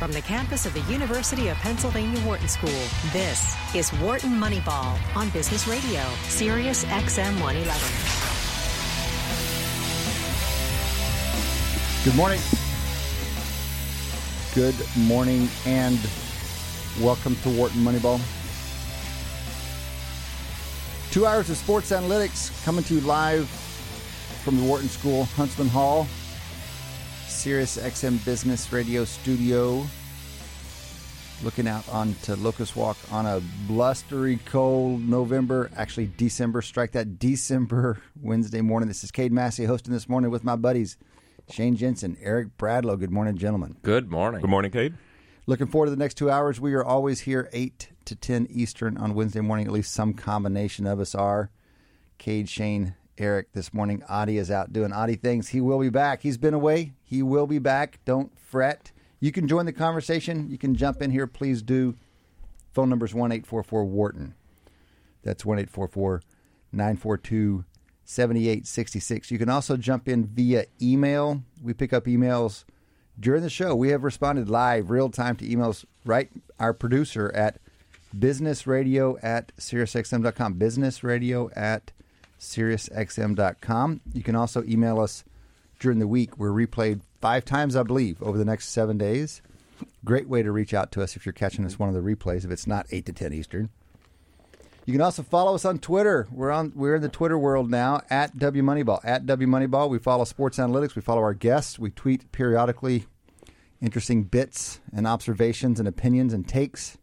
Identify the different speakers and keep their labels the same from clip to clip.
Speaker 1: from the campus of the University of Pennsylvania Wharton School. This is Wharton Moneyball on Business Radio, Sirius XM 111.
Speaker 2: Good morning. Good morning and welcome to Wharton Moneyball. Two hours of sports analytics coming to you live from the Wharton School, Huntsman Hall, Sirius XM Business Radio Studio. Looking out onto Locust Walk on a blustery, cold November, actually December, strike that December Wednesday morning. This is Cade Massey hosting this morning with my buddies Shane Jensen, Eric Bradlow. Good morning, gentlemen.
Speaker 3: Good morning.
Speaker 4: Good morning, Cade.
Speaker 2: Looking forward to the next two hours. We are always here 8 to 10 Eastern on Wednesday morning. At least some combination of us are. Cade, Shane, Eric this morning. Adi is out doing Adi things. He will be back. He's been away. He will be back. Don't fret. You can join the conversation. You can jump in here. Please do. Phone number is 1 844 Wharton. That's 1 844 942 7866. You can also jump in via email. We pick up emails during the show. We have responded live, real time to emails. Right, our producer at businessradio at SiriusXM.com. Businessradio at SiriusXM.com. You can also email us during the week. We're replayed five times, I believe, over the next seven days. Great way to reach out to us if you're catching us one of the replays, if it's not 8 to 10 Eastern. You can also follow us on Twitter. We're on we're in the Twitter world now at W Moneyball. At W Moneyball. We follow sports analytics. We follow our guests. We tweet periodically interesting bits and observations and opinions and takes.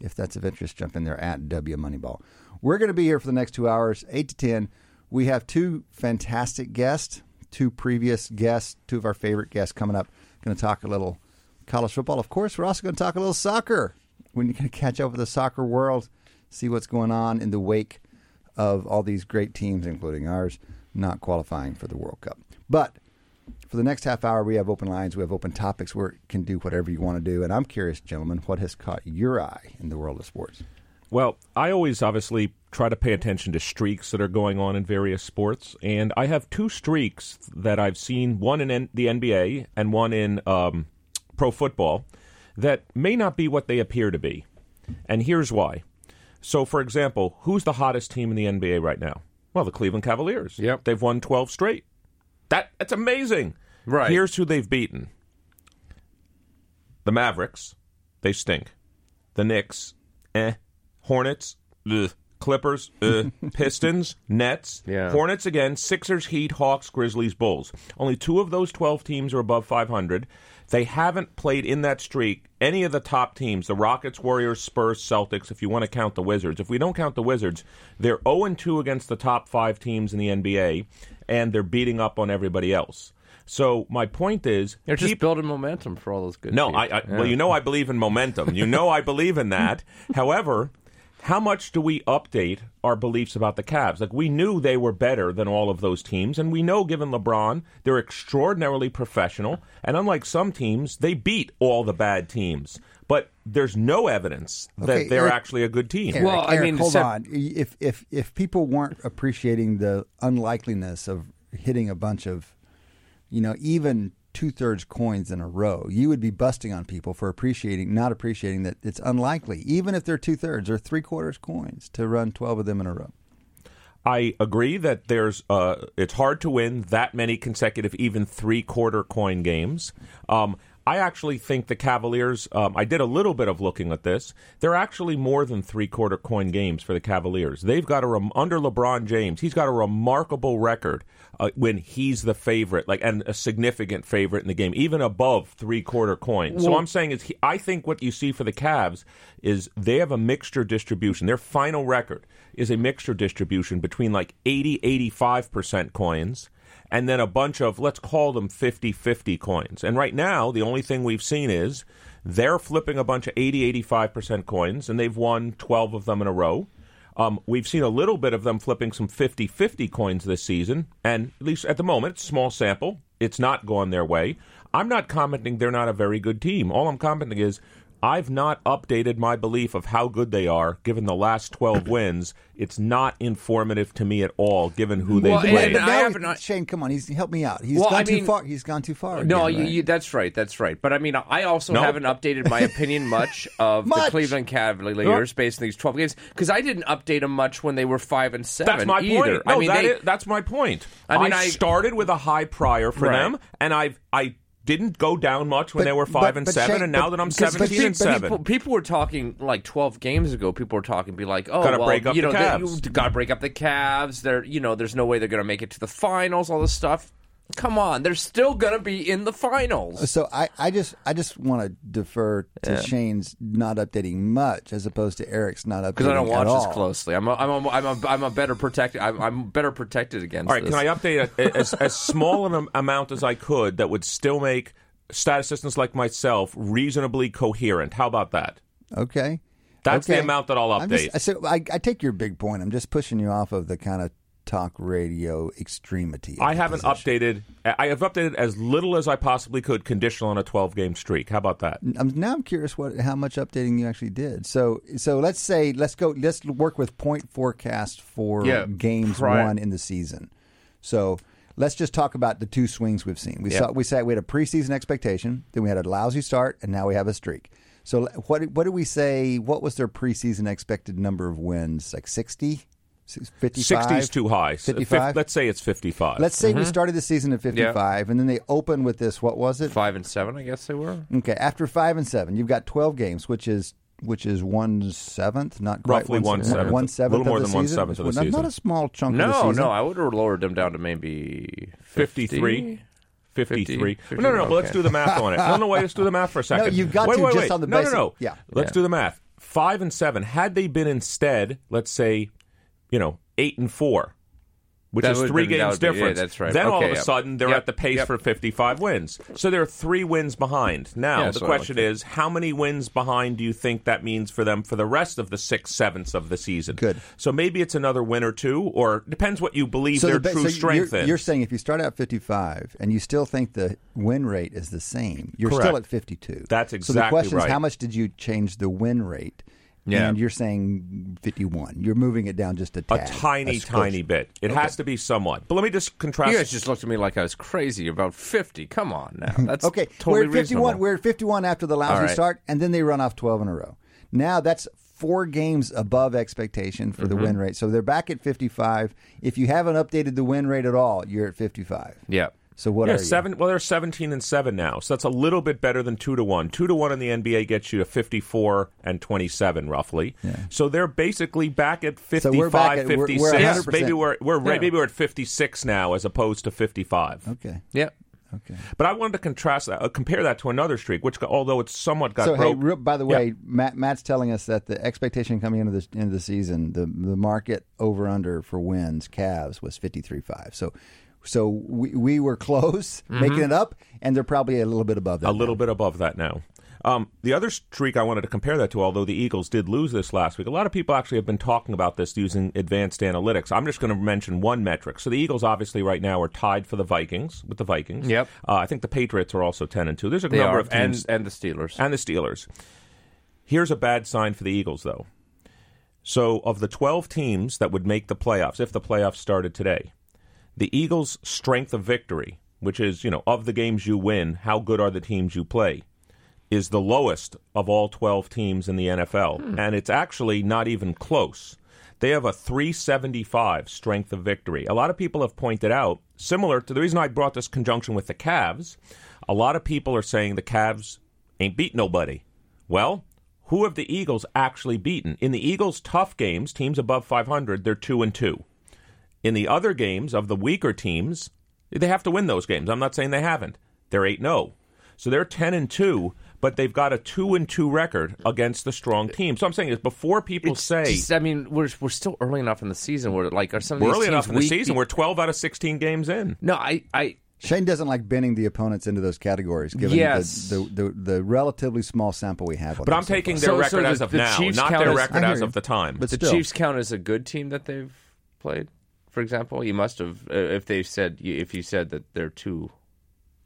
Speaker 2: If that's of interest, jump in there at W Moneyball. We're going to be here for the next two hours, eight to ten. We have two fantastic guests, two previous guests, two of our favorite guests coming up. Going to talk a little college football. Of course, we're also going to talk a little soccer. We're going to catch up with the soccer world see what's going on in the wake of all these great teams, including ours, not qualifying for the World Cup. But for the next half hour, we have open lines, we have open topics where it can do whatever you want to do. And I'm curious, gentlemen, what has caught your eye in the world of sports?
Speaker 4: Well, I always obviously try to pay attention to streaks that are going on in various sports, and I have two streaks that I've seen one in N- the NBA and one in um, pro football that may not be what they appear to be. And here's why. So, for example, who's the hottest team in the NBA right now? Well, the Cleveland Cavaliers.
Speaker 3: Yep.
Speaker 4: They've won 12 straight. That That's amazing.
Speaker 3: Right.
Speaker 4: Here's who they've beaten the Mavericks. They stink. The Knicks. Eh. Hornets. Ugh. Clippers, uh, Pistons, Nets,
Speaker 3: Yeah.
Speaker 4: Hornets again, Sixers, Heat, Hawks, Grizzlies, Bulls. Only two of those 12 teams are above 500. They haven't played in that streak any of the top teams the Rockets, Warriors, Spurs, Celtics, if you want to count the Wizards. If we don't count the Wizards, they're 0 2 against the top five teams in the NBA, and they're beating up on everybody else. So my point is,
Speaker 3: They're just
Speaker 4: keep-
Speaker 3: building momentum for all those good.
Speaker 4: no,
Speaker 3: teams.
Speaker 4: I, I well, you know, I believe in momentum. You know, I believe in that. However, how much do we update our beliefs about the Cavs? Like we knew they were better than all of those teams, and we know, given LeBron, they're extraordinarily professional. And unlike some teams, they beat all the bad teams. But there's no evidence
Speaker 2: Okay,
Speaker 4: that they're
Speaker 2: Eric-
Speaker 4: actually a good team.
Speaker 2: Eric,
Speaker 3: Well, I
Speaker 2: Eric,
Speaker 3: mean,
Speaker 2: hold
Speaker 3: sep-
Speaker 2: on. If if if people weren't appreciating the unlikeliness of hitting a bunch of, you know, even two thirds coins in a row, you would be busting on people for appreciating, not appreciating that it's unlikely, even if they're two thirds or three quarters coins, to run twelve of them in a row.
Speaker 4: I agree that there's uh, it's hard to win that many consecutive, even three quarter coin games. Um, I actually think the Cavaliers. Um, I did a little bit of looking at this. They're actually more than three quarter coin games for the Cavaliers. They've got a rem- under LeBron James. He's got a remarkable record uh, when he's the favorite, like and a significant favorite in the game, even above three quarter coins. so
Speaker 3: Well-
Speaker 4: I'm saying is, he, I think what you see for the Cavs is they have a mixture distribution. Their final record is a mixture distribution between like 80, 85 percent coins and then a bunch of, let's call them 50 50 coins. And right now, the only thing we've seen is they're flipping a bunch of 80, 85% coins, and they've won 12 of them in a row. Um, we've seen a little bit of them flipping some 50 50 coins this season, and at least at the moment, small sample. It's not gone their way. I'm not commenting they're not a very good team. All I'm commenting is I've not updated my belief of how good they are given the last 12 wins. It's not informative to me at all given who they've
Speaker 3: Well,
Speaker 4: played.
Speaker 3: and I
Speaker 2: now
Speaker 3: haven't-
Speaker 2: Shane, come on, he's help me out. He's
Speaker 3: Well,
Speaker 2: gone
Speaker 3: I
Speaker 2: too
Speaker 3: mean-
Speaker 2: far. He's gone too far.
Speaker 3: No,
Speaker 2: again,
Speaker 3: you,
Speaker 2: right?
Speaker 3: you, that's right. That's right. But I mean, I also
Speaker 4: No.
Speaker 3: haven't updated my opinion much of the Cleveland Cavaliers based on these twelve games because I didn't update them much when they were five and seven.
Speaker 4: That's my
Speaker 3: either.
Speaker 4: point. No,
Speaker 3: I mean,
Speaker 4: that
Speaker 3: they,
Speaker 4: is- that's my point.
Speaker 3: I mean, I-
Speaker 4: started with a high prior for
Speaker 3: Right.
Speaker 4: them, and I've I didn't go down much when
Speaker 2: But-
Speaker 4: they were five
Speaker 2: but-
Speaker 4: and
Speaker 2: but
Speaker 4: seven,
Speaker 2: Shane-
Speaker 4: and now that I'm seventeen and seven.
Speaker 3: People, people were talking like twelve games ago. People were talking, be like, "Oh,
Speaker 4: Gotta
Speaker 3: well,
Speaker 4: break up
Speaker 3: you
Speaker 4: the
Speaker 3: know,
Speaker 4: Cavs.
Speaker 3: they, got to break up the Cavs. They're, you know, there's no way they're going to make it to the finals. All this stuff. Come on, they're still going to be in the finals.
Speaker 2: So I, I just I just want to defer to Shane's not updating much as opposed to Eric's not updating
Speaker 3: Because I don't watch
Speaker 2: at all.
Speaker 3: this closely. I'm a, I'm a, I'm a, I'm a better protected. I'm, I'm better protected against.
Speaker 4: All right,
Speaker 3: this.
Speaker 4: can I update a, as, as small an am- amount as I could that would still make statisticians like myself reasonably coherent? How about that?
Speaker 2: Okay.
Speaker 4: That's the amount that I'll
Speaker 2: I'm just-
Speaker 4: update.
Speaker 2: so I, I take your big point. I'm just pushing you off of the kind of talk radio extremity.
Speaker 4: I haven't
Speaker 2: position.
Speaker 4: updated. I have updated as little as I possibly could, conditional on a 12 game streak. How about that?
Speaker 2: I'm, now I'm curious what how much updating you actually did. So so let's say let's go let's work with point forecast for
Speaker 3: Yeah,
Speaker 2: games
Speaker 3: pri-
Speaker 2: one in the season. So let's just talk about the two swings we've seen. We
Speaker 3: Yeah.
Speaker 2: saw we said we had a preseason expectation, then we had a lousy start, and now we have a streak. So what what did we say? What was their preseason expected number of wins? Like 60? 55?
Speaker 4: 60 is too high.
Speaker 2: 55?
Speaker 4: Let's say it's 55.
Speaker 2: Let's say we mm-hmm. started the season at 55, and then they open with this. What was it?
Speaker 3: five and seven? I guess they were.
Speaker 2: Okay, after five and seven, you've got twelve games, which is which is one seventh, not quite
Speaker 4: Roughly
Speaker 2: one,
Speaker 4: one
Speaker 2: seventh,
Speaker 4: seventh.
Speaker 2: one seventh,
Speaker 4: Little more
Speaker 2: of the
Speaker 4: than one
Speaker 2: season?
Speaker 4: seventh of the
Speaker 2: not-
Speaker 4: season.
Speaker 2: Not a small chunk of the
Speaker 3: No,
Speaker 2: season.
Speaker 3: no, I would have lowered them down to maybe
Speaker 4: 53. 53.
Speaker 3: 50,
Speaker 4: no, no, no. but Let's do the math on it. No, no, wait. Let's do the math for a second.
Speaker 2: No, you've got
Speaker 4: wait,
Speaker 2: to
Speaker 4: wait,
Speaker 2: just
Speaker 4: wait.
Speaker 2: on the
Speaker 4: no,
Speaker 2: basis-
Speaker 4: No, no,
Speaker 2: yeah.
Speaker 4: Let's
Speaker 3: Yeah.
Speaker 4: do the math. Five and seven. Had they been instead, let's say, you know, eight and four, which
Speaker 3: That
Speaker 4: is three
Speaker 3: that
Speaker 4: games
Speaker 3: would be- yeah, that's right.
Speaker 4: Then all of a
Speaker 3: yep.
Speaker 4: sudden they're
Speaker 3: Yep,
Speaker 4: at the pace
Speaker 3: yep.
Speaker 4: for 55 wins. So they're three wins behind. Now
Speaker 3: Yeah,
Speaker 4: the
Speaker 3: that's what I
Speaker 4: question
Speaker 3: would
Speaker 4: is, how many wins behind do you think that means for them for the rest of the six sevenths of the season?
Speaker 2: Good.
Speaker 4: So maybe it's another win or two, or depends what you believe
Speaker 2: So
Speaker 4: their
Speaker 2: the ba-
Speaker 4: true
Speaker 2: so
Speaker 4: strength
Speaker 2: you're,
Speaker 4: is.
Speaker 2: you're saying if you start out 55 and you still think the win rate is the same, you're
Speaker 4: Correct.
Speaker 2: still at 52.
Speaker 4: That's exactly right.
Speaker 2: So the question
Speaker 4: right.
Speaker 2: is, how much did you change the win rate?
Speaker 3: Yeah.
Speaker 2: And you're saying 51. You're moving it down just a
Speaker 4: a tiny,
Speaker 2: squish.
Speaker 4: tiny bit. It has to be somewhat. But let me just contrast.
Speaker 3: You guys just looked at me like I was crazy about fifty. Come on now, that's
Speaker 2: Okay,
Speaker 3: Totally
Speaker 2: we're at 51.
Speaker 3: reasonable.
Speaker 2: We're at 51 after the lousy
Speaker 3: All right.
Speaker 2: start, and then they run off 12 in a row. Now that's four games above expectation for the
Speaker 3: Mm-hmm.
Speaker 2: win rate. So they're back at 55. If you haven't updated the win rate at all, you're at 55.
Speaker 3: yeah.
Speaker 2: So what
Speaker 4: yeah,
Speaker 2: are you?
Speaker 4: seven. Well, they're seventeen and seven now, so that's a little bit better than two to one. Two to one in the NBA gets you to fifty-four and twenty-seven, roughly. So they're basically back at 55,
Speaker 2: So we're back at- we're- we're
Speaker 4: 56. Maybe we're we're
Speaker 3: Yeah.
Speaker 4: maybe we're at fifty-six now as opposed to fifty-five.
Speaker 2: Okay.
Speaker 3: Yep.
Speaker 2: Okay.
Speaker 4: But I wanted to contrast that, uh, compare that to another streak, which although it's somewhat got
Speaker 2: So hey, real, by the
Speaker 4: Yeah.
Speaker 2: way, Matt, Matt's telling us that the expectation coming into the end of the season, the the market over under for wins, Cavs was 53.5. So so we we were close making it up, and they're probably a little bit above that.
Speaker 4: Mm-hmm. a little bit above that now. Um, the other streak I wanted to compare that to, although the Eagles did lose this last week, a lot of people actually have been talking about this using advanced analytics. I'm just going to mention one metric. So the Eagles obviously right now are tied for the Vikings with the Vikings.
Speaker 3: Yep.
Speaker 4: Uh, I think the Patriots are also ten and two. There's a
Speaker 3: They
Speaker 4: number
Speaker 3: are,
Speaker 4: of teams
Speaker 3: and and the Steelers.
Speaker 4: and the Steelers. Here's a bad sign for the Eagles, though. So, of the 12 teams that would make the playoffs, if the playoffs started today, the Eagles' strength of victory, which is, you know, of the games you win, how good are the teams you play, is the lowest of all 12 teams in the NFL. Hmm. And it's actually not even close. They have a 375 strength of victory. A lot of people have pointed out, similar to the reason I brought this conjunction with the Cavs, a lot of people are saying the Cavs ain't beat nobody. Well, who have the Eagles actually beaten? In the Eagles' tough games, teams above 500, they're 2 and 2. In the other games of the weaker teams, they have to win those games. I'm not saying they haven't. They're 8 0. So they're 10 and 2, but they've got a 2 and 2 record against the strong team. So I'm saying is before people
Speaker 3: It's
Speaker 4: say
Speaker 3: just- I mean, we're we're still early enough in the season where like are some of
Speaker 4: we're
Speaker 3: these
Speaker 4: early
Speaker 3: teams
Speaker 4: enough in the
Speaker 3: weak
Speaker 4: season,
Speaker 3: be-
Speaker 4: we're 12 out of 16 games in.
Speaker 3: no, I I
Speaker 2: Shane doesn't like bending the opponents into those categories, given
Speaker 3: Yes.
Speaker 2: the, the, the the relatively small sample we have. on
Speaker 4: But I'm taking their
Speaker 3: So-
Speaker 4: record
Speaker 3: so the-
Speaker 4: as of
Speaker 3: the
Speaker 4: now,
Speaker 3: Chiefs
Speaker 4: not their
Speaker 3: as-
Speaker 4: record
Speaker 2: I
Speaker 4: as of the time.
Speaker 2: But
Speaker 3: the
Speaker 2: still.
Speaker 3: Chiefs count as a good team that they've played. For example, you must have uh, if they said if you said that they're two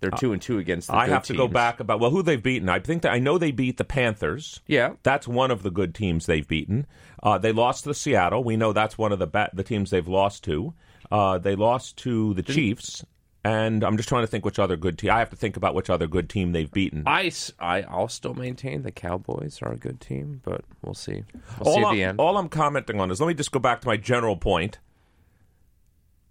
Speaker 3: They're two and two against. the
Speaker 4: I have to go back about well who they've beaten. I think that I know they beat the Panthers.
Speaker 3: Yeah.
Speaker 4: That's one of the good teams they've beaten. Uh, they lost to Seattle. We know that's one of the ba- the teams they've lost to. Uh, they lost to the Chiefs, and I'm just trying to think which other good team. I have to think about which other good team they've beaten.
Speaker 3: I, I, will still maintain the Cowboys are a good team, but we'll see. We'll see
Speaker 4: all,
Speaker 3: at
Speaker 4: I'm,
Speaker 3: the end.
Speaker 4: all I'm commenting on is let me just go back to my general point.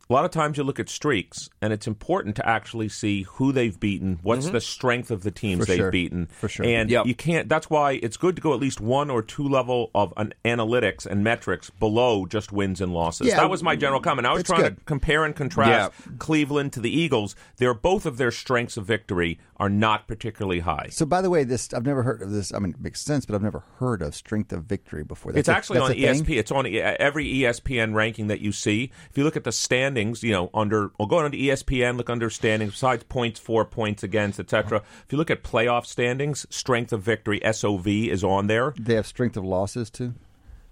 Speaker 4: A lot of times you look at streaks, and it's important to actually see who they've beaten, what's mm-hmm. the strength of the teams
Speaker 2: For
Speaker 4: they've
Speaker 2: sure.
Speaker 4: beaten.
Speaker 2: For sure.
Speaker 4: And
Speaker 3: Yep.
Speaker 4: you can't, that's why it's good to go at least one or two level of an analytics and metrics below just wins and losses.
Speaker 2: Yeah,
Speaker 4: that was my general comment. I was trying to compare and contrast Cleveland to the Eagles. They're both of their strengths of victory are not particularly high.
Speaker 2: So, by the way, this I've never heard of this. I mean, it makes sense, but I've never heard of strength of victory before. That's
Speaker 4: It's actually
Speaker 2: that's
Speaker 4: on
Speaker 2: a thing?
Speaker 4: It's on every ESPN ranking that you see. If you look at the standings, you know, under or go on to E ESPN, look under standings, besides points for, points against, etc. If you look at playoff standings, strength of victory (SOV) is on there.
Speaker 2: They have strength of losses too.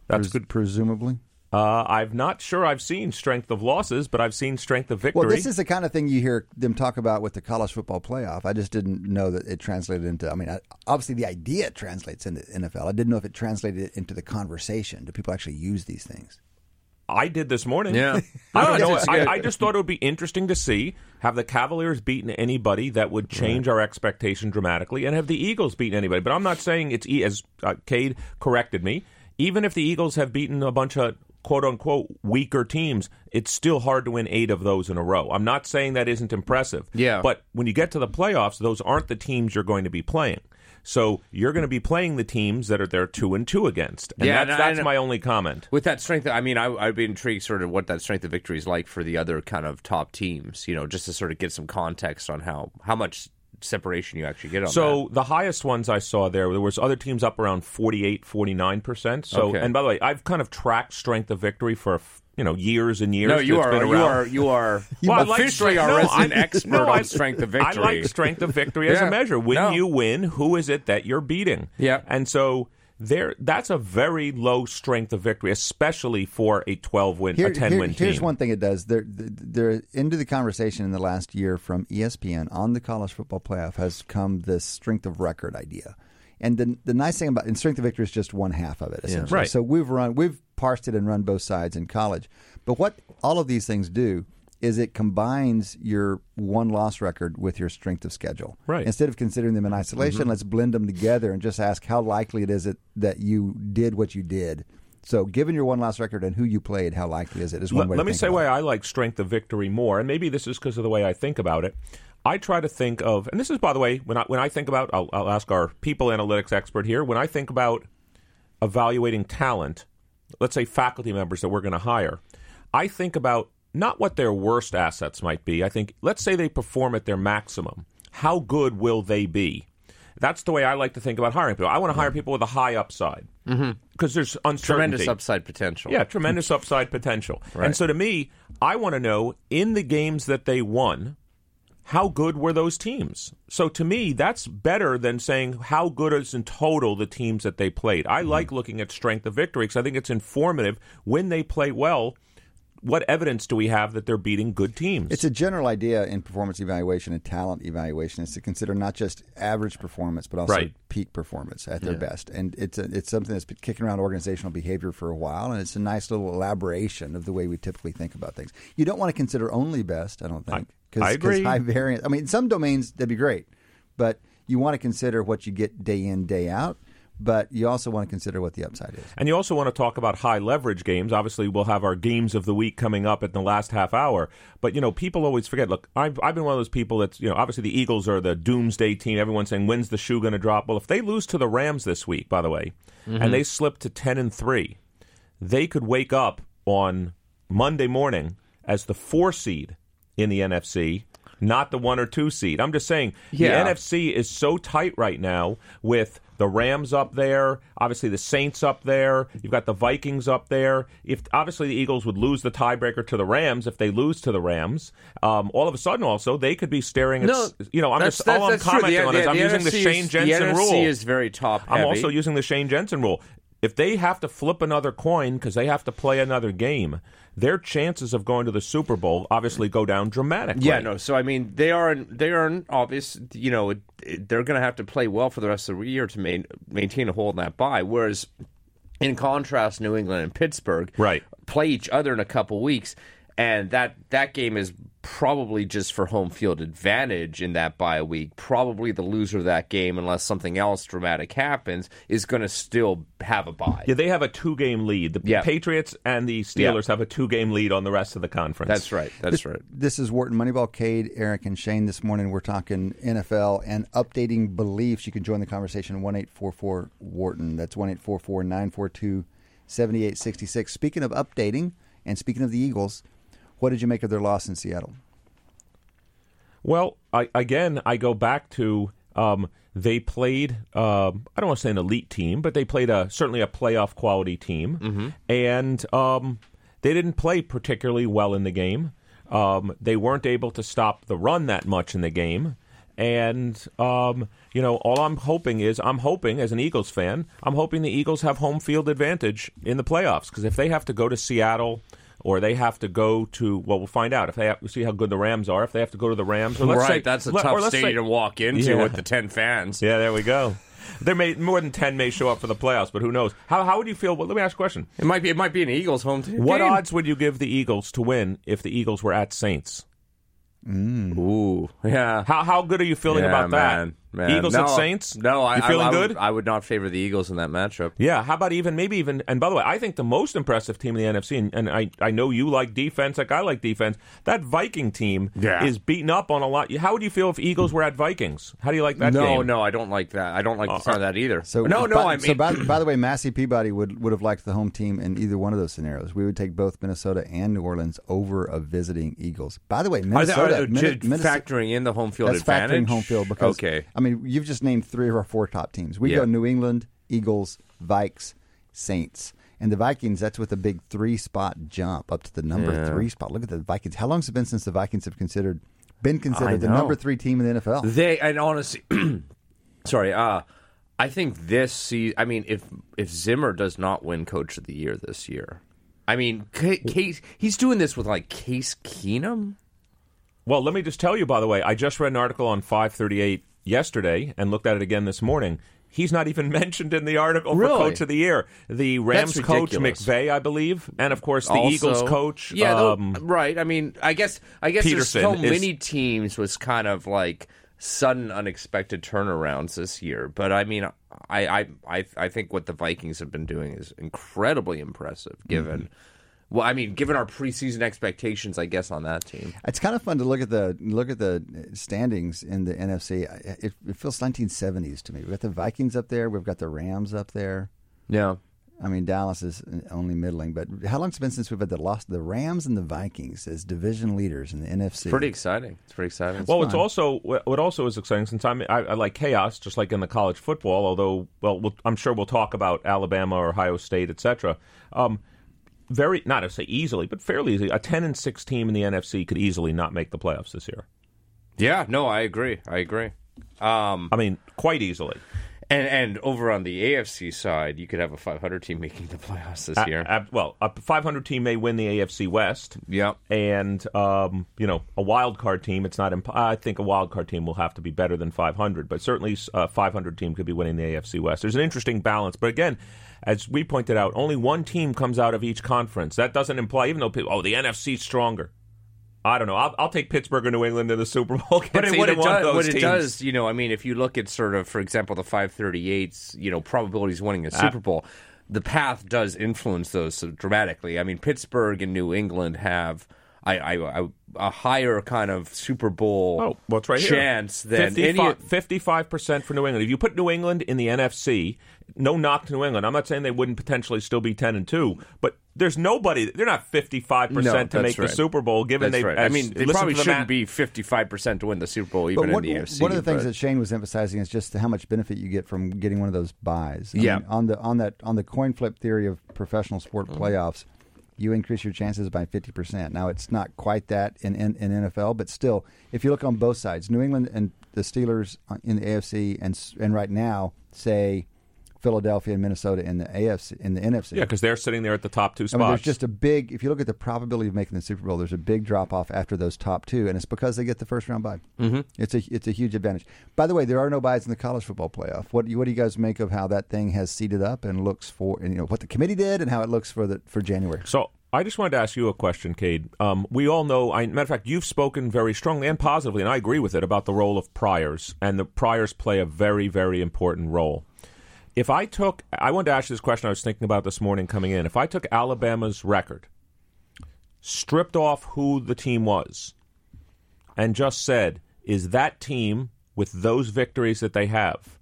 Speaker 4: That's
Speaker 2: Pres-
Speaker 4: good.
Speaker 2: presumably.
Speaker 4: Uh, I'm not sure I've seen strength of losses, but I've seen strength of victory.
Speaker 2: Well, this is the kind of thing you hear them talk about with the college football playoff. I just didn't know that it translated into. I mean, I, obviously the idea translates into NFL. I didn't know if it translated into the conversation. Do people actually use these things?
Speaker 4: I did this morning.
Speaker 3: Yeah.
Speaker 4: I don't know. I. I just thought it would be interesting to see have the Cavaliers beaten anybody that would change our expectation dramatically, and have the Eagles beaten anybody. But I'm not saying it's e- as uh, Cade corrected me. Even if the Eagles have beaten a bunch of quote unquote weaker teams, it's still hard to win eight of those in a row. I'm not saying that isn't impressive.
Speaker 3: Yeah.
Speaker 4: But when you get to the playoffs, those aren't the teams you're going to be playing. So you're going to be playing the teams that are there two and two against, and
Speaker 3: Yeah,
Speaker 4: that's, that's my only comment.
Speaker 3: With that strength, I mean, I, I'd be intrigued sort of what that strength of victory is like for the other kind of top teams, you know, just to sort of get some context on how, how much separation you actually get on
Speaker 4: So the highest ones I saw there, there was other teams up around 48, 49%. So,
Speaker 3: Okay.
Speaker 4: and by the way, I've kind of tracked strength of victory for, you know, years and years.
Speaker 3: No, you are, you are, you are
Speaker 4: Well, I like
Speaker 3: officially
Speaker 4: strength-
Speaker 3: our
Speaker 4: no,
Speaker 3: resident
Speaker 4: I-
Speaker 3: expert
Speaker 4: no,
Speaker 3: on
Speaker 4: I-
Speaker 3: strength of victory.
Speaker 4: I like strength of victory as
Speaker 3: Yeah.
Speaker 4: a measure. When
Speaker 3: No.
Speaker 4: you win, who is it that you're beating?
Speaker 3: Yeah.
Speaker 4: And so there, that's a very low strength of victory, especially for a 12 win,
Speaker 2: Here-
Speaker 4: a 10
Speaker 2: here-
Speaker 4: win team.
Speaker 2: Here's one thing it does. They're, they're into the conversation in the last year from ESPN on the college football playoff has come this strength of record idea. And the, the nice thing about and strength of victory is just one half of it essentially.
Speaker 4: Right.
Speaker 2: So we've run we've parsed it and run both sides in college. But what all of these things do is it combines your one loss record with your strength of schedule.
Speaker 4: Right.
Speaker 2: Instead of considering them in isolation,
Speaker 4: Mm-hmm.
Speaker 2: let's blend them together and just ask how likely it is it that you did what you did. So, given your one loss record and who you played, how likely is it? Is one
Speaker 4: Let,
Speaker 2: way.
Speaker 4: let
Speaker 2: to
Speaker 4: me
Speaker 2: think
Speaker 4: say
Speaker 2: about
Speaker 4: why
Speaker 2: it.
Speaker 4: I like strength of victory more, and maybe this is because of the way I think about it. I try to think of, and this is by the way, when I when I think about, I'll, I'll ask our people analytics expert here. When I think about evaluating talent, let's say faculty members that we're going to hire, I think about not what their worst assets might be. I think, let's say they perform at their maximum. How good will they be? That's the way I like to think about hiring people. I want to hire mm-hmm. people with a high upside mm-hmm. because there's uncertainty.
Speaker 3: Tremendous upside potential.
Speaker 4: Yeah, tremendous upside potential. And so to me, I want to know in the games that they won, how good were those teams? So to me, that's better than saying how good is in total the teams that they played. I like mm-hmm. looking at strength of victory because I think it's informative when they play well. What evidence do we have that they're beating good teams?
Speaker 2: It's a general idea in performance evaluation and talent evaluation is to consider not just average performance, but also
Speaker 4: Right.
Speaker 2: peak performance at their best. And it's a, it's something that's been kicking around organizational behavior for a while, and it's a nice little elaboration of the way we typically think about things. You don't want to consider only best, I don't think.
Speaker 4: I agree.
Speaker 2: high variance. I mean, in some domains that'd be great, but you want to consider what you get day in day out. But you also want to consider what the upside is.
Speaker 4: And you also want to talk about high leverage games. Obviously, we'll have our games of the week coming up in the last half hour. But you know, people always forget. Look, I've I've been one of those people that's you know, obviously the Eagles are the doomsday team. Everyone's saying when's the shoe going to drop? Well, if they lose to the Rams this week, by the way, mm-hmm. and they slip to ten and three, they could wake up on Monday morning as the four seed in the NFC. Not the one or two seed. I'm just saying
Speaker 3: Yeah.
Speaker 4: the NFC is so tight right now with the Rams up there, obviously the Saints up there. You've got the Vikings up there. If obviously the Eagles would lose the tiebreaker to the Rams, if they lose to the Rams, um, all of a sudden also they could be staring at.
Speaker 3: No,
Speaker 4: you know, I'm
Speaker 3: that's,
Speaker 4: just all I'm commenting
Speaker 3: the,
Speaker 4: on
Speaker 3: the,
Speaker 4: is I'm
Speaker 3: the
Speaker 4: using
Speaker 3: NFC
Speaker 4: the Shane
Speaker 3: is,
Speaker 4: Jensen
Speaker 3: the
Speaker 4: rule.
Speaker 3: NFC is very top heavy.
Speaker 4: I'm also using the Shane Jensen rule. if they have to flip another coin because they have to play another game, their chances of going to the Super Bowl obviously go down dramatically.
Speaker 3: Yeah, no. So I mean, they are they are an obvious. You know, they're going to have to play well for the rest of the year to main, maintain a hold in that bye. Whereas, in contrast, New England and Pittsburgh
Speaker 4: Right.
Speaker 3: play each other in a couple weeks, and that that game is probably just for home field advantage in that bye week. Probably the loser of that game, unless something else dramatic happens, is going to still have a bye.
Speaker 4: Yeah, they have a two game lead. The
Speaker 3: Yeah.
Speaker 4: Patriots and the Steelers have a two game lead on the rest of the conference.
Speaker 3: That's right. That's right.
Speaker 2: This is Wharton Moneyball. Cade, Eric, and Shane. This morning we're talking NFL and updating beliefs. You can join the conversation one eight four four Wharton. That's one eight four four nine four two seventy eight sixty six. Speaking of updating and speaking of the Eagles, what did you make of their loss in Seattle?
Speaker 4: Well, I, again, I go back to um, they played. Um, I don't want to say an elite team, but they played a certainly a playoff quality team,
Speaker 3: Mm-hmm.
Speaker 4: and um, they didn't play particularly well in the game. Um, they weren't able to stop the run that much in the game. And um, you know, all I'm hoping is, I'm hoping as an Eagles fan, I'm hoping the Eagles have home field advantage in the playoffs because if they have to go to Seattle or they have to go to, well, we'll find out if they have to see how good the Rams are. If they have to go to the Rams, or let's
Speaker 3: right,
Speaker 4: say,
Speaker 3: that's a
Speaker 4: let- or
Speaker 3: tough
Speaker 4: let's say-
Speaker 3: stadium to walk into
Speaker 4: Yeah.
Speaker 3: with the ten fans.
Speaker 4: yeah, there we go. There may more than ten may show up for the playoffs, but who knows? How how would you feel? Well, let me ask a question.
Speaker 3: It might be it might be an Eagles home team.
Speaker 4: What
Speaker 3: game.
Speaker 4: odds would you give the Eagles to win if the Eagles were at Saints? Mm.
Speaker 3: Ooh, yeah.
Speaker 4: How how good are you feeling
Speaker 3: Yeah,
Speaker 4: about that?
Speaker 3: Man, man.
Speaker 4: Eagles
Speaker 3: no,
Speaker 4: at Saints?
Speaker 3: No, I,
Speaker 4: you feeling
Speaker 3: I, I
Speaker 4: good?
Speaker 3: Would, I would not favor the Eagles in that matchup.
Speaker 4: Yeah, how about even maybe even and by the way, I think the most impressive team in the NFC, and, and I I know you like defense, like I like defense. That Viking team
Speaker 3: Yeah.
Speaker 4: is beaten up on a lot. How would you feel if Eagles were at Vikings? How do you like that
Speaker 3: no,
Speaker 4: game?
Speaker 3: no, I don't like that. I don't like the uh, sound of uh, that either.
Speaker 2: So
Speaker 3: no, no,
Speaker 2: by,
Speaker 3: I mean,
Speaker 2: so by, by the way, Massey Peabody would, would have liked the home team in either one of those scenarios. We would take both Minnesota and New Orleans over a visiting Eagles. By the way,
Speaker 3: are they,
Speaker 2: Minnesota,
Speaker 3: are they
Speaker 2: Minnesota-
Speaker 3: factoring in the home field
Speaker 2: that's
Speaker 3: advantage?
Speaker 2: factoring home field because
Speaker 3: okay,
Speaker 2: I mean you've just named three of our four top teams. We
Speaker 3: Yeah.
Speaker 2: go New England, Eagles, Vikes, Saints, and the Vikings. That's with a big three spot jump up to the number
Speaker 3: Yeah.
Speaker 2: three spot. Look at the Vikings. How long has it been since the Vikings have considered been considered the number three team in the NFL?
Speaker 3: they and honestly, sorry. Uh, I think this see. I mean, if if Zimmer does not win Coach of the Year this year, I mean, Ca- Case he's doing this with like Case Keenum.
Speaker 4: Well, let me just tell you, by the way, I just read an article on 538 yesterday and looked at it again this morning. He's not even mentioned in the article
Speaker 3: Really?
Speaker 4: for Coach of the Year. The Rams coach. McVay, I believe, and of course the
Speaker 3: Also-
Speaker 4: Eagles coach.
Speaker 3: Yeah, though-
Speaker 4: um,
Speaker 3: right. I mean, I guess I guess
Speaker 4: Pederson
Speaker 3: there's so
Speaker 4: is-
Speaker 3: many teams was kind of like sudden, unexpected turnarounds this year. But I mean, I I I, I think what the Vikings have been doing is incredibly impressive, given.
Speaker 4: Mm-hmm.
Speaker 3: Well, I mean, given our preseason expectations, I guess on that team.
Speaker 2: It's kind of fun to look at the look at the standings in the NFC. It, it feels 1970s to me. We've got the Vikings up there. We've got the Rams up there.
Speaker 3: Yeah.
Speaker 2: I mean, Dallas is only middling. But how long's it been since we've had the lost the Rams and the Vikings as division leaders in the NFC?
Speaker 3: Pretty exciting. It's pretty exciting.
Speaker 4: Well, it's also what also is exciting since I'm I, I like chaos, just like in the college football. Although, well, we'll I'm sure we'll talk about Alabama or Ohio State, etc. Um, very not to say easily, but fairly easily, A ten and six team in the NFC could easily not make the playoffs this year.
Speaker 3: yeah. No, I agree. I agree. Um,
Speaker 4: I mean, quite easily.
Speaker 3: And and over on the AFC side, you could have a 500 team making the playoffs this
Speaker 4: A-
Speaker 3: year.
Speaker 4: a- well, a 500 team may win the AFC West.
Speaker 3: Yep.
Speaker 4: and um, you know a wild card team. It's not. Imp- I think a wild card team will have to be better than 500, but certainly a 500 team could be winning the AFC West. There's an interesting balance, but again, as we pointed out, only one team comes out of each conference. That doesn't imply, even though people, oh, the NFC's stronger. I don't know. I'll, I'll take Pittsburgh or New England to the Super Bowl.
Speaker 3: But it, what it does, what it does, you know, I mean, if you look at sort of, for example, the 538s, you know, probabilities winning a
Speaker 4: Ah.
Speaker 3: Super Bowl, the path does influence those so dramatically. I mean, Pittsburgh and New England have I, I, I, a higher kind of Super Bowl
Speaker 4: Oh, well, right here.
Speaker 3: chance than any.
Speaker 4: 55 percent for New England. If you put New England in the NFC, no knock to New England. I'm not saying they wouldn't potentially still be 10 and two, but there's nobody. They're not 55
Speaker 3: No,
Speaker 4: percent to make
Speaker 3: right.
Speaker 4: the Super Bowl. Given
Speaker 3: That's
Speaker 4: they,
Speaker 3: right. I mean, they probably
Speaker 4: the
Speaker 3: shouldn't
Speaker 4: ma-
Speaker 3: be 55% to win the Super Bowl,
Speaker 2: But
Speaker 3: even
Speaker 2: what-
Speaker 3: in the AFC.
Speaker 2: one of the things
Speaker 3: but-
Speaker 2: that Shane was emphasizing is just how much benefit you get from getting one of those buys. I
Speaker 3: Yeah.
Speaker 2: mean, on the on that on the coin flip theory of professional sport
Speaker 3: Mm-hmm.
Speaker 2: playoffs, you increase your chances by fifty percent. Now it's not quite that in, in in NFL, but still, if you look on both sides, New England and the Steelers in the AFC, and and right now say Philadelphia and Minnesota in the AFC in the NFC.
Speaker 4: Yeah, because they're sitting there at the top two
Speaker 2: I
Speaker 4: spots.
Speaker 2: mean, there's just a big. If you look at the probability of making the Super Bowl, there's a big drop off after those top two, and it's because they get the first round bye. Mm-hmm. It's a it's a huge advantage. By the way, there are no buys in the college football playoff. What do you, what do you guys make of how that thing has seeded up and looks for, and you know what the committee did and how it looks for the for January?
Speaker 4: So I just wanted to ask you a question, Cade. Um, we all know, I, matter of fact, you've spoken very strongly and positively, and I agree with it about the role of priors, and the priors play a very, very important role. If I took, I wanted to ask you this question I was thinking about this morning coming in. If I took Alabama's record, stripped off who the team was, and just said, is that team with those victories that they have,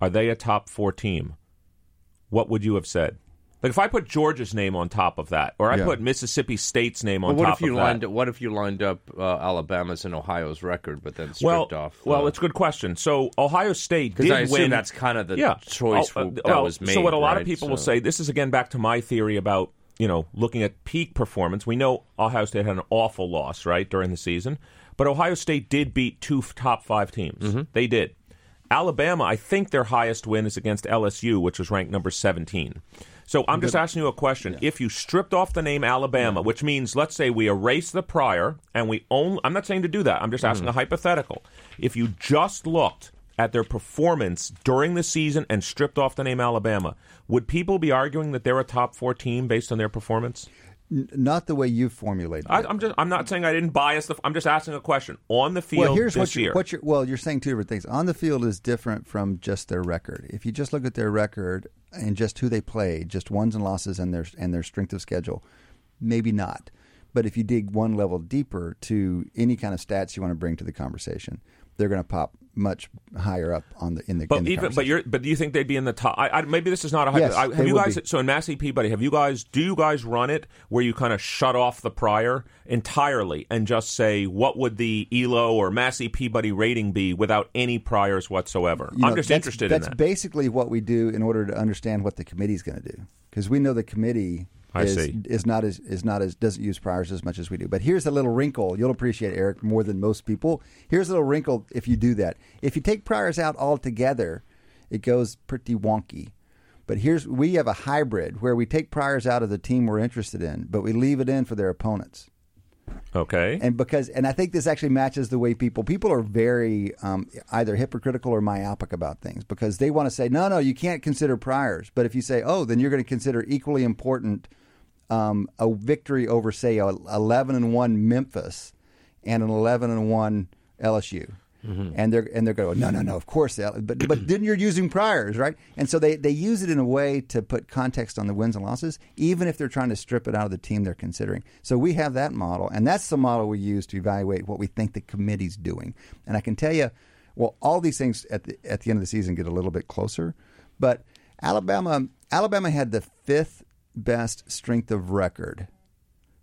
Speaker 4: are they a top four team? What would you have said? Like if I put Georgia's name on top of that, or I
Speaker 2: Yeah.
Speaker 4: put Mississippi State's name on
Speaker 3: But what
Speaker 4: top
Speaker 3: if you
Speaker 4: of
Speaker 3: lined
Speaker 4: that.
Speaker 3: what if you lined up uh, Alabama's and Ohio's record, but then
Speaker 4: well,
Speaker 3: stripped off?
Speaker 4: well,
Speaker 3: uh,
Speaker 4: it's a good question. So Ohio State did
Speaker 3: I assume
Speaker 4: win.
Speaker 3: that's kind of the
Speaker 4: yeah.
Speaker 3: choice
Speaker 4: Oh, uh,
Speaker 3: that
Speaker 4: well,
Speaker 3: was made.
Speaker 4: So what a lot of
Speaker 3: right?
Speaker 4: people will say. This is again back to my theory about you know looking at peak performance. We know Ohio State had an awful loss right during the season, but Ohio State did beat two top five teams.
Speaker 3: Mm-hmm.
Speaker 4: They did. Alabama, I think their highest win is against LSU, which was ranked number 17. So I'm just asking you a question. If you stripped off the name Alabama, which means let's say we erase the prior and we only I'm not saying to do that. I'm just
Speaker 3: Mm-hmm.
Speaker 4: asking a hypothetical. If you just looked at their performance during the season and stripped off the name Alabama, would people be arguing that they're a top 4 team based on their performance?
Speaker 2: N- not the way you formulated.
Speaker 4: I. I'm just I'm not saying I didn't bias the I'm just asking a question. On the field
Speaker 2: well, here's
Speaker 4: this
Speaker 2: what you're,
Speaker 4: year.
Speaker 2: what you're. Well, you're saying two different things. On the field is different from just their record. If you just look at their record and just who they played, just wins and losses and their and their strength of schedule, maybe not. But if you dig one level deeper to any kind of stats you want to bring to the conversation, they're going to pop much higher up on the in the.
Speaker 4: But
Speaker 2: in the
Speaker 4: even but you're but do you think they'd be in the top? I, I, maybe this is not a hypo-
Speaker 2: Yes,
Speaker 4: I, have you guys
Speaker 2: be.
Speaker 4: so in Massey Peabody have you guys do you guys run it where you kind of shut off the prior entirely and just say what would the Elo or Massey Peabody rating be without any priors whatsoever?
Speaker 2: You know,
Speaker 4: I'm just
Speaker 2: that's-
Speaker 4: interested
Speaker 2: That's
Speaker 4: in that.
Speaker 2: basically what we do in order to understand what the committee's going to do, because we know the committee
Speaker 4: I
Speaker 2: is,
Speaker 4: see.
Speaker 2: is not as is not as doesn't use priors as much as we do. But here's a little wrinkle. You'll appreciate Eric more than most people. Here's a little wrinkle if you do that. If you take priors out altogether, it goes pretty wonky. But here's we have a hybrid where we take priors out of the team we're interested in, but we leave it in for their opponents
Speaker 4: okay.
Speaker 2: and because and I think this actually matches the way people people are very um, either hypocritical or myopic about things because they want to say no no you can't consider priors but if you say oh then you're going to consider equally important um, a victory over say a 11 and 1 Memphis and an 11 and 1 LSU and they're and they're going no no no of course but but then you're using priors right? And so they they use it in a way to put context on the wins and losses even if they're trying to strip it out of the team they're considering. So we have that model and that's the model we use to evaluate what we think the committee's doing. And I can tell you well all these things at the at the end of the season get a little bit closer but Alabama Alabama had the fifth best strength of record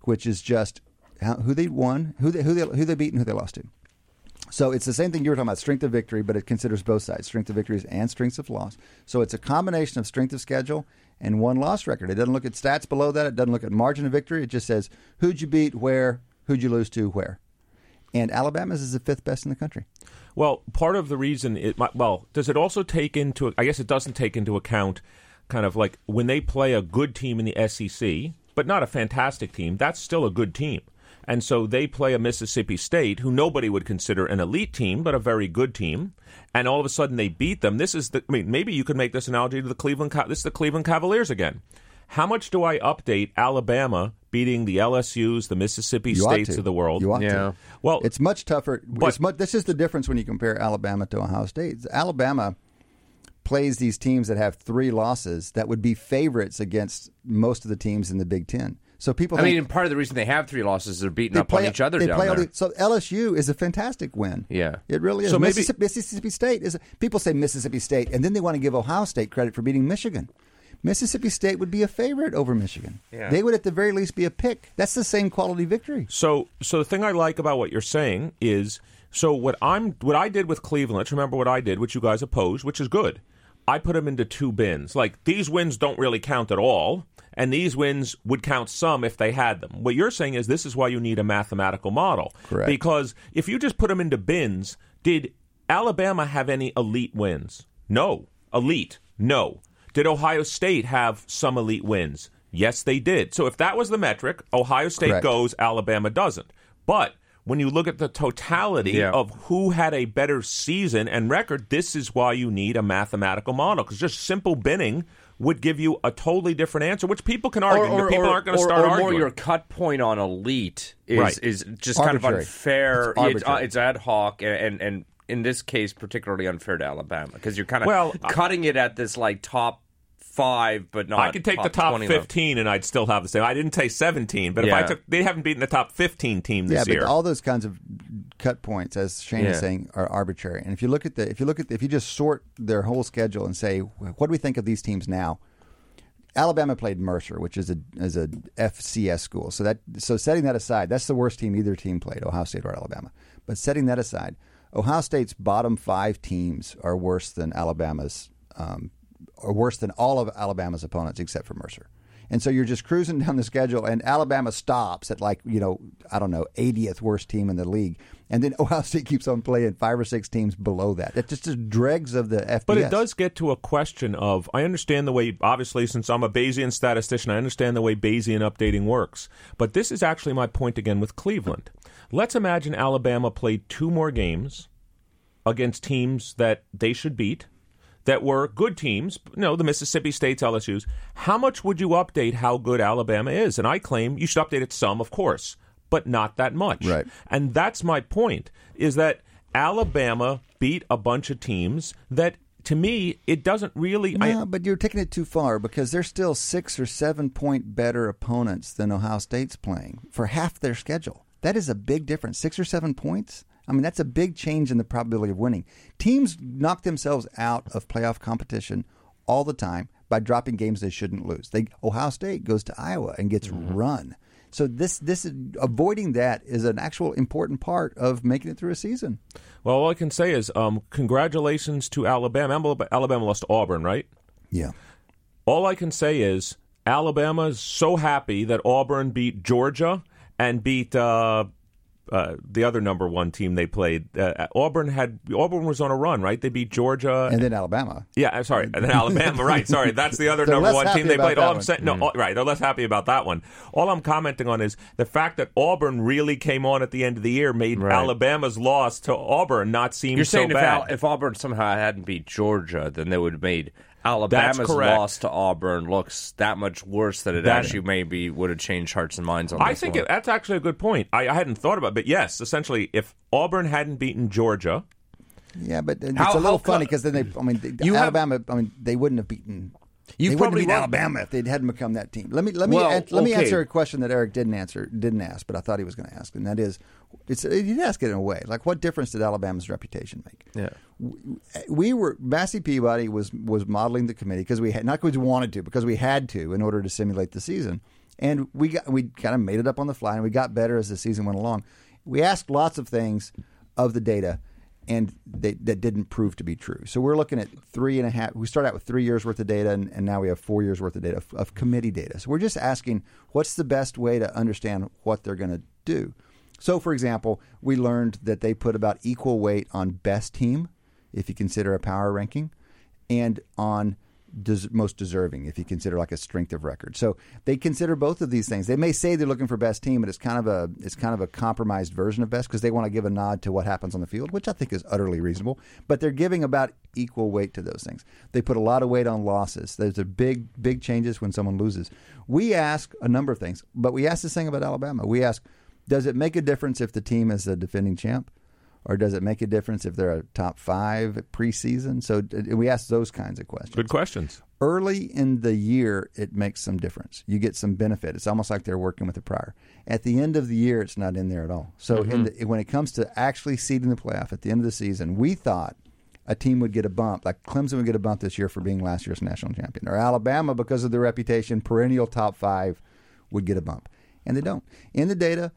Speaker 2: which is just how, who they won who they, who they who they beat and who they lost to so it's the same thing you were talking about, strength of victory, but it considers both sides, strength of victories and strengths of loss. So it's a combination of strength of schedule and one loss record. It doesn't look at stats below that. It doesn't look at margin of victory. It just says who'd you beat, where, who'd you lose to, where. And Alabama's is the fifth best in the country.
Speaker 4: Well, part of the reason it well, does it also take into I guess it doesn't take into account kind of like when they play a good team in the SEC, but not a fantastic team, that's still a good team. And so they play a Mississippi State who nobody would consider an elite team, but a very good team. And all of a sudden they beat them. This is the I mean, maybe you could make this analogy to the Cleveland this is the Cleveland Cavaliers again. How much do I update Alabama beating the LSU's, the Mississippi
Speaker 2: You ought
Speaker 4: States
Speaker 2: to.
Speaker 4: of the world?
Speaker 2: You ought
Speaker 3: Yeah.
Speaker 2: to.
Speaker 4: Well,
Speaker 2: It's much tougher.
Speaker 4: But-
Speaker 2: it's much, this is the difference when you compare Alabama to Ohio State. Alabama plays these teams that have three losses that would be favorites against most of the teams in the Big Ten. So people
Speaker 3: I mean, and part of the reason they have three losses is they're beating
Speaker 2: they
Speaker 3: up
Speaker 2: play
Speaker 3: on each other
Speaker 2: they
Speaker 3: down
Speaker 2: play all
Speaker 3: there.
Speaker 2: the- so LSU is a fantastic win.
Speaker 3: Yeah.
Speaker 2: it really is.
Speaker 4: So maybe-
Speaker 2: Mississippi, Mississippi State is. People say Mississippi State, and then they want to give Ohio State credit for beating Michigan. Mississippi State would be a favorite over Michigan.
Speaker 3: Yeah.
Speaker 2: They would at the very least be a pick. That's the same quality victory.
Speaker 4: So, so the thing I like about what you're saying is, so what I'm, what I did with Cleveland. Let's remember what I did, which you guys opposed, which is good. I put them into two bins. Like these wins don't really count at all, and these wins would count some if they had them. What you're saying is this is why you need a mathematical model.
Speaker 2: Correct.
Speaker 4: Because if you just put them into bins, did Alabama have any elite wins? No. Elite? No. Did Ohio State have some elite wins? Yes, they did. So if that was the metric, Ohio State
Speaker 2: Correct.
Speaker 4: goes, Alabama doesn't. But when you look at the totality
Speaker 3: Yeah.
Speaker 4: of who had a better season and record, this is why you need a mathematical model because just simple binning would give you a totally different answer, which people can argue. but people aren't going to
Speaker 3: or-
Speaker 4: start
Speaker 3: or
Speaker 4: arguing.
Speaker 3: more your cut point on elite is
Speaker 4: Right.
Speaker 3: is just kind of unfair.
Speaker 2: It's
Speaker 3: It's,
Speaker 2: arbitrary.
Speaker 3: uh, it's ad hoc and, and and in this case particularly unfair to Alabama because you're kind of
Speaker 4: Well,
Speaker 3: cutting it at this like top five, but not.
Speaker 4: I could take the top
Speaker 3: 20 level.
Speaker 4: 15 and I'd still have the same. I didn't say 17, but if I took, they haven't beaten the top 15 team
Speaker 2: Yeah,
Speaker 4: this
Speaker 2: but
Speaker 4: year.
Speaker 2: all those kinds of cut points, as Shane
Speaker 3: Yeah.
Speaker 2: is saying, are arbitrary. And if you look at the, if you look at, the, if you just sort their whole schedule and say, what do we think of these teams now? Alabama played Mercer, which is a is a FCS school. So that so setting that aside, that's the worst team either team played, Ohio State or Alabama. But setting that aside, Ohio State's bottom five teams are worse than Alabama's, um, or worse than all of Alabama's opponents except for Mercer. And so you're just cruising down the schedule, and Alabama stops at like you know I don't know 80th worst team in the league, and then Ohio State keeps on playing five or six teams below that. It's just the dregs of the FBS.
Speaker 4: But it does get to a question of I understand the way, obviously, since I'm a Bayesian statistician, I understand the way Bayesian updating works. But this is actually my point again with Cleveland. Let's imagine Alabama played two more games against teams that they should beat, that were good teams, you know, the Mississippi States, LSU's. How much would you update how good Alabama is? And I claim you should update it some, of course, but not that much.
Speaker 2: Right.
Speaker 4: And that's my point is that Alabama beat a bunch of teams that to me it doesn't really I,
Speaker 2: No, but you're taking it too far because they're still six or seven point better opponents than Ohio State's playing for half their schedule. That is a big difference. Six or seven points. I mean, that's a big change in the probability of winning. Teams knock themselves out of playoff competition all the time by dropping games they shouldn't lose. They Ohio State goes to Iowa and gets run. So this this is avoiding that is an actual important part of making it through a season.
Speaker 4: well all I can say is um, congratulations to Alabama. Alabama lost to Auburn, right?
Speaker 2: Yeah.
Speaker 4: All I can say is Alabama is so happy that Auburn beat Georgia and beat uh, uh, the other number one team they played. Uh, Auburn had Auburn was on a run, right? They beat Georgia.
Speaker 2: And then Alabama.
Speaker 4: yeah, I'm sorry, and then Alabama, right? Sorry, that's the other number one team they played. All I'm
Speaker 2: one.
Speaker 4: saying, no, all- right? They're less happy about that one. All I'm commenting on is the fact that Auburn really came on at the end of the year made
Speaker 3: Right.
Speaker 4: Alabama's loss to Auburn not seem
Speaker 3: You're
Speaker 4: so
Speaker 3: saying if,
Speaker 4: bad.
Speaker 3: Al, if Auburn somehow hadn't beat Georgia, then they would have made Alabama's loss to Auburn looks that much worse that it
Speaker 4: That-
Speaker 3: actually maybe would have changed hearts and minds on
Speaker 4: I
Speaker 3: this
Speaker 4: think
Speaker 3: one.
Speaker 4: it, that's actually a good point. I, I hadn't thought about it, but yes, essentially, if Auburn hadn't beaten Georgia,
Speaker 2: Yeah, but it's
Speaker 3: How-
Speaker 2: a little
Speaker 3: how
Speaker 2: funny because then they, I mean, they,
Speaker 3: You have-
Speaker 2: Alabama. I mean, they wouldn't have beaten.
Speaker 3: You
Speaker 2: they wouldn't
Speaker 3: probably
Speaker 2: have beaten
Speaker 3: won't.
Speaker 2: Alabama if they hadn't become that team. Let me let me
Speaker 3: Well,
Speaker 2: an- let me answer a question that Eric didn't answer, didn't ask, but I thought he was going to ask, and that is, it's did ask it in a way. Like, what difference did Alabama's reputation make?
Speaker 3: Yeah.
Speaker 2: we were Massey Peabody was was modeling the committee because we had not because we wanted to because we had to in order to simulate the season, and we got we kind of made it up on the fly and we got better as the season went along. We asked lots of things of the data, and they, that didn't prove to be true. So we're looking at three and a half. We start out with three years worth of data, and, and now we have four years worth of data of, of committee data. So we're just asking what's the best way to understand what they're going to do. So, for example, we learned that they put about equal weight on best team, if you consider a power ranking, and on des- most deserving, if you consider like a strength of record. So they consider both of these things. They may say they're looking for best team, but it's kind of a it's kind of a compromised version of best because they want to give a nod to what happens on the field, which I think is utterly reasonable. But they're giving about equal weight to those things. They put a lot of weight on losses. There's a big big changes when someone loses. We ask a number of things, but we ask this thing about Alabama. We ask, does it make a difference if the team is a defending champ? Or does it make a difference if they're a top five preseason? So we ask those kinds of questions.
Speaker 4: Good questions.
Speaker 2: early in the year it makes some difference. You get some benefit. It's almost like they're working with the prior. At the end of the year it's not in there at all. So in mm-hmm. the, when it comes to actually seeding the playoff at the end of the season we thought a team would get a bump like clemson would get a bump this year for being last year's national champion or alabama because of their reputation perennial top five would get a bump. And they don't. In the data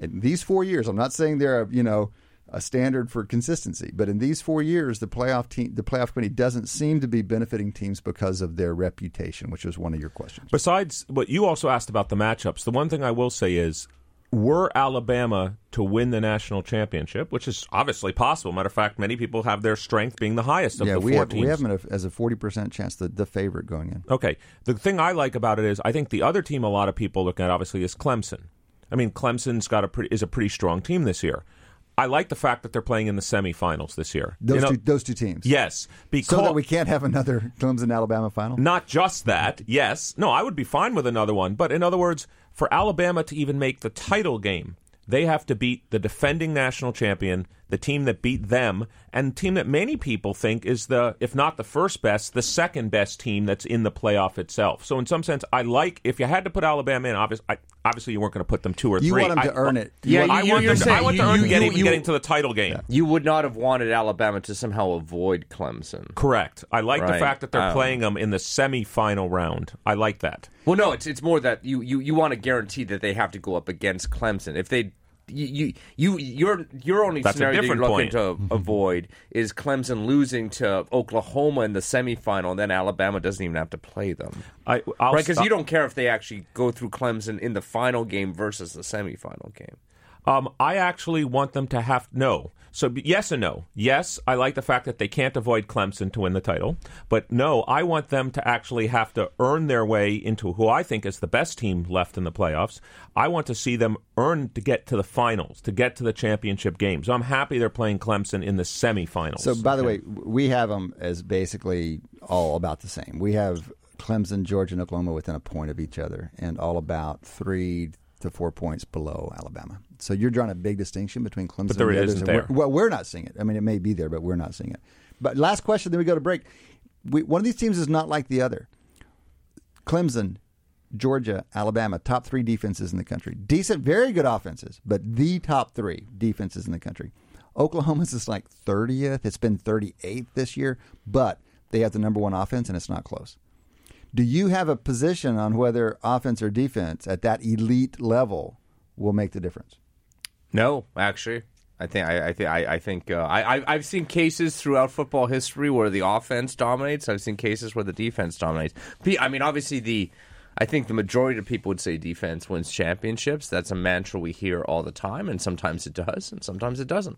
Speaker 2: in these four years i'm not saying they're a, you know a standard for consistency. But in these four years, the playoff team, the playoff committee doesn't seem to be benefiting teams because of their reputation, which was one of your questions.
Speaker 4: Besides what you also asked about the matchups, the one thing I will say is were Alabama to win the national championship, which is obviously possible. Matter of fact, many people have their strength being the highest of
Speaker 2: yeah,
Speaker 4: the
Speaker 2: we
Speaker 4: four
Speaker 2: have,
Speaker 4: teams.
Speaker 2: we have them as a forty percent chance, the, the favorite going in.
Speaker 4: Okay. The thing I like about it is I think the other team a lot of people look at obviously is Clemson. I mean, Clemson's got a pretty, is a pretty strong team this year. I like the fact that they're playing in the semifinals this year.
Speaker 2: Those
Speaker 4: You know-
Speaker 2: two, those two teams.
Speaker 4: Yes, because
Speaker 2: So that we can't have another Clemson Alabama final.
Speaker 4: not just that. Yes, no, I would be fine with another one. But in other words, for Alabama to even make the title game, they have to beat the defending national champion, the team that beat them, and team that many people think is the, if not the first best, the second best team that's in the playoff itself. So in some sense, I like if you had to put Alabama in. Obviously, I, obviously you weren't going to put them two or
Speaker 2: You
Speaker 4: three.
Speaker 2: want them to
Speaker 4: I-
Speaker 2: earn it.
Speaker 3: Yeah,
Speaker 4: I
Speaker 3: you-
Speaker 4: want them to, I want to earn
Speaker 3: you-
Speaker 4: getting,
Speaker 3: you-
Speaker 4: getting to the title game.
Speaker 3: You would not have wanted Alabama to somehow avoid Clemson.
Speaker 4: Correct. I like the fact that they're
Speaker 3: Um,
Speaker 4: playing them in the semifinal round. I like that.
Speaker 3: Well, no, it's it's more that you, you, you want to guarantee that they have to go up against Clemson. If they you you, you your your only
Speaker 4: That's
Speaker 3: scenario you're looking
Speaker 4: point.
Speaker 3: to avoid is Clemson losing to Oklahoma in the semifinal, and then Alabama doesn't even have to play them,
Speaker 4: I, I'll
Speaker 3: right? Because you don't care if they actually go through Clemson in the final game versus the semifinal game.
Speaker 4: Um, I actually want them to have no. So yes and no. Yes, I like the fact that they can't avoid Clemson to win the title, but no, I want them to actually have to earn their way into who I think is the best team left in the playoffs. I want to see them earn to get to the finals, to get to the championship game. So I'm happy they're playing Clemson in the semifinals.
Speaker 2: So, by the way, we have them as basically all about the same. We have Clemson, Georgia, and Oklahoma within a point of each other, and all about three to four points below Alabama. So you're drawing a big distinction between Clemson
Speaker 4: But there
Speaker 2: and the others,
Speaker 4: isn't
Speaker 2: and we're-
Speaker 4: there.
Speaker 2: well, we're not seeing it. I mean, it may be there, but we're not seeing it. But last question, then we go to break. We, one of these teams is not like the other. Clemson, Georgia, Alabama, top three defenses in the country. Decent, very good offenses, but the top three defenses in the country. Oklahoma's is like 30th. It's been 38th this year, but they have the number one offense, and it's not close. Do you have a position on whether offense or defense at that elite level will make the difference?
Speaker 3: No, actually, I think I, I think I, I think uh, I I've seen cases throughout football history where the offense dominates. I've seen cases where the defense dominates. I mean, obviously the. I think the majority of people would say defense wins championships. That's a mantra we hear all the time, and sometimes it does, and sometimes it doesn't.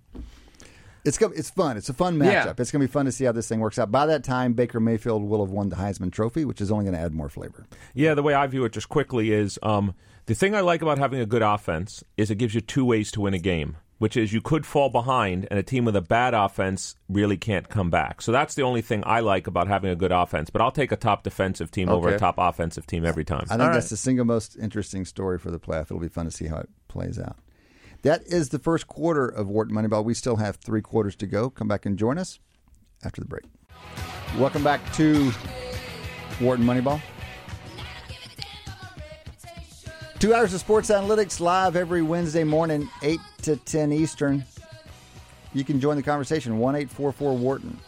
Speaker 2: It's go- it's fun. It's a fun matchup.
Speaker 3: Yeah.
Speaker 2: It's going to be fun to see how this thing works out. By that time, Baker Mayfield will have won the Heisman Trophy, which is only going to add more flavor.
Speaker 4: Yeah, the way I view it just quickly is um, the thing I like about having a good offense is it gives you two ways to win a game, which is you could fall behind and a team with a bad offense really can't come back. So that's the only thing I like about having a good offense. But I'll take a top defensive team over a top offensive team every time.
Speaker 2: I think that's the single most interesting story for the playoff. It'll be fun to see how it plays out. That is the first quarter of Wharton Moneyball. We still have three quarters to go. Come back and join us after the break. Welcome back to Wharton Moneyball. Two hours of sports analytics live every Wednesday morning, 8 to 10 Eastern. You can join the conversation, 1 844 Wharton.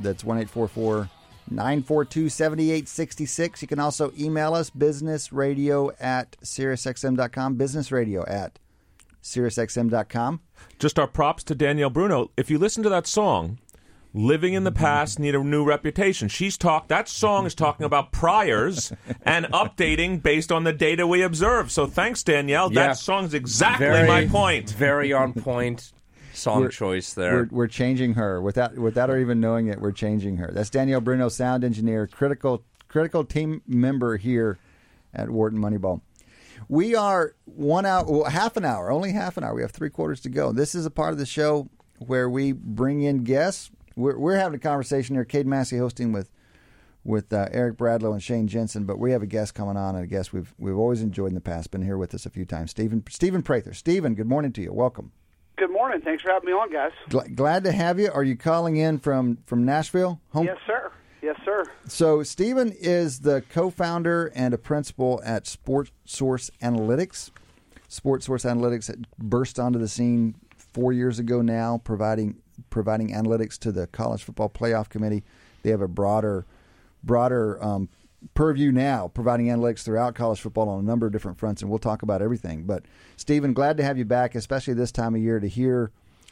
Speaker 2: That's 1 844 942 7866. You can also email us, businessradio at SiriusXM.com, businessradio at SiriusXM.com.
Speaker 4: Just our props to Danielle Bruno. If you listen to that song, Living in the Past Need a New Reputation, she's talked that song is talking about priors and updating based on the data we observe. So thanks, Danielle.
Speaker 3: Yeah.
Speaker 4: That song's exactly
Speaker 3: Very-
Speaker 4: my point.
Speaker 3: Very on point song
Speaker 2: We're-
Speaker 3: choice there.
Speaker 2: We're, we're changing her without without her even knowing it. We're changing her. That's Danielle Bruno, sound engineer, critical critical team member here at Wharton Moneyball. We are one hour, well, half an hour, only half an hour. We have three quarters to go. This is a part of the show where we bring in guests. We're, we're having a conversation here. Cade Massey hosting with with uh, Eric Bradlow and Shane Jensen, but we have a guest coming on, and a guest we've we've always enjoyed in the past. Been here with us a few times, Stephen Stephen Prather. Stephen, good morning to you. Welcome.
Speaker 5: Good morning. Thanks for having me on, guys.
Speaker 2: Gl- glad to have you. Are you calling in from from Nashville? Home.
Speaker 5: Yes, sir. Yes, sir.
Speaker 2: So Stephen is the co-founder and a principal at Sports Source Analytics. SportSource Analytics burst onto the scene four years ago now, providing providing analytics to the College Football Playoff Committee. They have a broader broader um, purview now, providing analytics throughout college football on a number of different fronts, and we'll talk about everything. But Stephen, glad to have you back, especially this time of year, to hear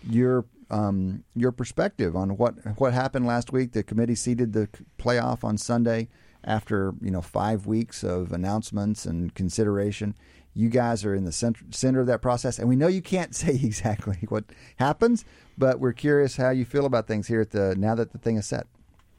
Speaker 2: your um, your perspective on what what happened last week. The committee seeded the playoff on Sunday after you know five weeks of announcements and consideration. You guys are in the center, center of that process, and we know you can't say exactly what happens, but we're curious how you feel about things here at the now that the thing is set.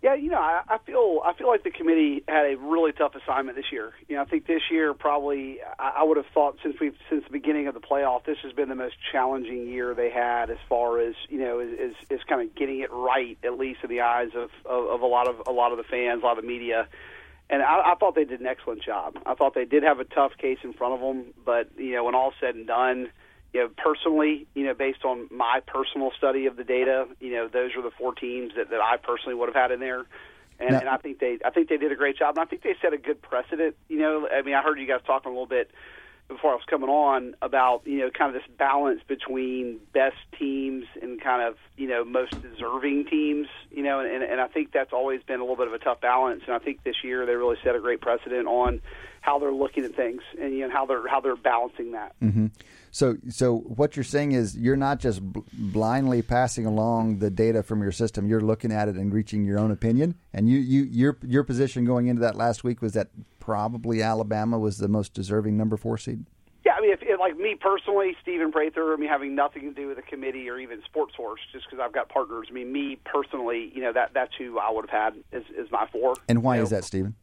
Speaker 5: Yeah, you know, I, I feel I feel like the committee had a really tough assignment this year. You know, I think this year probably I, I would have thought since we since the beginning of the playoff, this has been the most challenging year they had as far as you know is is, is kind of getting it right at least in the eyes of, of of a lot of a lot of the fans, a lot of the media. And I, I thought they did an excellent job. I thought they did have a tough case in front of them, but you know, when all said and done you know, personally, you know, based on my personal study of the data, you know, those are the four teams that, that I personally would have had in there. And,
Speaker 2: Now-
Speaker 5: and I think they, I think they did a great job, and I think they set a good precedent. You know, I mean, I heard you guys talking a little bit before I was coming on about you know kind of this balance between best teams and kind of you know most deserving teams. You know, and, and I think that's always been a little bit of a tough balance. And I think this year they really set a great precedent on how they're looking at things and you know how they're how they're balancing that. Mm-hmm.
Speaker 2: So, so what you're saying is you're not just bl- blindly passing along the data from your system. You're looking at it and reaching your own opinion. And you, you, your, your position going into that last week was that probably Alabama was the most deserving number four seed.
Speaker 5: Yeah, I mean, if, if like me personally, Stephen Prather, I mean, having nothing to do with the committee or even SportSource, just because I've got partners. I mean, me personally, you know, that that's who I would have had as, as my four.
Speaker 2: And why
Speaker 5: you
Speaker 2: is
Speaker 5: know.
Speaker 2: that, Stephen?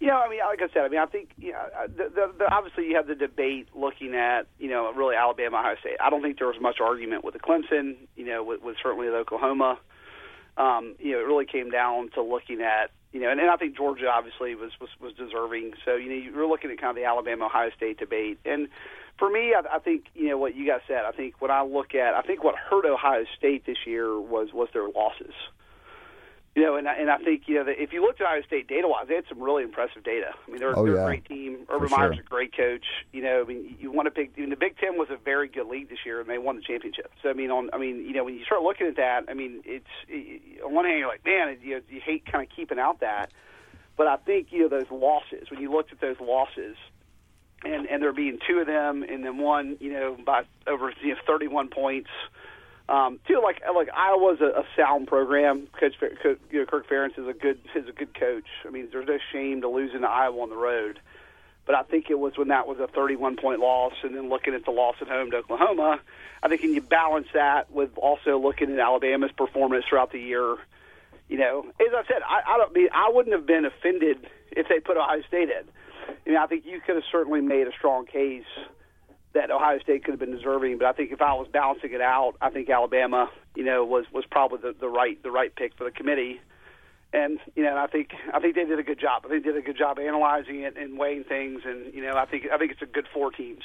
Speaker 5: You know, I mean, like I said, I mean, I think you know, uh, the, the, the, obviously you have the debate looking at you know really Alabama, Ohio State. I don't think there was much argument with the Clemson, you know, with, with certainly the Oklahoma. Um, you know, it really came down to looking at you know, and, and I think Georgia obviously was, was was deserving. So you know, you were looking at kind of the Alabama Ohio State debate, and for me, I, I think you know what you guys said. I think when I look at, I think what hurt Ohio State this year was was their losses. You know, and I, and I think you know that if you looked at Ohio State data wise, they had some really impressive data. I mean, they're,
Speaker 2: Oh,
Speaker 5: they're
Speaker 2: yeah.
Speaker 5: a great team. Urban
Speaker 2: For
Speaker 5: Meyer's
Speaker 2: sure.
Speaker 5: a great coach. You know, I mean, you want to pick. I mean, the Big Ten was a very good league this year, and they won the championship. So I mean, on I mean, you know, when you start looking at that, I mean, it's it, on one hand you're like, man, you you hate kind of keeping out that, but I think you know those losses. When you looked at those losses, and and there being two of them, and then one, you know, by over you know, 31 points. Um, too, like like Iowa's a, a sound program. Coach, Fer- Co- you know, Kirk Ferentz is a good is a good coach. I mean, there's no shame to losing to Iowa on the road. But I think it was when that was a 31 point loss, and then looking at the loss at home to Oklahoma. I think when you balance that with also looking at Alabama's performance throughout the year, you know, as I said, I, I don't mean I wouldn't have been offended if they put Ohio State in. I mean, I think you could have certainly made a strong case that Ohio State could have been deserving, but I think if I was balancing it out, I think Alabama, you know, was was probably the, the right the right pick for the committee. And you know, I think I think they did a good job. I think they did a good job analyzing it and weighing things. And you know, I think I think it's a good four teams.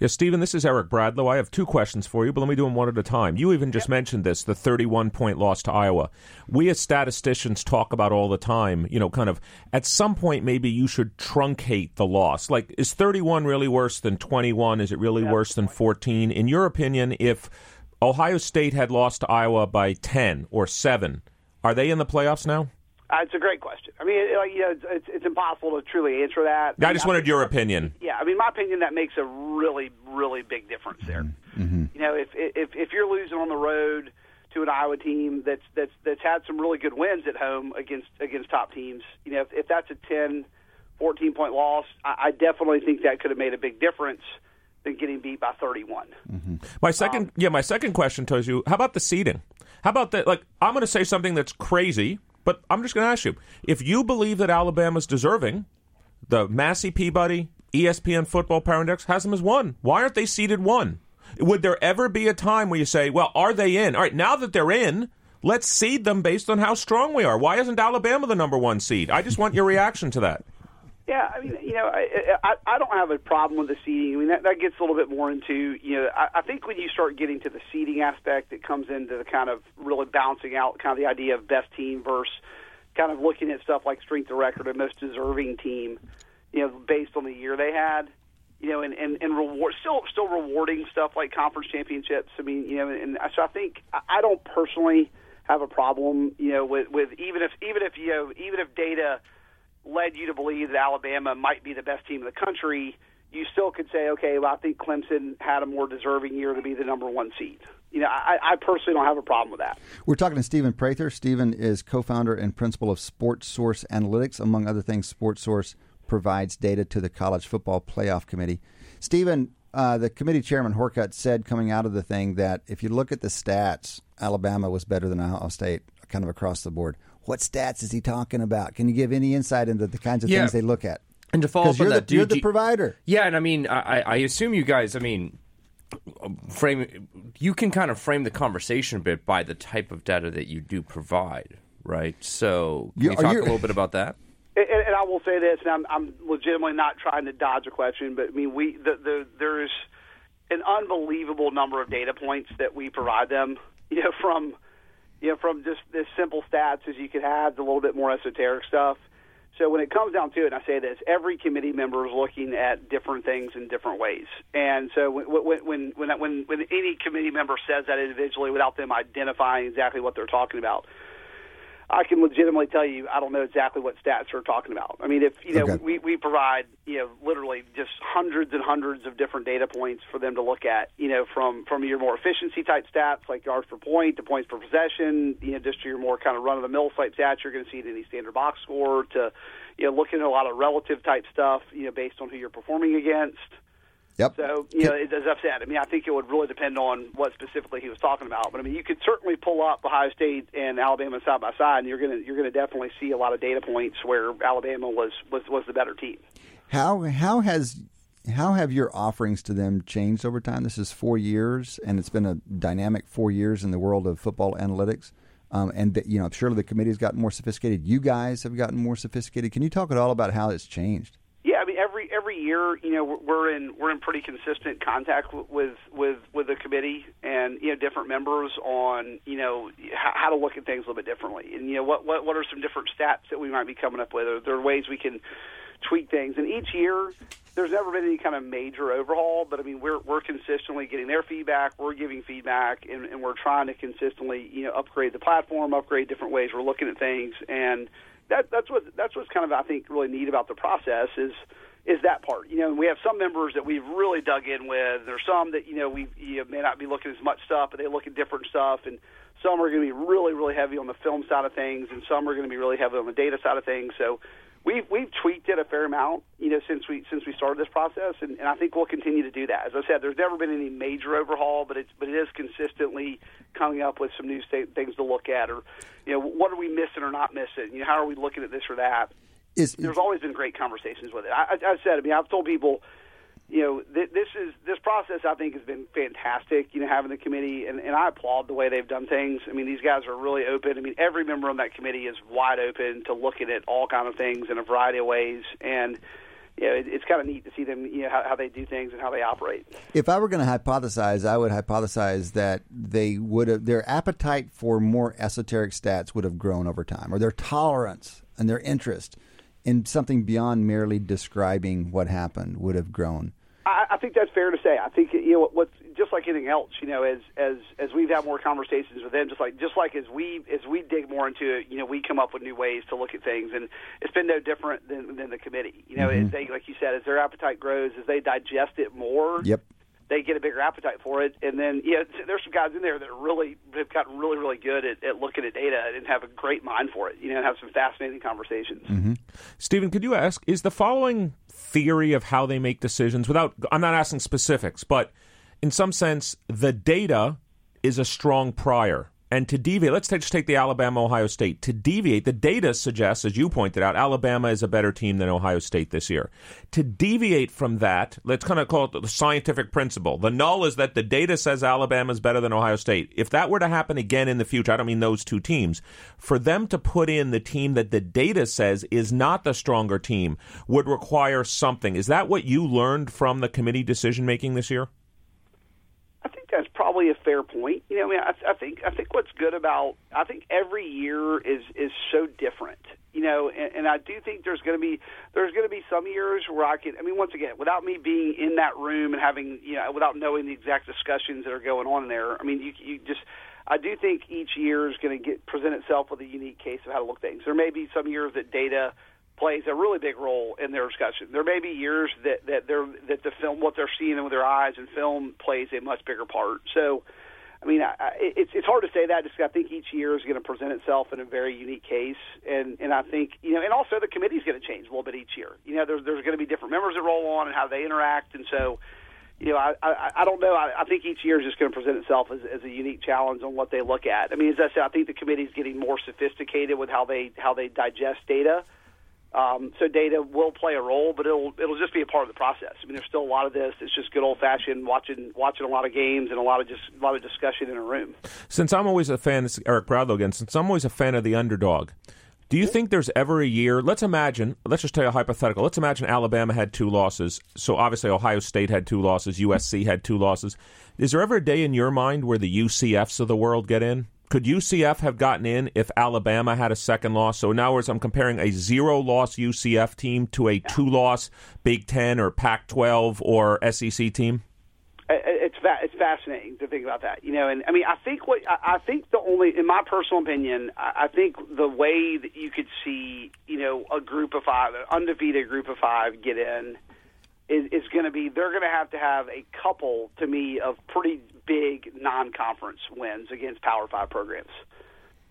Speaker 4: Yeah, Stephen, this is Eric Bradlow. I have two questions for you, but let me do them one at a time. You even just mentioned this, the 31 point loss to Iowa. We as statisticians talk about all the time, you know, kind of at some point maybe you should truncate the loss. Like, is 31 really worse than 21? Is it really worse than 14? In your opinion, if Ohio State had lost to Iowa by 10 or 7, are they in the playoffs now?
Speaker 5: Uh, it's a great question. I mean, it, like, you know, it's, it's, it's impossible to truly answer that.
Speaker 4: I
Speaker 5: mean,
Speaker 4: just wanted your opinion.
Speaker 5: Yeah, I mean, my opinion that makes a really, really big difference there. Mm-hmm. Mm-hmm. You know, if if if you're losing on the road to an Iowa team that's that's that's had some really good wins at home against against top teams, you know, if, if that's a 10, 14 point loss, I, I definitely think that could have made a big difference than getting beat by 31. Mm-hmm.
Speaker 4: My second, um, yeah, my second question tells you: How about the seeding? How about that? Like, I'm going to say something that's crazy, but I'm just going to ask you: If you believe that Alabama's deserving, the Massey Peabody ESPN Football Power has them as one. Why aren't they seeded one? Would there ever be a time where you say, "Well, are they in?" All right, now that they're in. Let's seed them based on how strong we are. Why isn't Alabama the number one seed? I just want your reaction to that.
Speaker 5: Yeah, I mean, you know, I, I I don't have a problem with the seeding. I mean, that, that gets a little bit more into, you know, I, I think when you start getting to the seeding aspect, it comes into the kind of really balancing out kind of the idea of best team versus kind of looking at stuff like strength of record and most deserving team, you know, based on the year they had, you know, and and and reward still still rewarding stuff like conference championships. I mean, you know, and so I think I I don't personally have a problem, you know, with with even if even if you know even if data led you to believe that Alabama might be the best team in the country, you still could say, okay, well, I think Clemson had a more deserving year to be the number one seed. You know, I, I personally don't have a problem with that.
Speaker 2: We're talking to Stephen Prather. Stephen is co-founder and principal of SportSource Analytics. Among other things, SportSource provides data to the College Football Playoff Committee. Stephen, uh, the committee chairman Hocutt said coming out of the thing that if you look at the stats, Alabama was better than Ohio State, kind of across the board. What stats is he talking about? Can you give any insight into the kinds of
Speaker 3: Yeah.
Speaker 2: things they look at?
Speaker 3: And to follow up
Speaker 2: Because
Speaker 3: on
Speaker 2: you're,
Speaker 3: that,
Speaker 2: the, you're the
Speaker 3: do-
Speaker 2: provider.
Speaker 3: Yeah, and I mean, I, I assume you guys. I mean, frame. You can kind of frame the conversation a bit by the type of data that you do provide, right? So, can
Speaker 2: You-
Speaker 3: you talk
Speaker 2: you-
Speaker 3: a little bit about that?
Speaker 5: And, and I will say this, and I'm, I'm legitimately not trying to dodge a question, but I mean, we the, the, there's an unbelievable number of data points that we provide them. You know, from you know from just as simple stats as you could have to a little bit more esoteric stuff. So when it comes down to it, and I say this, every committee member is looking at different things in different ways. And so when when when when, when, when any committee member says that individually without them identifying exactly what they're talking about, I can legitimately tell you I don't know exactly what stats we're talking about. I mean, if you know,
Speaker 2: Okay.
Speaker 5: we we provide you know literally just hundreds and hundreds of different data points for them to look at. You know, from from your more efficiency type stats like yards per point to points per possession. You know, just to your more kind of run of the mill type stats, you're going to see it in any standard box score. To you know, looking at a lot of relative type stuff. You know, based on who you're performing against.
Speaker 2: Yep.
Speaker 5: So, you know, as I've said, I mean, I think it would really depend on what specifically he was talking about. But I mean, you could certainly pull up Ohio State and Alabama side by side, and you're going to you're going to definitely see a lot of data points where Alabama was was was the better team.
Speaker 2: How how has how have your offerings to them changed over time? This is four years, and it's been a dynamic four years in the world of football analytics. Um, and that, you know, surely the committee has gotten more sophisticated. You guys have gotten more sophisticated. Can you talk at all about how it's changed?
Speaker 5: Year, you know, we're- in we're in pretty consistent contact with with with the committee and you know different members on you know how, to look at things a little bit differently, and you know what what what are some different stats that we might be coming up with, or there ways we can tweak things. And each year, there's never been any kind of major overhaul, but I mean, we're we're consistently getting their feedback, we're giving feedback, and, and we're trying to consistently you know upgrade the platform, upgrade different ways we're looking at things, and that that's what that's what's kind of I think really neat about the process is is that part. You know, we have some members that we've really dug in with. There's some that you know we you may not be looking as much stuff, but they look at different stuff, and some are going to be really really heavy on the film side of things, and some are going to be really heavy on the data side of things. So we've we've tweaked it a fair amount, you know, since we since we started this process, and, and I think we'll continue to do that. As I said, there's never been any major overhaul, but it's but it is consistently coming up with some new sta- things to look at, or you know, what are we missing or not missing? You know, how are we looking at this or that?
Speaker 2: Is
Speaker 5: there's always been great conversations with it. I, I, I've said, I mean, I've told people, you know, th- this is this process. I think has been fantastic. You know, having the committee, and, and I applaud the way they've done things. I mean, these guys are really open. I mean, every member on that committee is wide open to looking at all kind of things in a variety of ways, and you know, it, it's kind of neat to see them, you know, how, how they do things and how they operate.
Speaker 2: If I were going to hypothesize, I would hypothesize that they would have their appetite for more esoteric stats would have grown over time, or their tolerance and their interest in something beyond merely describing what happened would have grown.
Speaker 5: I, I think that's fair to say. I think you know what, what's just like anything else. You know, as as as we've had more conversations with them, just like just like as we as we dig more into it, you know, we come up with new ways to look at things, and it's been no different than than the committee. You know, mm-hmm. as they like you said, as their appetite grows, as they digest it more,
Speaker 2: Yep.
Speaker 5: They get a bigger appetite for it. And then, yeah, there's some guys in there that really have gotten really, really good at, at looking at data and have a great mind for it. You know, and have some fascinating conversations. Mm-hmm.
Speaker 4: Stephen, could you ask, is the following theory of how they make decisions without, I'm not asking specifics, but in some sense, the data is a strong prior. And to deviate, let's take, just take the Alabama Ohio State. To deviate, the data suggests, as you pointed out, Alabama is a better team than Ohio State this year. To deviate from that, let's kind of call it the scientific principle. The null is that the data says Alabama is better than Ohio State. If that were to happen again in the future, I don't mean those two teams, for them to put in the team that the data says is not the stronger team would require something. Is that what you learned from the committee decision making this year?
Speaker 5: I think that's probably a fair point. You know, I mean, I, I think I think what's good about I think every year is is so different. You know, and, and I do think there's going to be there's going to be some years where I can. I mean, once again, without me being in that room and having you know, without knowing the exact discussions that are going on there. I mean, you you just. I do think each year is going to get present itself with a unique case of how to look things. There may be some years that data plays a really big role in their discussion. There may be years that that they're that the film what they're seeing with their eyes and film plays a much bigger part. So, I mean, I, I, it's it's hard to say that. Just I think each year is going to present itself in a very unique case, and and I think you know, and also the committee's going to change a little bit each each year. You know, there's there's going to be different members that roll on and how they interact, and so you know, I, I, I don't know. I, I think each year is just going to present itself as, as a unique challenge on what they look at. I mean, as I said, I think the committee is getting more sophisticated with how they how they digest data. Um, so data will play a role, but it'll it'll just be a part of the process. I mean, there's still a lot of this. It's just good old fashioned watching watching a lot of games and a lot of just a lot of discussion in a room.
Speaker 4: Since I'm always a fan, this is Eric Bradlow again. Since I'm always a fan of the underdog, do you think there's ever a year? Let's imagine. Let's just tell you a hypothetical. Let's imagine Alabama had two losses. So obviously Ohio State had two losses. USC had two losses. Is there ever a day in your mind where the UCFs of the world get in? Could UCF have gotten in if Alabama had a second loss? So in other words, I'm comparing a zero-loss UCF team to a two-loss Big Ten or Pac-12 or SEC team.
Speaker 5: It's it's fascinating to think about that, you know. And I mean, I think what I, think the only, in my personal opinion, I, I think the way that you could see, you know, a group of five, an undefeated group of five get in is, is going to be they're going to have to have a couple to me of pretty big non-conference wins against Power Five programs.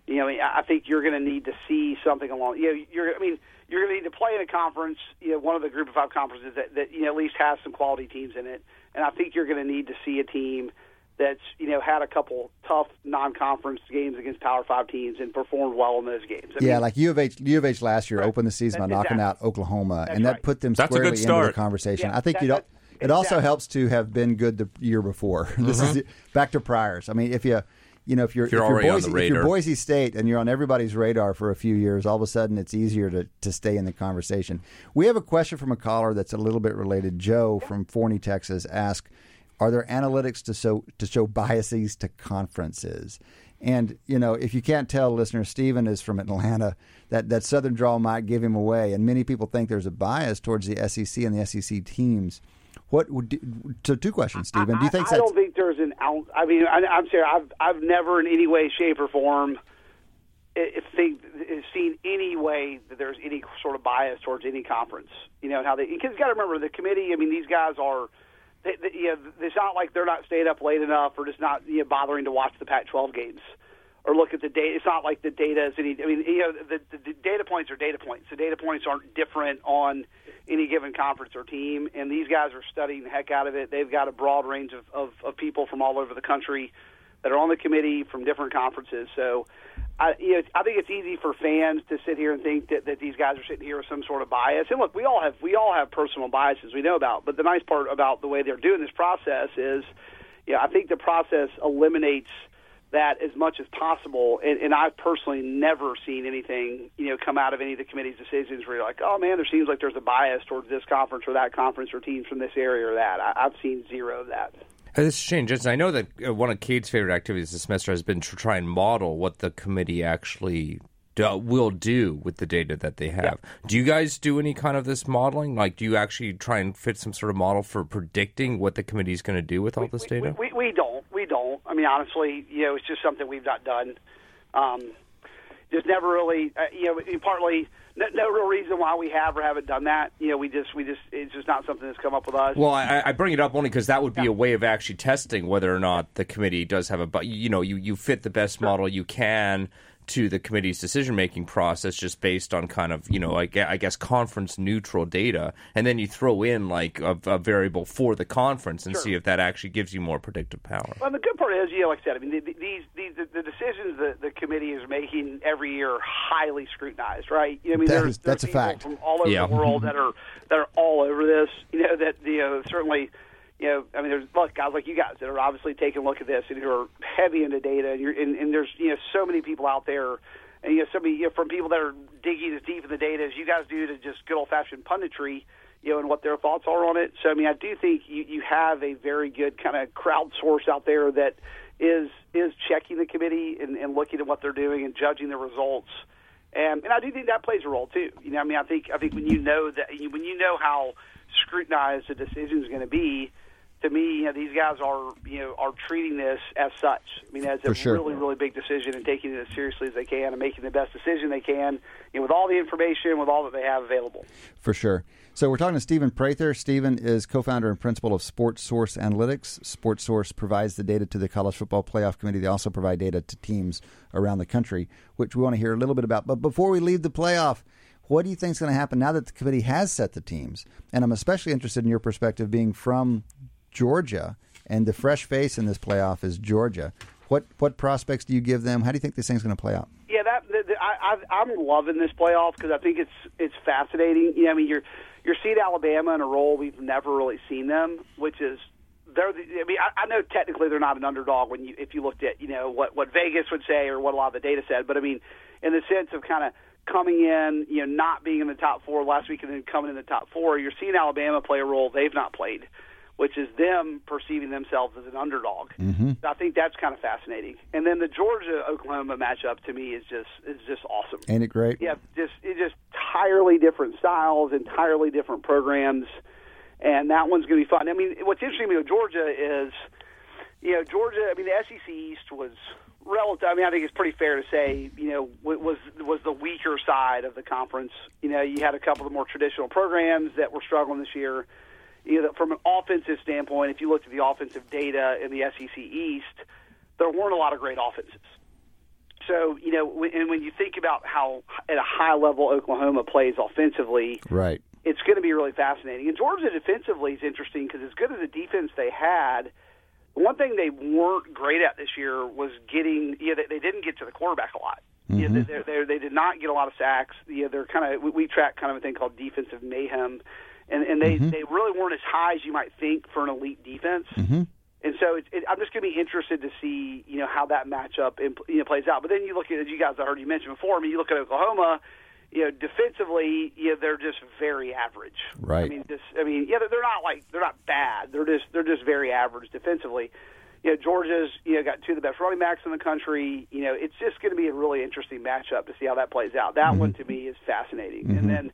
Speaker 5: You know, I think you're going to need to see something along. You know, you're. I mean, you're going to need to play in a conference. You know, one of the Group of Five conferences that, that you know at least has some quality teams in it. And I think you're going to need to see a team that's you know had a couple tough non-conference games against Power Five teams and performed well in those games.
Speaker 2: I yeah, mean, like U of H. U of H last year right. opened the season by knocking out Oklahoma,
Speaker 5: that's
Speaker 2: and that
Speaker 5: right.
Speaker 2: put them
Speaker 4: That's
Speaker 2: squarely
Speaker 4: good
Speaker 2: into the conversation.
Speaker 5: Yeah,
Speaker 2: I think
Speaker 5: that-
Speaker 2: you don't.
Speaker 5: that-
Speaker 2: It also helps to have been good the year before. This is mm-hmm. back to priors. I mean, if you. You know, if you're,
Speaker 3: If you're
Speaker 2: if you're Boise, if you're. Boise State and you're on everybody's radar for a few years, all of a sudden it's easier to, to stay in the conversation. We have a question from a caller that's a little bit related. Joe from Forney, Texas, asked, "Are there analytics to show to show biases to conferences?" And you know, if you can't tell, listener, Stephen is from Atlanta. That that Southern draw might give him away, and many people think there's a bias towards the SEC and the SEC teams. What would so two questions, Stephen? Do you think
Speaker 5: I, I don't think there's an ounce. I mean, I, I'm sorry. I've I've never in any way, shape, or form if think eh, seen any way that there's any sort of bias towards any conference. You know and how they because you got to remember the committee. I mean, these guys are. They, they, you know, it's not like they're not staying up late enough or just not you know, bothering to watch the Pac-12 games or look at the data. It's not like the data is any. I mean, you know, the, the, the data points are data points. The data points aren't different on any given conference or team, and these guys are studying the heck out of it. They've got a broad range of, of, of people from all over the country that are on the committee from different conferences. So, I, you know, I think it's easy for fans to sit here and think that, that these guys are sitting here with some sort of bias. And look, we all have we all have personal biases we know about. But the nice part about the way they're doing this process is, yeah, I think the process eliminates that as much as possible. And, and I've personally never seen anything, you know, come out of any of the committee's decisions where you're like, oh man, there seems like there's a bias towards this conference or that conference or teams from this area or that. I, I've seen zero of that.
Speaker 3: This is Shane Jensen. I know that uh, one of Cade's favorite activities this semester has been to try and model what the committee actually do, will do with the data that they have. Do you guys do any kind of this modeling? Like, do you actually try and fit some sort of model for predicting what the committee is going to do with all this data?
Speaker 5: We, we, we don't. We don't. I mean, honestly, you know, it's just something we've not done. Um, just never really, uh, you know, partly no, no real reason why we have or haven't done that. You know, we just, we just, it's just not something that's come up with us.
Speaker 3: Well, I, I bring it up only because that would be a way of actually testing whether or not the committee does have a. You know, you, you fit the best model you can to the committee's decision making process, just based on kind of you know, I I guess conference neutral data, and then you throw in like a, a variable for the conference and
Speaker 5: Sure.
Speaker 3: see if that actually gives you more predictive power.
Speaker 5: Well, the good part is, you know, like I said, I mean, the, the- these, these the, the decisions that the committee is making every year are highly scrutinized, right? You know, I mean,
Speaker 2: That
Speaker 5: there's,
Speaker 2: is- that's
Speaker 5: there's
Speaker 2: a
Speaker 5: people
Speaker 2: fact.
Speaker 5: from all over
Speaker 3: Yeah.
Speaker 5: the world that are that are all over this. You know, that you know certainly. You know, I mean, there's look guys like you guys that are obviously taking a look at this and who are heavy into data, and, you're, and, and there's you know so many people out there, and you know so many you know, from people that are digging as deep in the data as you guys do to just good old fashioned punditry, you know, and what their thoughts are on it. So I mean, I do think you you have a very good kind of crowdsource out there that is is checking the committee and, and looking at what they're doing and judging the results. And, and I do think that plays a role too. You know, I mean, I think I think when you know that when you know how scrutinized the decision is going to be, to me, you know, these guys are you know are treating this as such. I mean, as a
Speaker 2: sure.
Speaker 5: really really big decision and taking it as seriously as they can and making the best decision they can, you know, with all the information, with all that they have available.
Speaker 2: For sure. So we're talking to Stephen Prather. Stephen is co-founder and principal of SportSource Analytics. SportSource provides the data to the College Football Playoff Committee. They also provide data to teams around the country, which we want to hear a little bit about. But before we leave the playoff, What do you think is going to happen now that the committee has set the teams? And I'm especially interested in your perspective, being from Georgia, and the fresh face in this playoff is Georgia. What what prospects do you give them? How do you think this thing's going to play out?
Speaker 5: Yeah, that the, the, I, I, I'm loving this playoff because I think it's it's fascinating. You know, I mean, you're you're seeing Alabama in a role we've never really seen them, which is they're. The, I mean, I, I know technically they're not an underdog when you if you looked at you know what what Vegas would say or what a lot of the data said, but I mean, in the sense of kind of coming in, you know, not being in the top four last week and then coming in the top four, you're seeing Alabama play a role they've not played which is them perceiving themselves as an underdog. Mm-hmm. I think that's kind of fascinating. And then the Georgia Oklahoma matchup to me is just is just awesome.
Speaker 2: Ain't it great?
Speaker 5: Yeah, just it's just entirely different styles, entirely different programs, and that one's going to be fun. I mean, what's interesting about Georgia is, you know, Georgia. I mean, the SEC East was relative. I mean, I think it's pretty fair to say, you know, was was the weaker side of the conference. You know, you had a couple of more traditional programs that were struggling this year you know, from an offensive standpoint, if you looked at the offensive data in the SEC East, there weren't a lot of great offenses. So, you know, and when you think about how at a high level Oklahoma plays offensively,
Speaker 2: right,
Speaker 5: it's going to be really fascinating. And Georgia defensively is interesting because as good as the defense they had, one thing they weren't great at this year was getting. You know, they, they didn't get to the quarterback a lot. Mm-hmm. You know, they, they, they did not get a lot of sacks. You know, they're kind of we, we track kind of a thing called defensive mayhem and and they mm-hmm. they really weren't as high as you might think for an elite defense.
Speaker 2: Mm-hmm.
Speaker 5: And so it, it, I'm just going to be interested to see you know how that matchup you know, plays out. But then you look at as you guys I heard you mention before. I mean, you look at Oklahoma. You know, defensively, you know, they're just very average.
Speaker 2: Right. I
Speaker 5: mean, just I mean, yeah, they're not like they're not bad. They're just they're just very average defensively. You know, Georgia's you know got two of the best running backs in the country. You know, it's just going to be a really interesting matchup to see how that plays out. That mm-hmm. one to me is fascinating. And then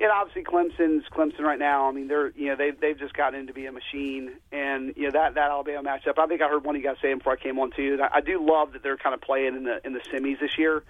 Speaker 5: and obviously Clemson's Clemson right now. I mean, they're you know they've they've just gotten into be a machine, and you know that that Alabama matchup. I think I heard one of you guys saying before I came on too. I, I do love that they're kind of playing in the in the semis this year,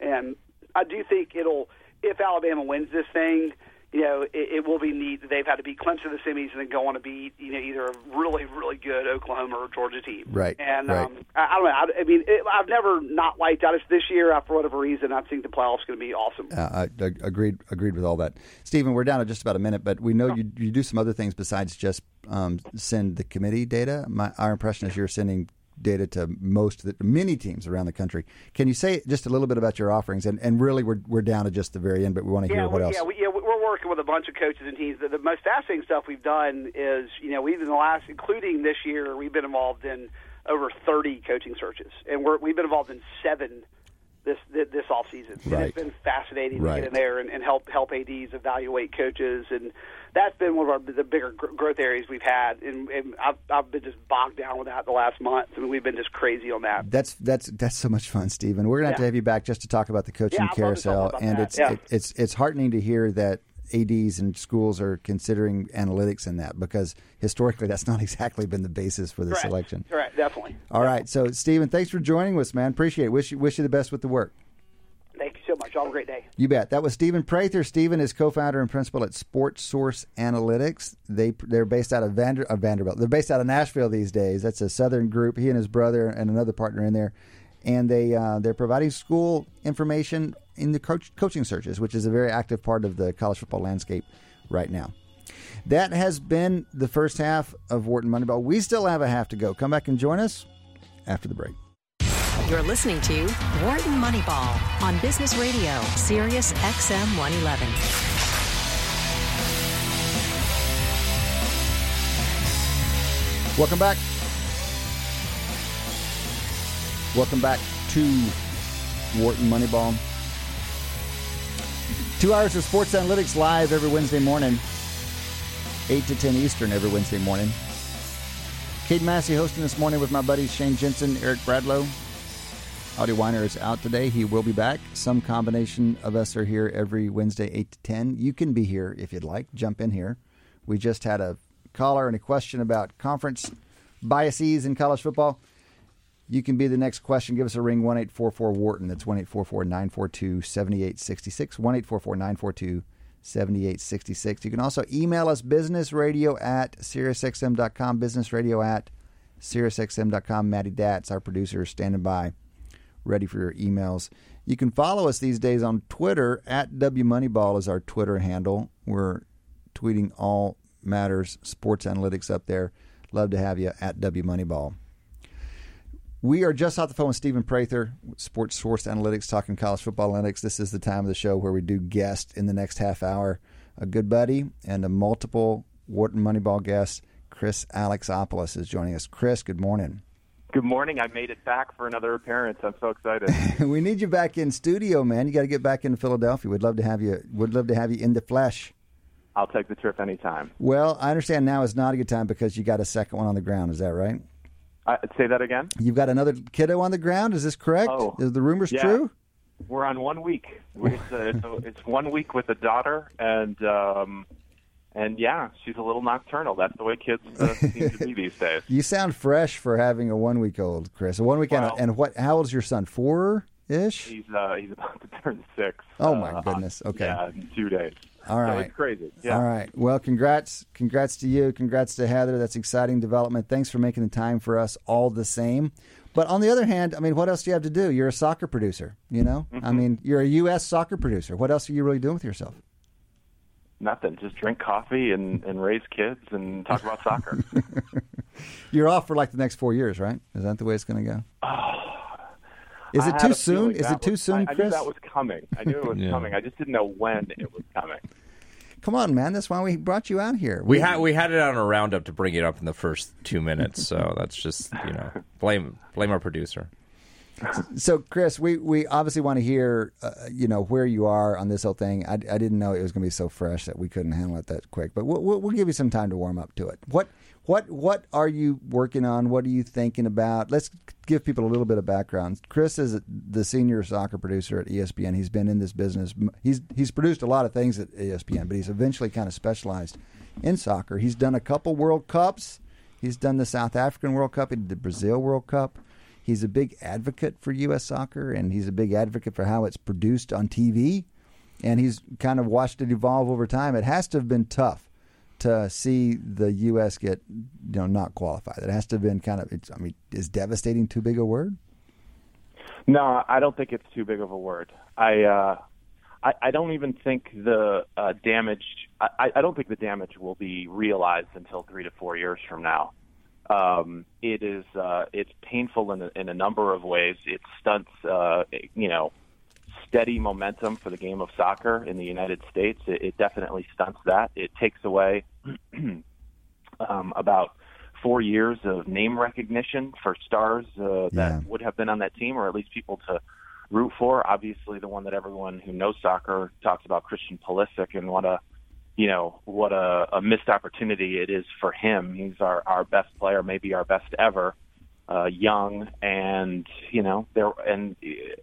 Speaker 5: and I do think it'll if Alabama wins this thing you know, it, it will be neat they've had to beat Clemson in the semis and then go on to beat, you know, either a really, really good Oklahoma or Georgia team.
Speaker 2: Right.
Speaker 5: And
Speaker 2: right.
Speaker 5: Um, I, I don't know. I, I mean, it, I've never not liked that. this year, for whatever reason, I think the playoffs going to be awesome.
Speaker 2: Uh, I, I agreed. Agreed with all that, Stephen. We're down to just about a minute, but we know you you do some other things besides just um, send the committee data. My, our impression is you're sending data to most of the many teams around the country. Can you say just a little bit about your offerings? And, and really, we're, we're down to just the very end, but we want to
Speaker 5: yeah,
Speaker 2: hear what else.
Speaker 5: Yeah, we, yeah, we're working with a bunch of coaches and teams. The, the most fascinating stuff we've done is, you know, we've in the last, including this year, we've been involved in over 30 coaching searches, and we're, we've been involved in seven this this off season.
Speaker 2: Right.
Speaker 5: It's been fascinating
Speaker 2: right.
Speaker 5: to get in there and, and help help ads evaluate coaches, and that's been one of our, the bigger growth areas we've had. And, and I've I've been just bogged down with that the last month. I mean, we've been just crazy on that.
Speaker 2: That's that's that's so much fun, Stephen. We're gonna have
Speaker 5: yeah.
Speaker 2: to have you back just to talk about the coaching
Speaker 5: yeah,
Speaker 2: carousel, and
Speaker 5: that.
Speaker 2: it's
Speaker 5: yeah.
Speaker 2: it, it's it's heartening to hear that ads and schools are considering analytics in that because historically that's not exactly been the basis for the selection.
Speaker 5: Correct, definitely.
Speaker 2: All right, so Stephen, thanks for joining us, man. Appreciate it. Wish you wish you the best with the work.
Speaker 5: So much. Have a great day.
Speaker 2: You bet. That was Stephen Prather. Stephen is co-founder and principal at SportSource Analytics. They they're based out of, Vander, of Vanderbilt. They're based out of Nashville these days. That's a Southern group. He and his brother and another partner in there, and they uh, they're providing school information in the coach, coaching searches, which is a very active part of the college football landscape right now. That has been the first half of Wharton Moneyball. We still have a half to go. Come back and join us after the break.
Speaker 1: You're listening to Wharton Moneyball on Business Radio, Sirius XM 111.
Speaker 2: Welcome back. Welcome back to Wharton Moneyball. Two hours of sports analytics live every Wednesday morning, 8 to 10 Eastern every Wednesday morning. Cade Massey hosting this morning with my buddies Shane Jensen, Eric Bradlow. Adi Wyner is out today. He will be back. Some combination of us are here every Wednesday, 8 to 10. You can be here if you'd like. Jump in here. We just had a caller and a question about conference biases in college football. You can be the next question. Give us a ring, 1 844 Wharton. That's 1 844 942 7866. 1 844 942 7866. You can also email us businessradio at SiriusXM.com. Businessradio at SiriusXM.com. Maddie Datz, our producer, is standing by ready for your emails. You can follow us these days on Twitter at WMoneyball is our Twitter handle. We're tweeting all matters sports analytics up there. Love to have you at WMoneyball. We are just off the phone with Stephen Prather, SportSource Analytics, talking college football analytics. This is the time of the show where we do guest in the next half hour. A good buddy and a multiple Wharton Moneyball guest, Chris Alexopoulos, is joining us. Chris, good morning.
Speaker 6: Good morning. I made it back for another appearance. I'm so excited.
Speaker 2: we need you back in studio, man. You got to get back into Philadelphia. We'd love to have you. Would love to have you in the flesh.
Speaker 6: I'll take the trip anytime.
Speaker 2: Well, I understand now is not a good time because you got a second one on the ground. Is that right?
Speaker 6: Uh, say that again.
Speaker 2: You've got another kiddo on the ground. Is this correct?
Speaker 6: Oh,
Speaker 2: is the rumors
Speaker 6: yeah.
Speaker 2: true?
Speaker 6: We're on one week. It's, uh, it's, it's, one week with a daughter, and um, and yeah, she's a little nocturnal. That's the way kids uh, seem to be these days.
Speaker 2: You sound fresh for having a one week old, Chris. A one week
Speaker 6: Well-
Speaker 2: and, what? How old is your son? Four ish.
Speaker 6: He's uh, he's about to turn six.
Speaker 2: Oh, my
Speaker 6: uh,
Speaker 2: goodness. Okay.
Speaker 6: Yeah, in two days.
Speaker 2: All
Speaker 6: So it's crazy. Yeah.
Speaker 2: All right. Well, congrats, congrats to you, congrats to Heather. That's exciting development. Thanks for making the time for us all the same. But on the other hand, I mean, what else do you have to do? You're a soccer producer, you know?
Speaker 6: Mm-hmm.
Speaker 2: I mean, you're a U.S. soccer producer. What else are you really doing with yourself?
Speaker 6: Nothing. Just drink coffee and, and raise kids and talk about soccer.
Speaker 2: You're off for like the next four years, right? Is that the way it's going to go? Is it too soon? Is it too
Speaker 6: was-
Speaker 2: soon,
Speaker 6: I, I knew that was coming. I knew it was
Speaker 3: Yeah.
Speaker 6: coming. I just didn't know when it was coming.
Speaker 2: Come on, man. That's why we brought you out here.
Speaker 3: We had we had it on a roundup to bring it up in the first two minutes, so that's just you know blame blame our producer.
Speaker 2: So, Chris, we, we obviously want to hear, uh, you know, where you are on this whole thing. I, I didn't know it was going to be so fresh that we couldn't handle it that quick, but we'll, we'll, we'll give you some time to warm up to it. What what what are you working on? What are you thinking about? Let's give people a little bit of background. Chris is the senior soccer producer at ESPN. He's been in this business. He's he's produced a lot of things at ESPN, but he's eventually kind of specialized in soccer. He's done a couple World Cups. He's done the South African World Cup. He did the Brazil World Cup. He's a big advocate for U.S. soccer, and he's a big advocate for how it's produced on TV. And he's kind of watched it evolve over time. It has to have been tough to see the U.S. get, you know, not qualified. It has to have been kind of. I mean, is devastating too big a word?
Speaker 6: No, I don't think it's too big of a word. I uh, I, I don't even think the uh, damage. I, I don't think the damage will be realized until three to four years from now. Um, it is uh, it's painful in a, in a number of ways. It stunts, uh, you know, steady momentum for the game of soccer in the United States. It, it definitely stunts that. It takes away um, about four years of name recognition for stars uh, that
Speaker 2: Yeah.
Speaker 6: would have been on that team, or at least people to root for. Obviously, the one that everyone who knows soccer talks about, Christian Pulisic, and what a you know what a, a missed opportunity it is for him. He's our our best player, maybe our best ever, uh, young, and you know there and uh,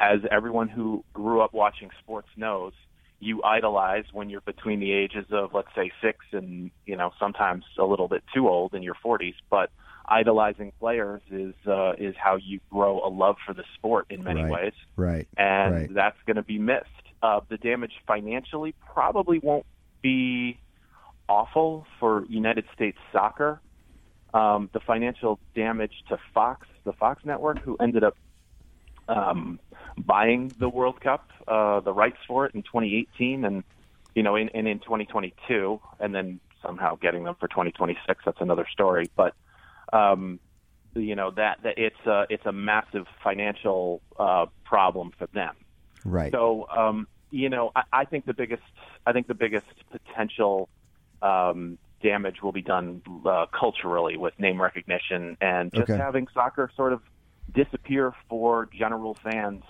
Speaker 6: as everyone who grew up watching sports knows, you idolize when you're between the ages of let's say six and you know sometimes a little bit too old in your 40s, but idolizing players is uh, is how you grow a love for the sport in many
Speaker 2: Right.
Speaker 6: ways,
Speaker 2: Right.
Speaker 6: and
Speaker 2: right.
Speaker 6: that's going to be missed. Uh, the damage financially probably won't be awful for United States soccer. Um, the financial damage to Fox, the Fox network, who ended up um, buying the World Cup, uh, the rights for it in 2018, and you know, in, and in 2022, and then somehow getting them for 2026. That's another story. But um, you know that, that it's a it's a massive financial uh, problem for them.
Speaker 2: Right.
Speaker 6: So, um, you know, I, I think the biggest, I think the biggest potential um, damage will be done uh, culturally with name recognition and just
Speaker 2: Okay.
Speaker 6: having soccer sort of disappear for general fans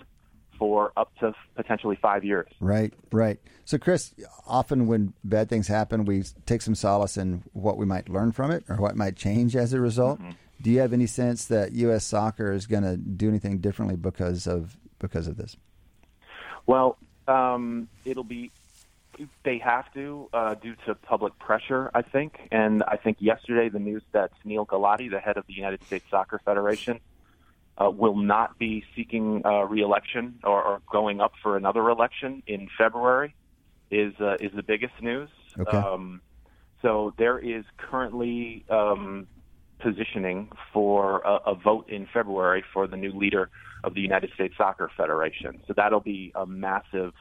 Speaker 6: for up to potentially five years.
Speaker 2: Right, right. So, Chris, often when bad things happen, we take some solace in what we might learn from it or what might change as a result. Do you have any sense that U.S. soccer is going to do anything differently because of because of this?
Speaker 6: Well, um, it'll be. They have to uh, due to public pressure, I think. And I think yesterday the news that Neil Gulati, the head of the United States Soccer Federation, uh, will not be seeking uh, reelection or, or going up for another election in February is uh, is the biggest news.
Speaker 2: Okay.
Speaker 6: Um, so there is currently um, positioning for a, a vote in February for the new leader of the United States Soccer Federation. So that'll be a massive,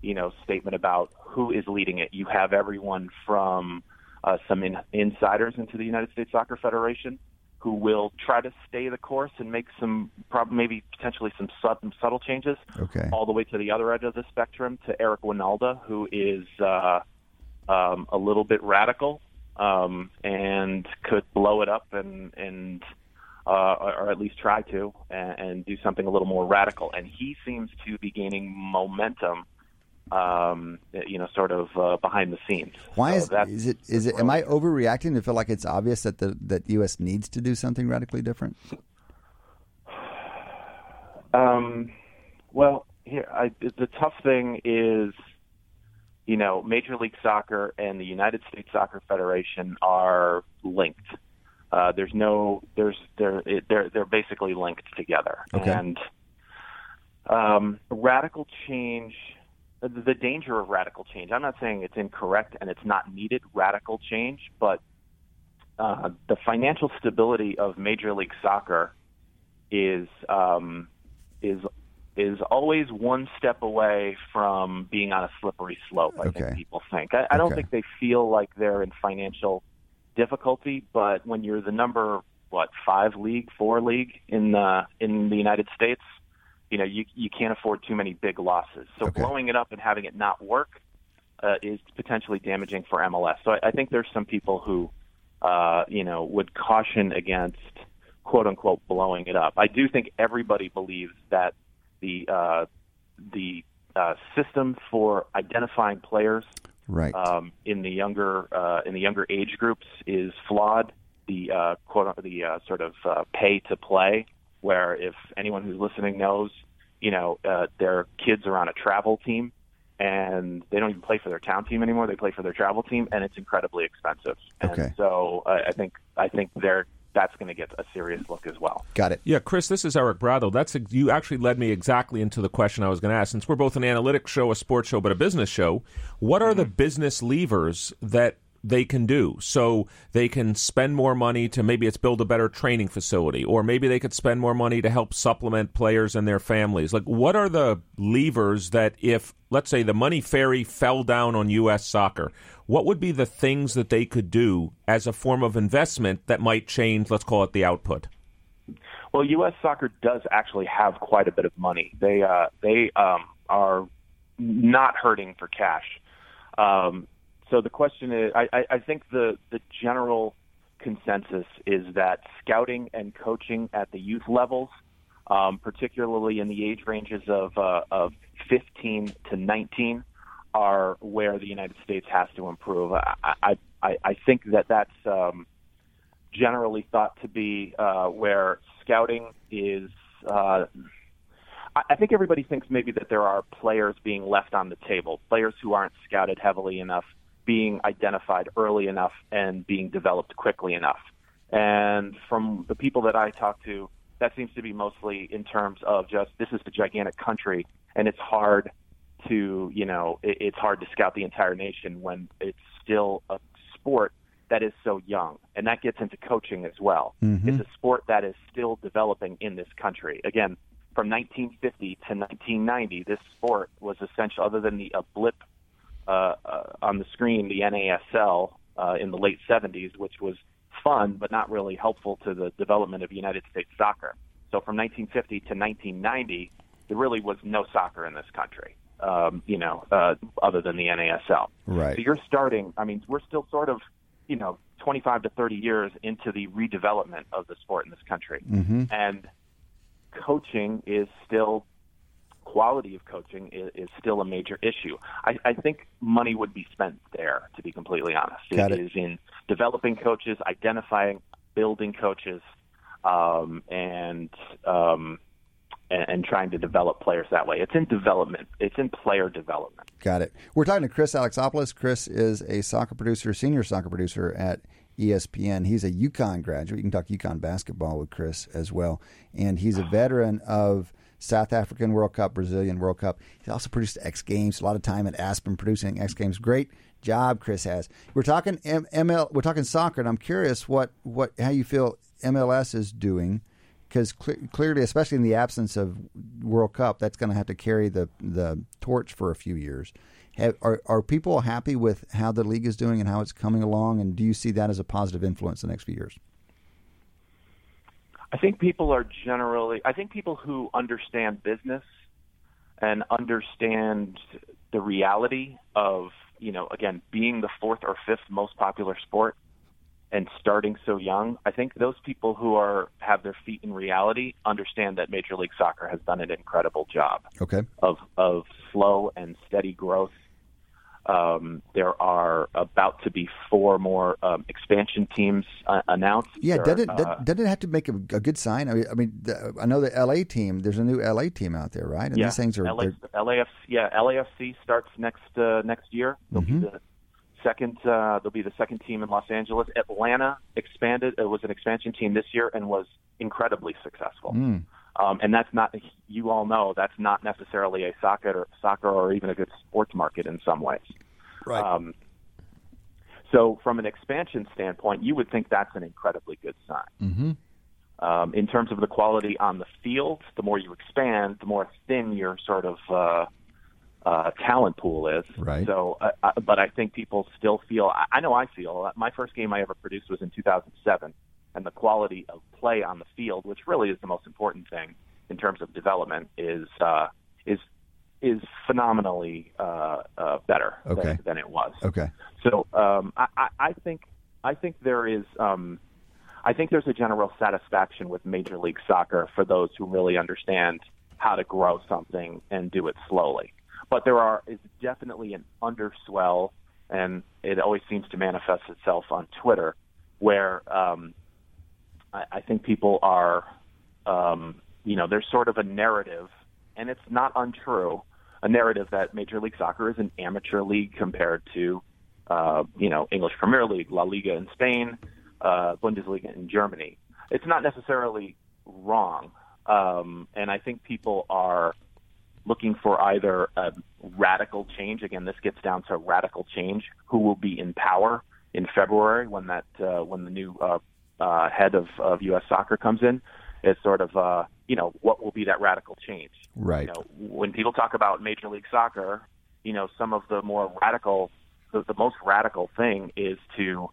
Speaker 6: you know, statement about who is leading it. You have everyone from uh, some in, insiders into the United States Soccer Federation who will try to stay the course and make some, prob- maybe potentially some sudden, subtle changes.
Speaker 2: Okay.
Speaker 6: All the way to the other edge of the spectrum to Eric Wynalda, who is uh, um, a little bit radical um, and could blow it up and and uh, or at least try to and, and do something a little more radical. And he seems to be gaining momentum um, you know, sort of uh, behind the scenes.
Speaker 2: Why is
Speaker 6: that's-
Speaker 2: is it is it? Am I overreacting to feel like it's obvious that the that the U.S. needs to do something radically different?
Speaker 6: Um, well, here I, the tough thing is, you know, Major League Soccer and the United States Soccer Federation are linked. Uh, there's no, there's they're they're they're basically linked together,
Speaker 2: Okay.
Speaker 6: and um, radical change. The, the danger of radical change. I'm not saying it's incorrect and it's not needed. Radical change, but uh, the financial stability of Major League Soccer is um, is is always one step away from being on a slippery slope. I
Speaker 2: Okay.
Speaker 6: think people think. I, I don't
Speaker 2: Okay.
Speaker 6: think they feel like they're in financial difficulty, but when you're the number what five league, four league in the in the United States, you know you you can't afford too many big losses. So
Speaker 2: Okay.
Speaker 6: blowing it up and having it not work uh, is potentially damaging for MLS. So I, I think there's some people who uh, you know would caution against quote unquote blowing it up. I do think everybody believes that the uh, the uh, system for identifying players
Speaker 2: Right.
Speaker 6: um, in the younger uh, in the younger age groups is flawed. The uh, quote the uh, sort of uh, pay to play, where if anyone who's listening knows, you know, uh, their kids are on a travel team and they don't even play for their town team anymore. They play for their travel team, and it's incredibly expensive. And
Speaker 2: Okay.
Speaker 6: so uh, I think I think they're that's going to get a serious look as well.
Speaker 2: Got it.
Speaker 4: Yeah, Chris, this is Eric Bradlow. That's you actually led me exactly into the question I was going to ask. Since we're both an analytics show, a sports show, but a business show, what are the business levers that they can do so they can spend more money to maybe it's build a better training facility or maybe they could spend more money to help supplement players and their families like what are the levers that if let's say the money fairy fell down on US soccer what would be the things that they could do as a form of investment that might change let's call it the output
Speaker 6: Well, U.S. soccer does actually have quite a bit of money. They uh, they um, are not hurting for cash. Um, so the question is, I, I, think the the general consensus is that scouting and coaching at the youth levels, um, particularly in the age ranges of uh, of 15 to 19, are where the United States has to improve. I I, I, think that that's um, generally thought to be uh, where scouting is. Uh, I think everybody thinks maybe that there are players being left on the table, players who aren't scouted heavily enough, being identified early enough, and being developed quickly enough. And from the people that I talk to, that seems to be mostly in terms of just this is a gigantic country, and it's hard to you know it, it's hard to scout the entire nation when it's still a sport that is so young, and that gets into coaching as well. Mm-hmm. It's a sport that is still developing in this country. Again, from 1950 to 1990, this sport was essential, other than the a blip uh, uh, on the screen, the NASL uh, in the late 70s, which was fun but not really helpful to the development of United States soccer. So from 1950 to 1990, there really was no soccer in this country, um, you know, uh, other than the NASL.
Speaker 2: Right.
Speaker 6: So you're starting. I mean, we're still sort of, you know, 25 to 30 years into the redevelopment of the sport in this country,
Speaker 2: Mm-hmm.
Speaker 6: and coaching is still quality of coaching is, is still a major issue. I, I think money would be spent there, to be completely honest.
Speaker 2: Got
Speaker 6: it
Speaker 2: it.
Speaker 6: is in developing coaches, identifying, building coaches, um, and um, and, and trying to develop players that way. It's in development. It's in player development.
Speaker 2: Got it. We're talking to Chris Alexopoulos. Chris is a soccer producer, senior soccer producer at ESPN. He's a UConn graduate. You can talk UConn basketball with Chris as well. And he's a veteran of South African World Cup, Brazilian World Cup. He's also produced X Games. A lot of time at Aspen producing X Games. Great job, Chris has. We're talking M- ML. We're talking soccer, and I'm curious what what how you feel MLS is doing because cl- clearly, especially in the absence of World Cup, that's going to have to carry the the torch for a few years. Have, are are people happy with how the league is doing and how it's coming along? And do you see that as a positive influence the next few years?
Speaker 6: I think people are generally. I think people who understand business and understand the reality of you know again being the fourth or fifth most popular sport and starting so young, I think those people who are have their feet in reality understand that Major League Soccer has done an incredible job
Speaker 2: Okay.
Speaker 6: of of slow and steady growth. Um, there are about to be four more um, expansion teams uh, announced.
Speaker 2: Yeah, doesn't it,
Speaker 6: uh,
Speaker 2: doesn't it have to make a, a good sign? I mean, I mean, the, I know the LA team. There's a new LA team out there, right? And
Speaker 6: yeah,
Speaker 2: these things are
Speaker 6: LA, LAFC. Yeah, LAFC starts next uh, next year. They'll
Speaker 2: Mm-hmm.
Speaker 6: be the second. Uh, they'll be the second team in Los Angeles. Atlanta expanded. It was an expansion team this year and was incredibly successful.
Speaker 2: Mm.
Speaker 6: Um, and that's not. You all know that's not necessarily a soccer or soccer or even a good sports market in some ways.
Speaker 2: right.
Speaker 6: Um, so, from an expansion standpoint, you would think that's an incredibly good sign.
Speaker 2: mm-hmm.
Speaker 6: Um, in terms of the quality on the field, the more you expand, the more thin your sort of uh, uh, talent pool is.
Speaker 2: Right.
Speaker 6: So, uh, uh, but I think people still feel. I, I know I feel. My first game I ever produced was in 2007, and the quality of play on the field, which really is the most important thing in terms of development, is uh, is is phenomenally uh, uh, better
Speaker 2: Okay.
Speaker 6: than, than it was.
Speaker 2: Okay.
Speaker 6: So um, I, I, I think I think there is um, I think there's a general satisfaction with Major League Soccer for those who really understand how to grow something and do it slowly. But there are is definitely an underswell, and it always seems to manifest itself on Twitter, where um, I, I think people are, um, you know, there's sort of a narrative, and it's not untrue, a narrative that Major League Soccer is an amateur league compared to, uh, you know, English Premier League, La Liga in Spain, uh, Bundesliga in Germany. It's not necessarily wrong, um, and I think people are looking for either a radical change. Again, this gets down to radical change. Who will be in power in February when that uh, when the new uh, uh, head of, of U.S. Soccer comes in? is sort of uh, you know what will be that radical change.
Speaker 2: Right.
Speaker 6: You know, when people talk about Major League Soccer, you know some of the more radical, the, the most radical thing is to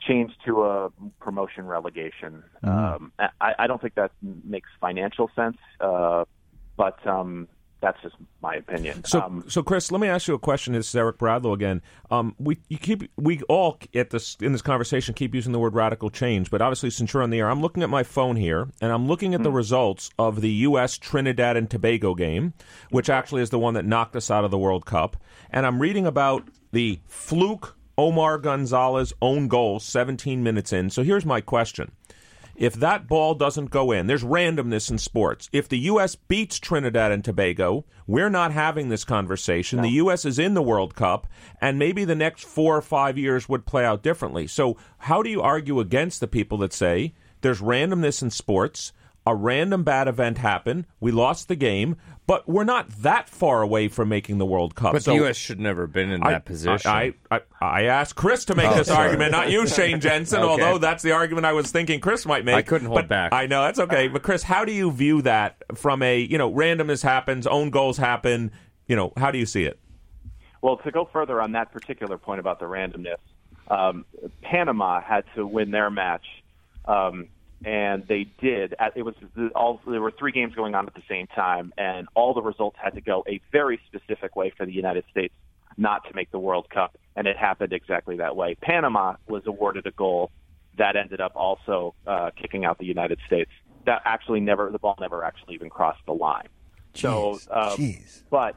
Speaker 6: change to a promotion relegation. Um, I, I don't think that makes financial sense, uh, but um, that's just my opinion.
Speaker 4: So,
Speaker 6: um,
Speaker 4: so Chris, let me ask you a question. This is Eric Bradlow again. Um, we you keep we all at this in this conversation keep using the word radical change, but obviously since you're on the air, I'm looking at my phone here and I'm looking at the results of the U.S. Trinidad and Tobago game, which actually is the one that knocked us out of the World Cup, and I'm reading about the fluke Omar Gonzalez own goal 17 minutes in. So here's my question. If that ball doesn't go in, there's randomness in sports. If the U.S. beats Trinidad and Tobago, we're not having this conversation. The U.S. is in the World Cup, and maybe the next four or five years would play out differently. So, how do you argue against the people that say there's randomness in sports? A random bad event happened. We lost the game, but we're not that far away from making the World Cup.
Speaker 3: But
Speaker 4: So-
Speaker 3: the U.S. should never have been in that position.
Speaker 4: I, I, I asked Chris to make
Speaker 3: Oh,
Speaker 4: this
Speaker 3: sorry.
Speaker 4: argument, not you, Shane Jensen.
Speaker 3: Okay.
Speaker 4: Although that's the argument I was thinking Chris might make.
Speaker 3: I couldn't hold
Speaker 4: But
Speaker 3: back.
Speaker 4: I know that's okay, but Chris, how do you view that from a you know randomness happens, own goals happen? You know, how do you see it?
Speaker 6: Well, to go further on that particular point about the randomness, um, Panama had to win their match, um, and they did. It was all there were three games going on at the same time, and all the results had to go a very specific way for the United States not to make the World Cup, and it happened exactly that way. Panama was awarded a goal that ended up also uh, kicking out the United States. That actually never, the ball never actually even crossed the line. So,
Speaker 2: Jeez.
Speaker 6: um,
Speaker 2: Jeez.
Speaker 6: but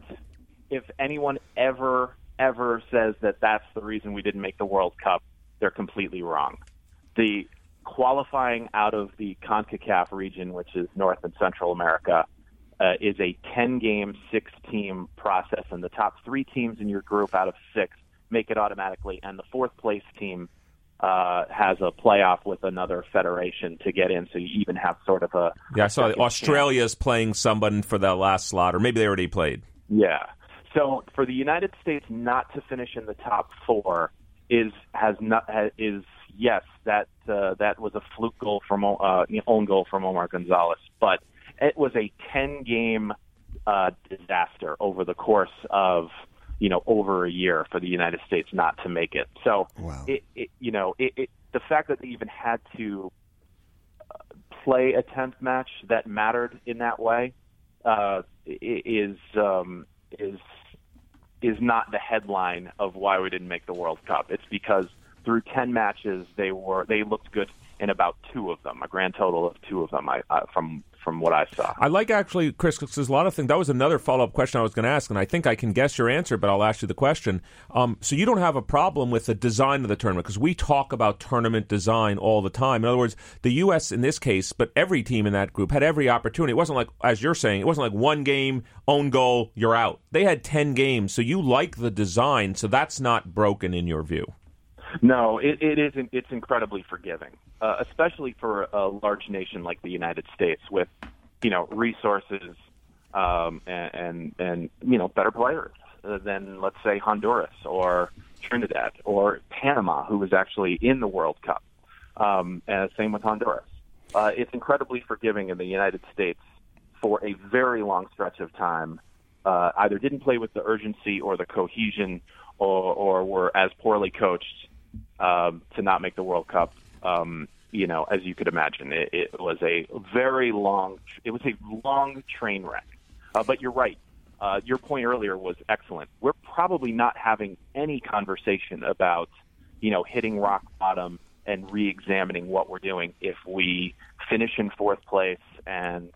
Speaker 6: if anyone ever ever says that that's the reason we didn't make the World Cup, they're completely wrong. The qualifying out of the CONCACAF region, which is North and Central America, uh, is a 10 game, six team process, and the top three teams in your group out of six make it automatically, and the fourth place team uh, has a playoff with another federation to get in, so you even have sort of a
Speaker 4: Yeah, I saw
Speaker 6: second
Speaker 4: Australia's playing someone for that last slot, or maybe they already played.
Speaker 6: Yeah. So for the United States not to finish in the top four is has not ha- is yes that uh, that was a fluke goal from uh, own goal from Omar Gonzalez, but it was a ten game uh, disaster over the course of you know over a year for the United States not to make it. So
Speaker 2: Wow.
Speaker 6: it, it you know it, it the fact that they even had to uh, play a tenth match that mattered in that way uh, i- is um, is is not the headline of why we didn't make the World Cup. It's because through ten matches they were they looked good in about two of them, a grand total of two of them. I uh, from from what I saw.
Speaker 4: I like actually, Chris, 'cause there's a lot of things. That was another follow up question I was going to ask, and I think I can guess your answer, but I'll ask you the question. Um, so you don't have a problem with the design of the tournament because we talk about tournament design all the time. In other words, the U.S. in this case, but every team in that group had every opportunity. It wasn't like, as you're saying, it wasn't like one game, own goal, you're out. They had 10 games, so you like the design, so that's not broken in your view.
Speaker 6: No, it, it isn't. It's incredibly forgiving, uh, especially for a large nation like the United States, with you know resources um, and, and and you know better players uh, than let's say Honduras or Trinidad or Panama, who was actually in the World Cup. Um, and same with Honduras. Uh, it's incredibly forgiving in the United States for a very long stretch of time. Uh, either didn't play with the urgency or the cohesion, or, or were as poorly coached um, to not make the World Cup. Um, you know, as you could imagine, it, it was a very long. It was a long train wreck. Uh, but you're right. Uh, your point earlier was excellent. We're probably not having any conversation about, you know, hitting rock bottom and re-examining what we're doing if we finish in fourth place and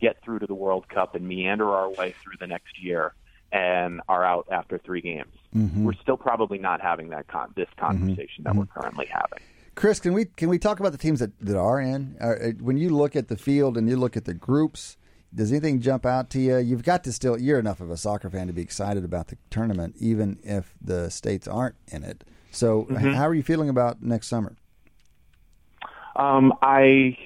Speaker 6: get through to the World Cup and meander our way through the next year and are out after three games. We're still probably not having that con- this conversation that we're currently having.
Speaker 2: Chris, can we can we talk about the teams that, that are in? Uh, uh, when you look at the field and you look at the groups, does anything jump out to you? You've got to still you're enough of a soccer fan to be excited about the tournament, even if the states aren't in it. So, h- how are you feeling about next summer?
Speaker 6: Um, I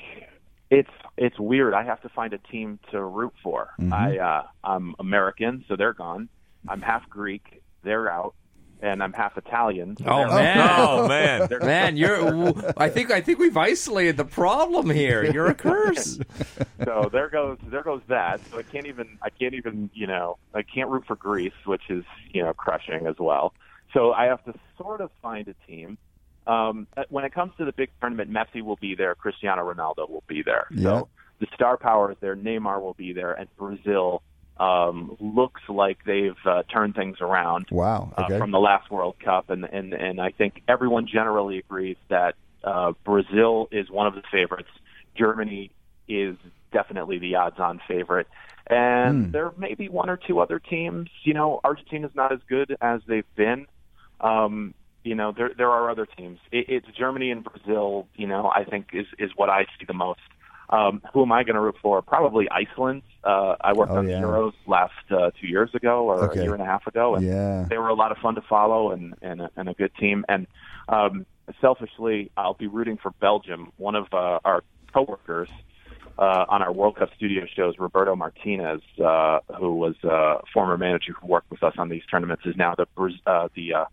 Speaker 6: it's it's weird. I have to find a team to root for. I uh, I'm American, so they're gone. I'm half Greek, they're out, and I'm half Italian. So
Speaker 3: Oh,
Speaker 6: they're
Speaker 3: man.
Speaker 4: Oh, man.
Speaker 3: Man, you're. I think I think we've isolated the problem here. You're a curse.
Speaker 6: so there goes there goes that. So I can't even I can't even you know I can't root for Greece, which is you know crushing as well. So I have to sort of find a team. Um, uh, when it comes to the big tournament, Messi will be there, Cristiano Ronaldo will be there.
Speaker 2: Yeah.
Speaker 6: So the star power is there. Neymar will be there, and Brazil um, looks like they've uh, turned things around
Speaker 2: Wow.
Speaker 6: uh, from the last World Cup, and and and I think everyone generally agrees that uh, Brazil is one of the favorites. Germany is definitely the odds-on favorite, and there may be one or two other teams. You know, Argentina's not as good as they've been. Um, you know, there there are other teams. It, it's Germany and Brazil. You know, I think is is what I see the most. Um, who am I going to root for? Probably Iceland. Uh, I worked
Speaker 2: Oh,
Speaker 6: on
Speaker 2: yeah.
Speaker 6: the Euros last uh, two years ago or
Speaker 2: Okay.
Speaker 6: a year and a half ago, and
Speaker 2: Yeah.
Speaker 6: they were a lot of fun to follow and and a, and a good team. And um, selfishly, I'll be rooting for Belgium. One of uh, our coworkers uh, on our World Cup studio shows, Roberto Martinez, uh, who was a former manager who worked with us on these tournaments, is now the uh, the uh,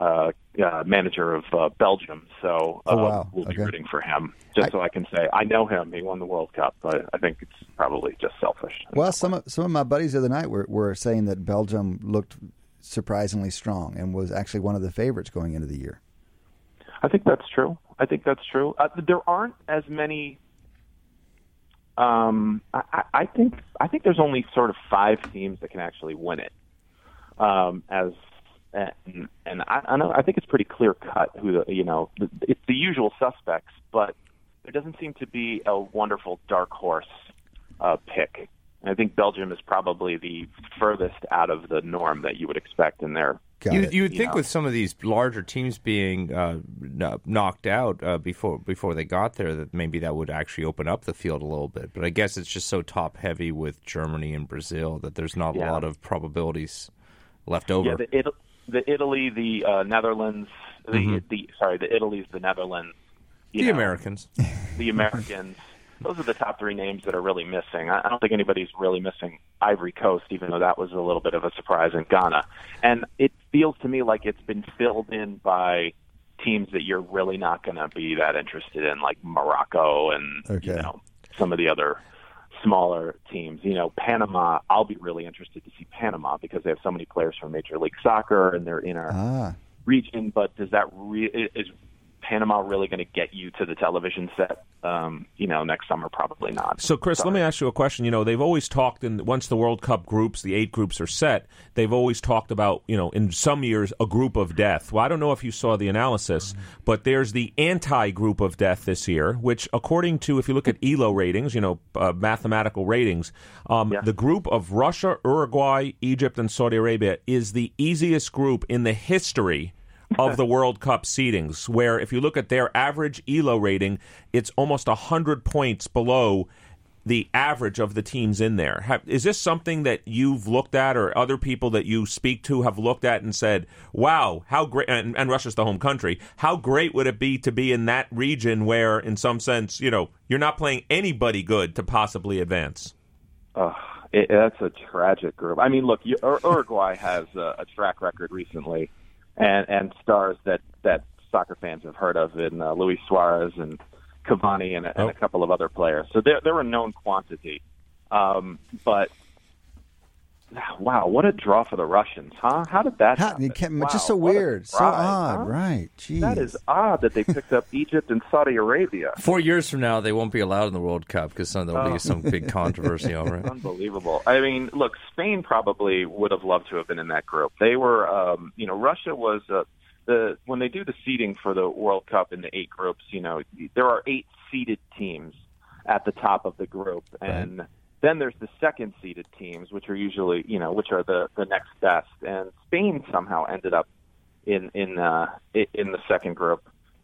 Speaker 6: uh, uh, manager of uh, Belgium. So uh,
Speaker 2: Oh, wow.
Speaker 6: we'll be
Speaker 2: Okay.
Speaker 6: rooting for him, just so I can say I know him. He won the World Cup, but I think it's probably just selfish.
Speaker 2: Well, some of, some of my buddies the other night were, were saying that Belgium looked surprisingly strong and was actually one of the favorites going into the year.
Speaker 6: I think that's true. I think that's true. Uh, there aren't as many. Um, I, I- I think I think there's only sort of five teams that can actually win it. Um, as and, and I, I know I think it's pretty clear cut who the you know the, it's the usual suspects, but there doesn't seem to be a wonderful dark horse uh, pick. And I think Belgium is probably the furthest out of the norm that you would expect in their
Speaker 2: Got
Speaker 3: You
Speaker 2: it.
Speaker 3: you would think
Speaker 6: know.
Speaker 3: with some of these larger teams being uh, knocked out uh, before before they got there that maybe that would actually open up the field a little bit. But I guess it's just so top heavy with Germany and Brazil that there's not a lot of probabilities left over.
Speaker 6: Yeah, the, It- the Italy, the uh, Netherlands, The,
Speaker 3: Mm-hmm.
Speaker 6: the sorry, the Italy's, the Netherlands,
Speaker 3: The
Speaker 6: know,
Speaker 3: Americans.
Speaker 6: the Americans. Those are the top three names that are really missing. I I don't think anybody's really missing Ivory Coast, even though that was a little bit of a surprise in Ghana. And it feels to me like it's been filled in by teams that you're really not going to be that interested in, like Morocco and you know some of the other smaller teams. You know, Panama. I'll be really interested to see Panama because they have so many players from Major League Soccer and they're in our
Speaker 2: Ah,
Speaker 6: region, but does that re- is Panama really going to get you to the television set? Um, you know, next summer probably not.
Speaker 4: So, Chris, let me ask you a question. You know, they've always talked, in once the World Cup groups, the eight groups are set, they've always talked about, you know, in some years, a group of death. Well, I don't know if you saw the analysis, but there's the anti group of death this year, which, according to, if you look at ELO ratings, you know, uh, mathematical ratings, um,
Speaker 6: Yeah.
Speaker 4: the group of Russia, Uruguay, Egypt, and Saudi Arabia is the easiest group in the history of the World Cup seedings, where if you look at their average ELO rating, it's almost 100 points below the average of the teams in there. Have, is this something that you've looked at or other people that you speak to have looked at and said, wow, how great, and, and Russia's the home country, how great would it be to be in that region where, in some sense, you know, you're not playing anybody good to possibly advance?
Speaker 6: Ugh, it, that's a tragic group. I mean, look, you, Ur- Uruguay has a, a track record recently, and and stars that that soccer fans have heard of in uh, Luis Suarez and Cavani and, a- and
Speaker 4: Oh.
Speaker 6: a couple of other players. So they're they're a known quantity. Um, but wow, what a draw for the Russians, huh? How did that
Speaker 2: how,
Speaker 6: happen?
Speaker 2: you can't,
Speaker 6: Wow,
Speaker 2: just so
Speaker 6: what a
Speaker 2: weird, so odd,
Speaker 6: huh?
Speaker 2: right? Jeez.
Speaker 6: That is odd that they picked up Egypt and Saudi Arabia.
Speaker 3: Four years from now, they won't be allowed in the World Cup because there'll
Speaker 6: Oh.
Speaker 3: be some big controversy over it.
Speaker 6: Unbelievable. I mean, look, Spain probably would have loved to have been in that group. They were, um, you know, Russia was uh, the when they do the seeding for the World Cup in the eight groups. You know, there are eight seeded teams at the top of the group, and then there's the second seeded teams, which are usually, you know, which are the the next best. And Spain somehow ended up in in uh, in the second group,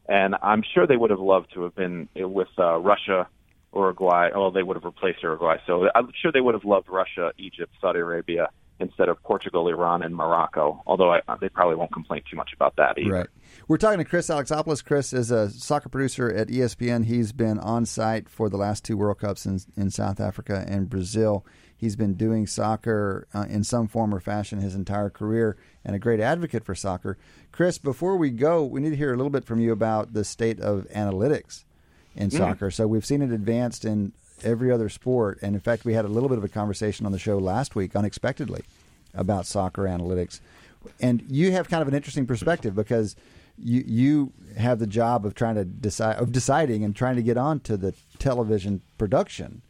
Speaker 6: and I'm sure they would have loved to have been with uh, Russia. Uruguay. Oh, they would have replaced Uruguay. So I'm sure they would have loved Russia, Egypt, Saudi Arabia instead of Portugal, Iran, and Morocco. Although I, they probably won't complain too much about that either.
Speaker 2: Right. We're talking to Chris Alexopoulos. Chris is a soccer producer at ESPN. He's been on site for the last two World Cups in, in South Africa and Brazil. He's been doing soccer uh, in some form or fashion his entire career and a great advocate for soccer. Chris, before we go, we need to hear a little bit from you about the state of analytics in soccer. So we've seen it advanced in every other sport. And in fact, we had a little bit of a conversation on the show last week, unexpectedly, about soccer analytics. And you have kind of an interesting perspective because you you have the job of trying to decide of deciding and trying to get onto the television production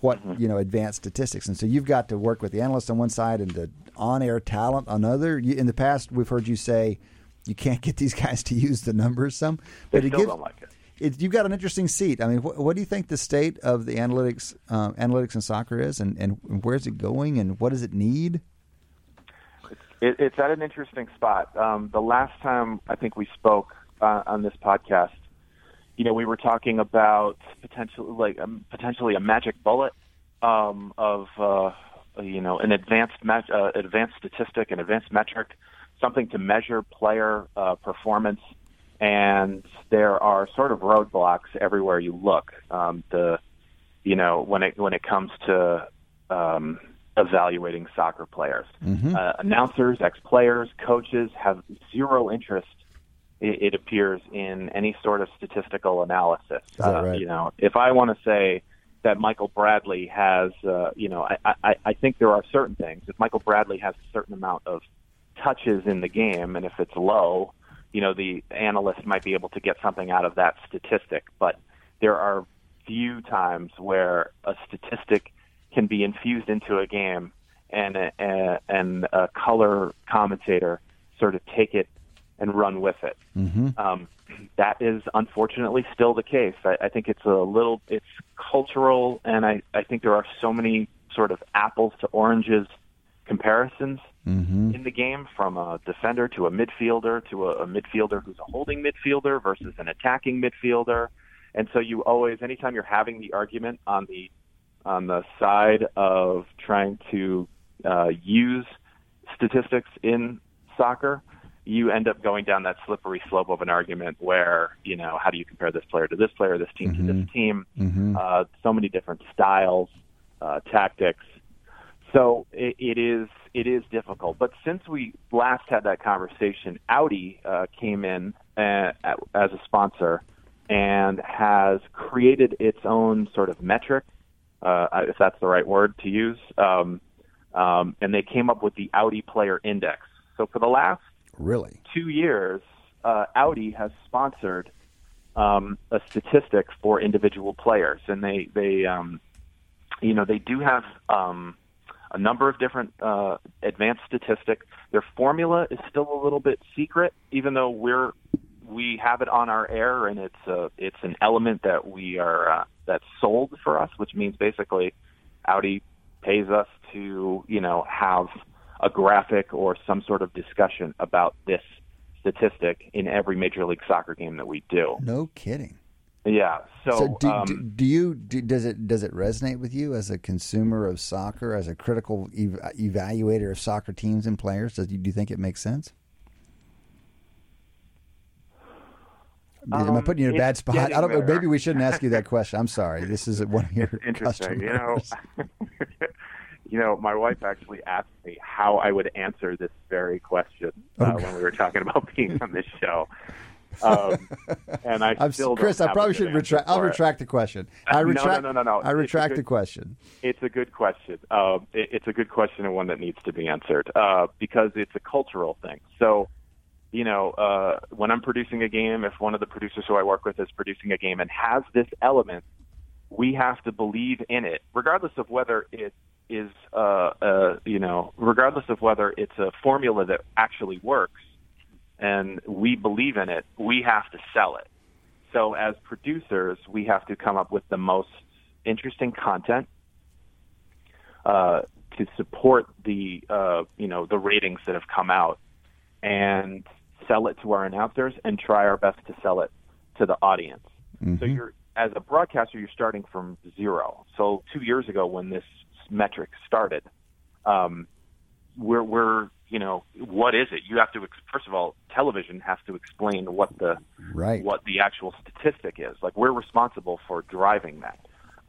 Speaker 2: what you know advanced statistics and so you've got to work with the analysts on one side and the on-air talent on other you, in the past we've heard you say you can't get these guys to use the numbers some
Speaker 6: They
Speaker 2: but it gives
Speaker 6: don't like it.
Speaker 2: it, you've got an interesting seat. I mean, wh- what do you think the state of the analytics, um, analytics in soccer is, and, and where's it going, and what does it need?
Speaker 6: It, it's at an interesting spot. Um, the last time I think we spoke uh, on this podcast, you know, we were talking about potentially like um, potentially a magic bullet um, of uh, you know an advanced met- uh, advanced statistic, an advanced metric, something to measure player uh, performance. And there are sort of roadblocks everywhere you look. Um, the you know when it when it comes to um, evaluating soccer players. Uh, announcers, ex-players, coaches have zero interest. It, it appears in any sort of statistical analysis. Uh,
Speaker 2: right?
Speaker 6: You know, if I want to say that Michael Bradley has, uh, you know, I, I, I think there are certain things. If Michael Bradley has a certain amount of touches in the game, and if it's low, you know, the analyst might be able to get something out of that statistic. But there are few times where a statistic can be infused into a game and a, a, and a color commentator sort of take it and run with it. Mm-hmm. Um, that is unfortunately still the case. I, I think it's a little, it's cultural, and I, I think there are so many sort of apples to oranges comparisons
Speaker 2: Mm-hmm.
Speaker 6: in the game from a defender to a midfielder to a, a midfielder who's a holding midfielder versus an attacking midfielder. And so you always, anytime you're having the argument on the on the side of trying to uh, use statistics in soccer, you end up going down that slippery slope of an argument where you know how do you compare this player to this player, this team to this team? Uh, so many different styles, uh, tactics. So it, it is it is difficult. But since we last had that conversation, Audi uh, came in uh, as a sponsor and has created its own sort of metric, uh, if that's the right word to use. Um, um, and they came up with the Audi Player Index. So for the last
Speaker 2: Really?
Speaker 6: two years, uh, Audi has sponsored um, a statistic for individual players, and they they um, you know they do have um, a number of different uh, advanced statistics. Their formula is still a little bit secret, even though we're we have it on our air, and it's a it's an element that we are uh, that's sold for us, which means basically Audi pays us to you know have a graphic or some sort of discussion about this statistic in every Major League Soccer game that we do.
Speaker 2: No kidding.
Speaker 6: Yeah. So,
Speaker 2: So, do,
Speaker 6: um,
Speaker 2: do, do you do, does it does it resonate with you as a consumer of soccer, as a critical ev- evaluator of soccer teams and players? Does do you think it makes sense? Am I putting you in a bad spot? I don't know. Maybe we shouldn't ask you that question. I'm sorry. This is one of your
Speaker 6: interesting. You know, you know, my wife actually asked me how I would answer this very question uh, when we were talking about being on this show. Um, and I
Speaker 2: I'm,
Speaker 6: still
Speaker 2: Chris, I probably should retract. I'll
Speaker 6: it.
Speaker 2: retract the question. I
Speaker 6: No, no, no, no, no.
Speaker 2: I retract
Speaker 6: good-
Speaker 2: the question.
Speaker 6: It's a good question. Uh, it, it's a good question and one that needs to be answered uh, because it's a cultural thing. So, you know, uh, when I'm producing a game, if one of the producers who I work with is producing a game and has this element, we have to believe in it, regardless of whether it is, uh, uh, you know, regardless of whether it's a formula that actually works and we believe in it, we have to sell it. So as producers, we have to come up with the most interesting content uh, to support the uh, you know the ratings that have come out and sell it to our announcers and try our best to sell it to the audience. So you're as a broadcaster, you're starting from zero. So two years ago, when this metric started, um, we're we're you know what is it? You have to first of all, television has to explain what the
Speaker 2: Right.
Speaker 6: what the actual statistic is. Like we're responsible for driving that,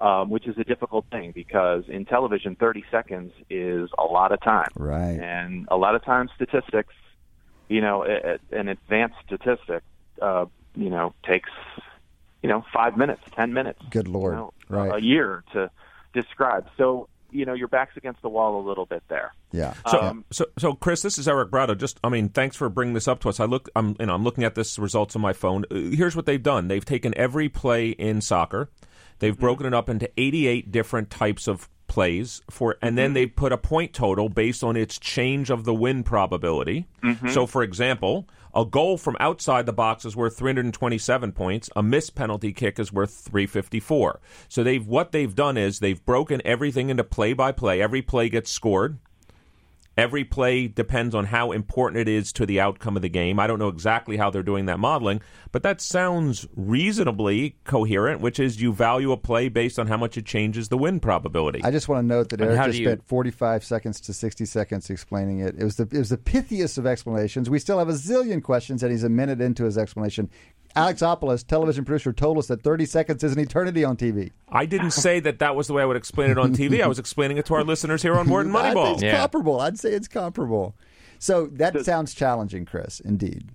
Speaker 6: um, which is a difficult thing because in television, 30 seconds is a lot of time.
Speaker 2: Right.
Speaker 6: And a lot of times, statistics, you know, a- a- an advanced statistic, uh, you know, takes, you know, five minutes, 10 minutes.
Speaker 2: Good Lord.
Speaker 6: you know,
Speaker 2: Right.
Speaker 6: A year to describe. So, you know, your back's against the wall a little bit there.
Speaker 2: Yeah.
Speaker 4: So,
Speaker 6: Um,
Speaker 4: so, so, Chris, this is Eric Bradlow. Just, I mean, thanks for bringing this up to us. I look, I'm, you know, I'm looking at this results on my phone. Uh, Here's what they've done. They've taken every play in soccer. They've broken it up into 88 different types of plays for, and then mm-hmm. they put a point total based on its change of the win probability. Mm-hmm. So, for example, a goal from outside the box is worth 327 points. A missed penalty kick is worth 354. So they've what they've done is they've broken everything into play by play. Every play gets scored. Every play depends on how important it is to the outcome of the game. I don't know exactly how they're doing that modeling, but that sounds reasonably coherent, which is you value a play based on how much it changes the win probability.
Speaker 2: I just want to note that
Speaker 3: And
Speaker 2: Eric just
Speaker 3: you-
Speaker 2: spent 45 seconds to 60 seconds explaining it. It was the it was the pithiest of explanations. We still have a zillion questions, and he's a minute into his explanation. Alexopoulos, television producer, told us that 30 seconds is an eternity on TV.
Speaker 4: I didn't say that that was the way I would explain it on TV. I was explaining it to our listeners here on Wharton
Speaker 2: I think
Speaker 4: Moneyball.
Speaker 2: It's
Speaker 3: Yeah.
Speaker 2: comparable. I'd say it's comparable. So that sounds challenging, Chris. Indeed.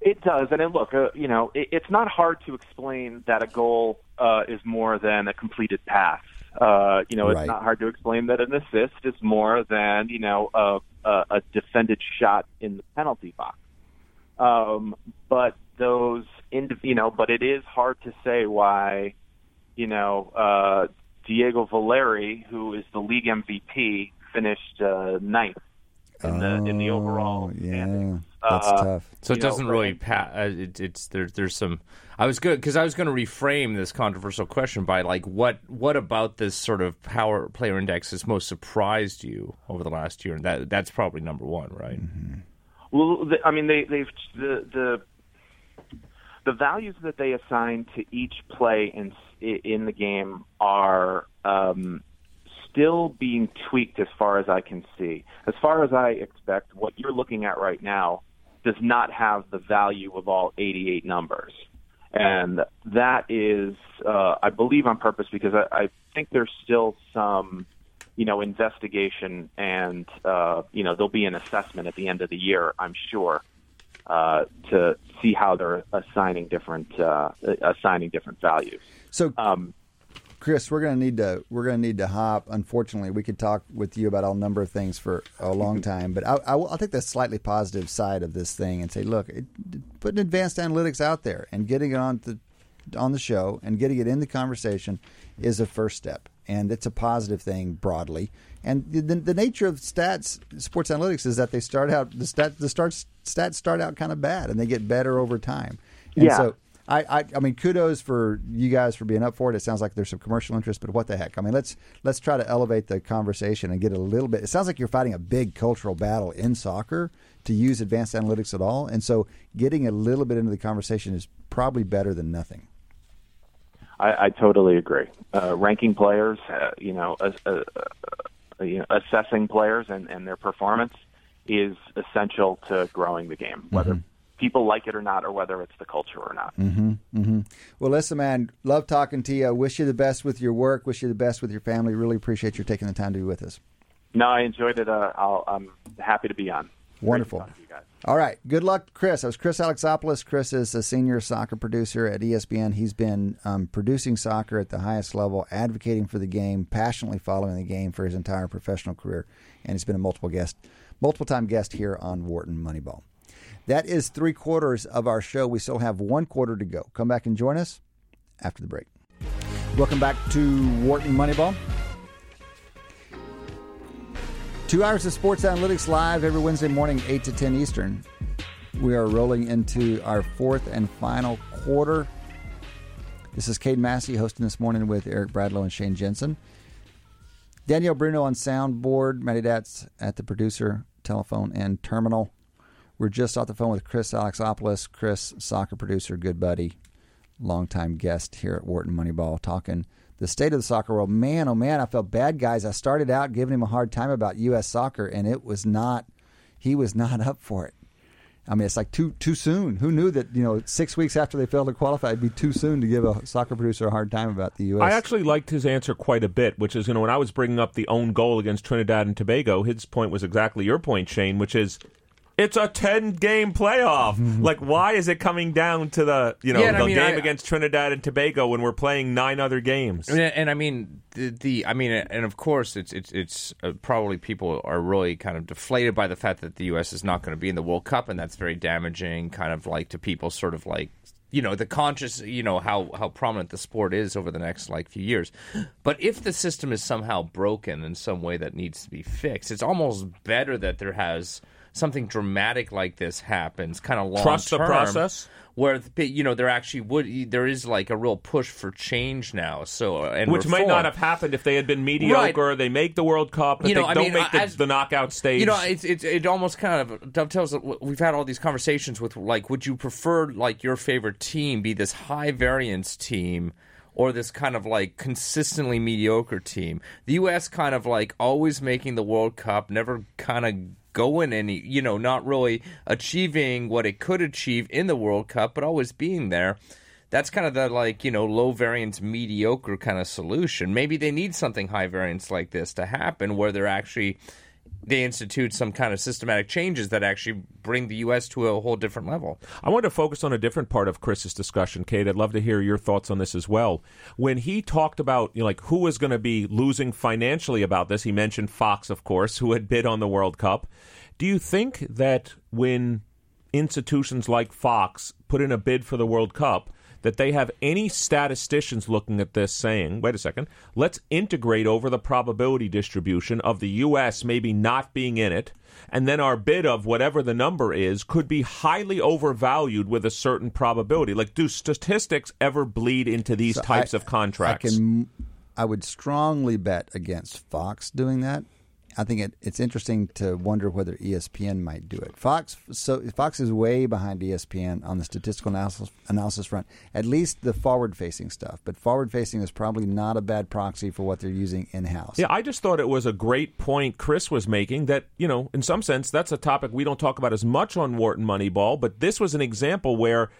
Speaker 6: It does, and then look, uh, you know, it, it's not hard to explain that a goal uh, is more than a completed pass. Uh, you know,
Speaker 2: Right.
Speaker 6: it's not hard to explain that an assist is more than you know a, a, a defended shot in the penalty box. Um, but those, ind- you know, but it is hard to say why, you know, uh, Diego Valeri, who is the league MVP, finished uh, ninth in the in the overall
Speaker 2: Oh, yeah,
Speaker 6: standings.
Speaker 2: that's
Speaker 6: Uh,
Speaker 2: tough.
Speaker 3: So it doesn't
Speaker 6: but-
Speaker 3: really pa- uh, it, it's there, there's some. I was good because I was going to reframe this controversial question by like what what about this sort of power player index has most surprised you over the last year, and that that's probably number one, right?
Speaker 6: Well, the, I mean, they, they've the the the values that they assign to each play in in the game are um, still being tweaked as far as I can see. As far as I expect, what you're looking at right now does not have the value of all 88 numbers. And that is, uh, I believe, on purpose because I, I think there's still some, you know, investigation and, uh, you know, there'll be an assessment at the end of the year, I'm sure, uh, to see how they're assigning different, uh, assigning different values.
Speaker 2: So,
Speaker 6: Um,
Speaker 2: Chris, we're going to need to we're going to need to hop. Unfortunately, we could talk with you about a number of things for a long time, but I, I, will take the slightly positive side of this thing and say, look, it, putting advanced analytics out there and getting it on the on the show and getting it in the conversation is a first step, and it's a positive thing broadly. And the, the nature of stats, sports analytics, is that they start out the stat the starts stats start out kind of bad and they get better over time. And
Speaker 6: Yeah.
Speaker 2: so I, I, I mean, kudos for you guys for being up for it. It sounds like there's some commercial interest, but what the heck? I mean, let's let's try to elevate the conversation and get a little bit. It sounds like you're fighting a big cultural battle in soccer to use advanced analytics at all, and so getting a little bit into the conversation is probably better than nothing.
Speaker 6: I, I totally agree. Uh, ranking players, uh, you know, uh, uh, uh, you know, assessing players and, and their performance is essential to growing the game, whether people like it or not, or whether it's the culture or not.
Speaker 2: Well, listen, man, love talking to you. Wish you the best with your work. Wish you the best with your family. Really appreciate you taking the time to be with us.
Speaker 6: No, I enjoyed it. Uh, I'll, I'm happy to be on.
Speaker 2: Wonderful.
Speaker 6: talk to you guys.
Speaker 2: All right. Good luck, Chris. I was Chris Alexopoulos. Chris is a senior soccer producer at ESPN. He's been um, producing soccer at the highest level, advocating for the game, passionately following the game for his entire professional career, and he's been a multiple guest, multiple time guest here on Wharton Moneyball. That is three quarters of our show. We still have one quarter to go. Come back and join us after the break. Welcome back to Wharton Moneyball. Two hours of sports analytics live every Wednesday morning, 8 to 10 Eastern. We are rolling into our fourth and final quarter. This is Cade Massey hosting this morning with Eric Bradlow and Shane Jensen. Danielle Bruno on soundboard, Matty Datz at the producer, telephone, and terminal. We're just off the phone with Chris Alexopoulos, Chris, soccer producer, good buddy, longtime guest here at Wharton Moneyball, talking the state of the soccer world. Man, oh man, I felt bad, guys. I started out giving him a hard time about U.S. soccer, and it was not. He was not up for it. I mean, it's like too too soon. Who knew that you know six weeks after they failed to qualify, it'd be too soon to give a soccer producer a hard time about the U.S.
Speaker 4: I actually liked his answer quite a bit, which is, you know, when I was bringing up the own goal against Trinidad and Tobago, his point was exactly your point, Shane, which is it's a 10 game playoff. like, why is it coming down to the, you know,
Speaker 3: Yeah, and I
Speaker 4: the
Speaker 3: mean,
Speaker 4: game
Speaker 3: I-
Speaker 4: against Trinidad and Tobago when we're playing nine other games?
Speaker 3: And, and I mean the, the I mean and of course it's it's it's uh, probably people are really kind of deflated by the fact that the U.S. is not going to be in the World Cup and that's very damaging, kind of like to people sort of like you know the conscious you know how how prominent the sport is over the next like few years. But if the system is somehow broken in some way that needs to be fixed, it's almost better that there has something dramatic like this happens, kind of long
Speaker 4: Trust the
Speaker 3: term,
Speaker 4: process?
Speaker 3: Where you know there actually would there is like a real push for change now. So uh, and
Speaker 4: Which might not have happened if they had been mediocre. They make the World Cup, but
Speaker 3: You know,
Speaker 4: they
Speaker 3: I
Speaker 4: don't
Speaker 3: mean,
Speaker 4: make the,
Speaker 3: as-
Speaker 4: the knockout stage.
Speaker 3: You know, it's, it's it almost kind of dovetails. Uh, we've had all these conversations with like, would you prefer like your favorite team be this high variance team? Or this kind of like consistently mediocre team. The U.S. kind of like always making the World Cup, never kind of going any, you know, not really achieving what it could achieve in the World Cup, but always being there. That's kind of the like you know low variance mediocre kind of solution. Maybe they need something high variance like this to happen where they're actually they institute some kind of systematic changes that actually bring the us to a whole different level
Speaker 4: I want to focus on a different part of Chris's discussion, Cade. I'd love to hear your thoughts on this as well. When he talked about you know, like who was going to be losing financially about this, he mentioned Fox, of course, who had bid on the World Cup. Do you think that when institutions like Fox put in a bid for the World Cup, that they have any statisticians looking at this saying, wait a second, let's integrate over the probability distribution of the U.S. maybe not being in it, and then our bid of whatever the number is could be highly overvalued with a certain probability. Like, do statistics ever bleed into these types
Speaker 2: I-
Speaker 4: of contracts?
Speaker 2: I can, I would strongly bet against Fox doing that, I think it, it's interesting to wonder whether ESPN might do it. Fox, so Fox is way behind ESPN on the statistical analysis, analysis front. At least the forward-facing stuff, but forward-facing is probably not a bad proxy for what they're using in-house.
Speaker 4: Yeah, I just thought it was a great point Chris was making that, you know, in some sense, that's a topic we don't talk about as much on Wharton Moneyball, but this was an example where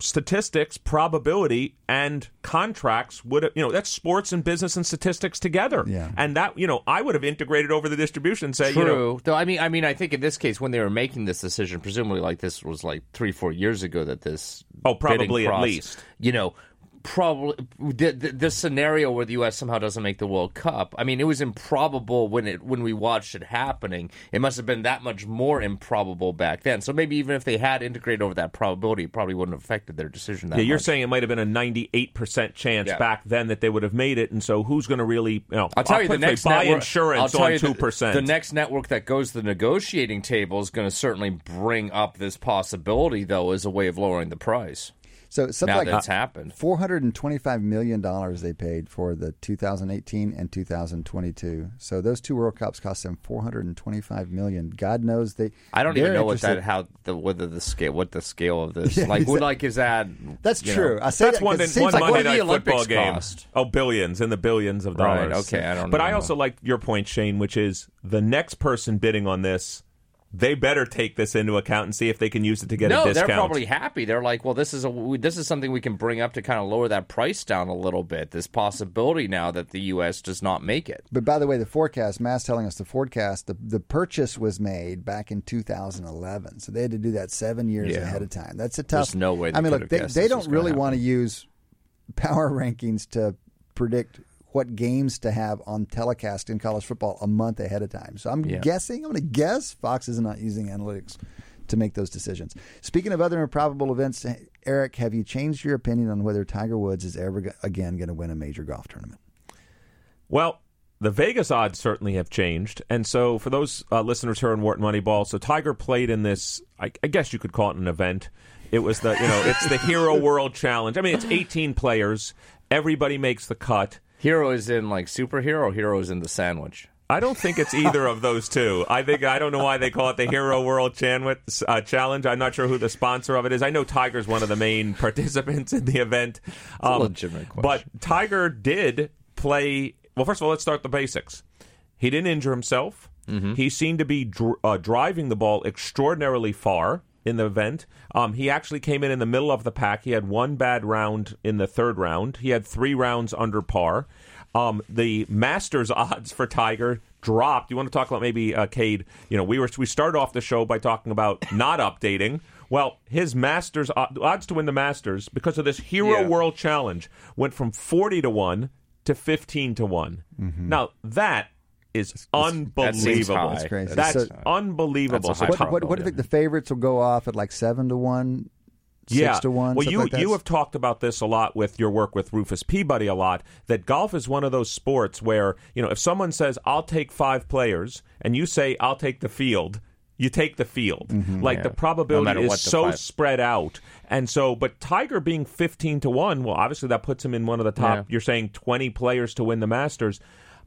Speaker 4: statistics, probability, and contracts would, you know, that's sports and business and statistics together.
Speaker 2: Yeah.
Speaker 4: And that, you know, I would have integrated over the distribution and say,
Speaker 3: True.
Speaker 4: you know,
Speaker 3: Though I mean, I mean, I think in this case, when they were making this decision, presumably like this was like three, four years ago that this.
Speaker 4: Oh, probably
Speaker 3: bidding
Speaker 4: at
Speaker 3: process-
Speaker 4: least.
Speaker 3: You know, probably the, the, the scenario where the U.S. somehow doesn't make the World Cup. I mean, it was improbable when it when we watched it happening. It must have been that much more improbable back then. So maybe even if they had integrated over that probability, it probably wouldn't have affected their decision. That
Speaker 4: yeah, you're
Speaker 3: much.
Speaker 4: saying it might have been a 98% chance
Speaker 3: Yeah.
Speaker 4: back then that they would have made it. And so who's going to really, you know,
Speaker 3: I'll tell you, the next
Speaker 4: buy
Speaker 3: network,
Speaker 4: insurance
Speaker 3: I'll tell
Speaker 4: on 2%.
Speaker 3: The, next network that goes to the negotiating table is going to certainly bring up this possibility, though, as a way of lowering the price.
Speaker 2: So something
Speaker 3: now
Speaker 2: like
Speaker 3: that it's happened.
Speaker 2: Four hundred and twenty-five million dollars they paid for the 2018 and 2022. So those two World Cups cost them 425 million. God knows they.
Speaker 3: I don't even know what that how the whether the scale what the scale of this
Speaker 2: Yeah,
Speaker 3: like
Speaker 2: exactly.
Speaker 3: what like is that
Speaker 2: That's true.
Speaker 3: know-
Speaker 2: I say
Speaker 4: That's
Speaker 2: that
Speaker 4: one,
Speaker 2: 'cause it
Speaker 4: in,
Speaker 2: seems
Speaker 4: one
Speaker 2: like
Speaker 3: what
Speaker 4: Monday
Speaker 3: the
Speaker 4: night football game.
Speaker 3: cost?
Speaker 4: Oh, billions in the billions of
Speaker 3: Right,
Speaker 4: dollars.
Speaker 3: okay, I don't
Speaker 4: But
Speaker 3: even
Speaker 4: I also like your point, Shane, which is the next person bidding on this, they better take this into account and see if they can use it to get
Speaker 3: no,
Speaker 4: a discount.
Speaker 3: they're probably happy. They're like, well, this is a this is something we can bring up to kind of lower that price down a little bit. This possibility now that the U.S. does not make it.
Speaker 2: But by the way, the forecast, Matt's telling us the forecast, the, the purchase was made back in 2011. So they had to do that seven years
Speaker 3: Yeah.
Speaker 2: ahead of time. That's a tough.
Speaker 3: There's no way they
Speaker 2: I mean,
Speaker 3: could
Speaker 2: look,
Speaker 3: have
Speaker 2: they, they don't really want to use power rankings to predict what games to have on telecast in college football a month ahead of time. So I'm
Speaker 3: Yeah.
Speaker 2: guessing, I'm going to guess Fox is not using analytics to make those decisions. Speaking of other improbable events, Eric, have you changed your opinion on whether Tiger Woods is ever go- again going to win a major golf tournament?
Speaker 4: Well, the Vegas odds certainly have changed, and so for those uh, listeners here on Wharton Moneyball, so Tiger played in this. I, I guess you could call it an event. It was the you know it's the Hero World Challenge. I mean, it's 18 players. Everybody makes the cut.
Speaker 3: Hero is in like superhero. or Hero is in the sandwich.
Speaker 4: I don't think it's either of those two. I think I don't know why they call it the Hero World uh, Challenge. I'm not sure who the sponsor of it is. I know Tiger's one of the main participants in the event. Um,
Speaker 3: a legitimate question.
Speaker 4: But Tiger did play. Well, first of all, let's start the basics. He didn't injure himself.
Speaker 3: Mm-hmm.
Speaker 4: He seemed to be dr- uh, driving the ball extraordinarily far in the event. Um, he actually came in in the middle of the pack. He had one bad round in the third round. He had three rounds under par. Um, the Masters odds for Tiger dropped. You want to talk about maybe uh, Cade? You know, we were we started off the show by talking about not updating. Well, his Masters odds to win the Masters because of this Hero
Speaker 3: Yeah.
Speaker 4: World Challenge went from forty to one to fifteen to one. Now that is unbelievable.
Speaker 3: high.
Speaker 2: That's crazy.
Speaker 4: That's
Speaker 2: So-
Speaker 4: unbelievable.
Speaker 3: That's
Speaker 4: So
Speaker 2: What, what, what do you think the favorites will go off at like seven to one, six to one?
Speaker 4: Well, you
Speaker 2: like
Speaker 4: you have talked about this a lot with your work with Rufus Peabody a lot. That golf is one of those sports where you know if someone says I'll take five players and you say I'll take the field. You take the field. Like the probability
Speaker 3: matter
Speaker 4: is
Speaker 3: the
Speaker 4: so
Speaker 3: five-
Speaker 4: spread out. And so, but Tiger being 15 to 1, well, obviously that puts him in one of the top,
Speaker 3: Yeah.
Speaker 4: you're saying 20 players to win the Masters.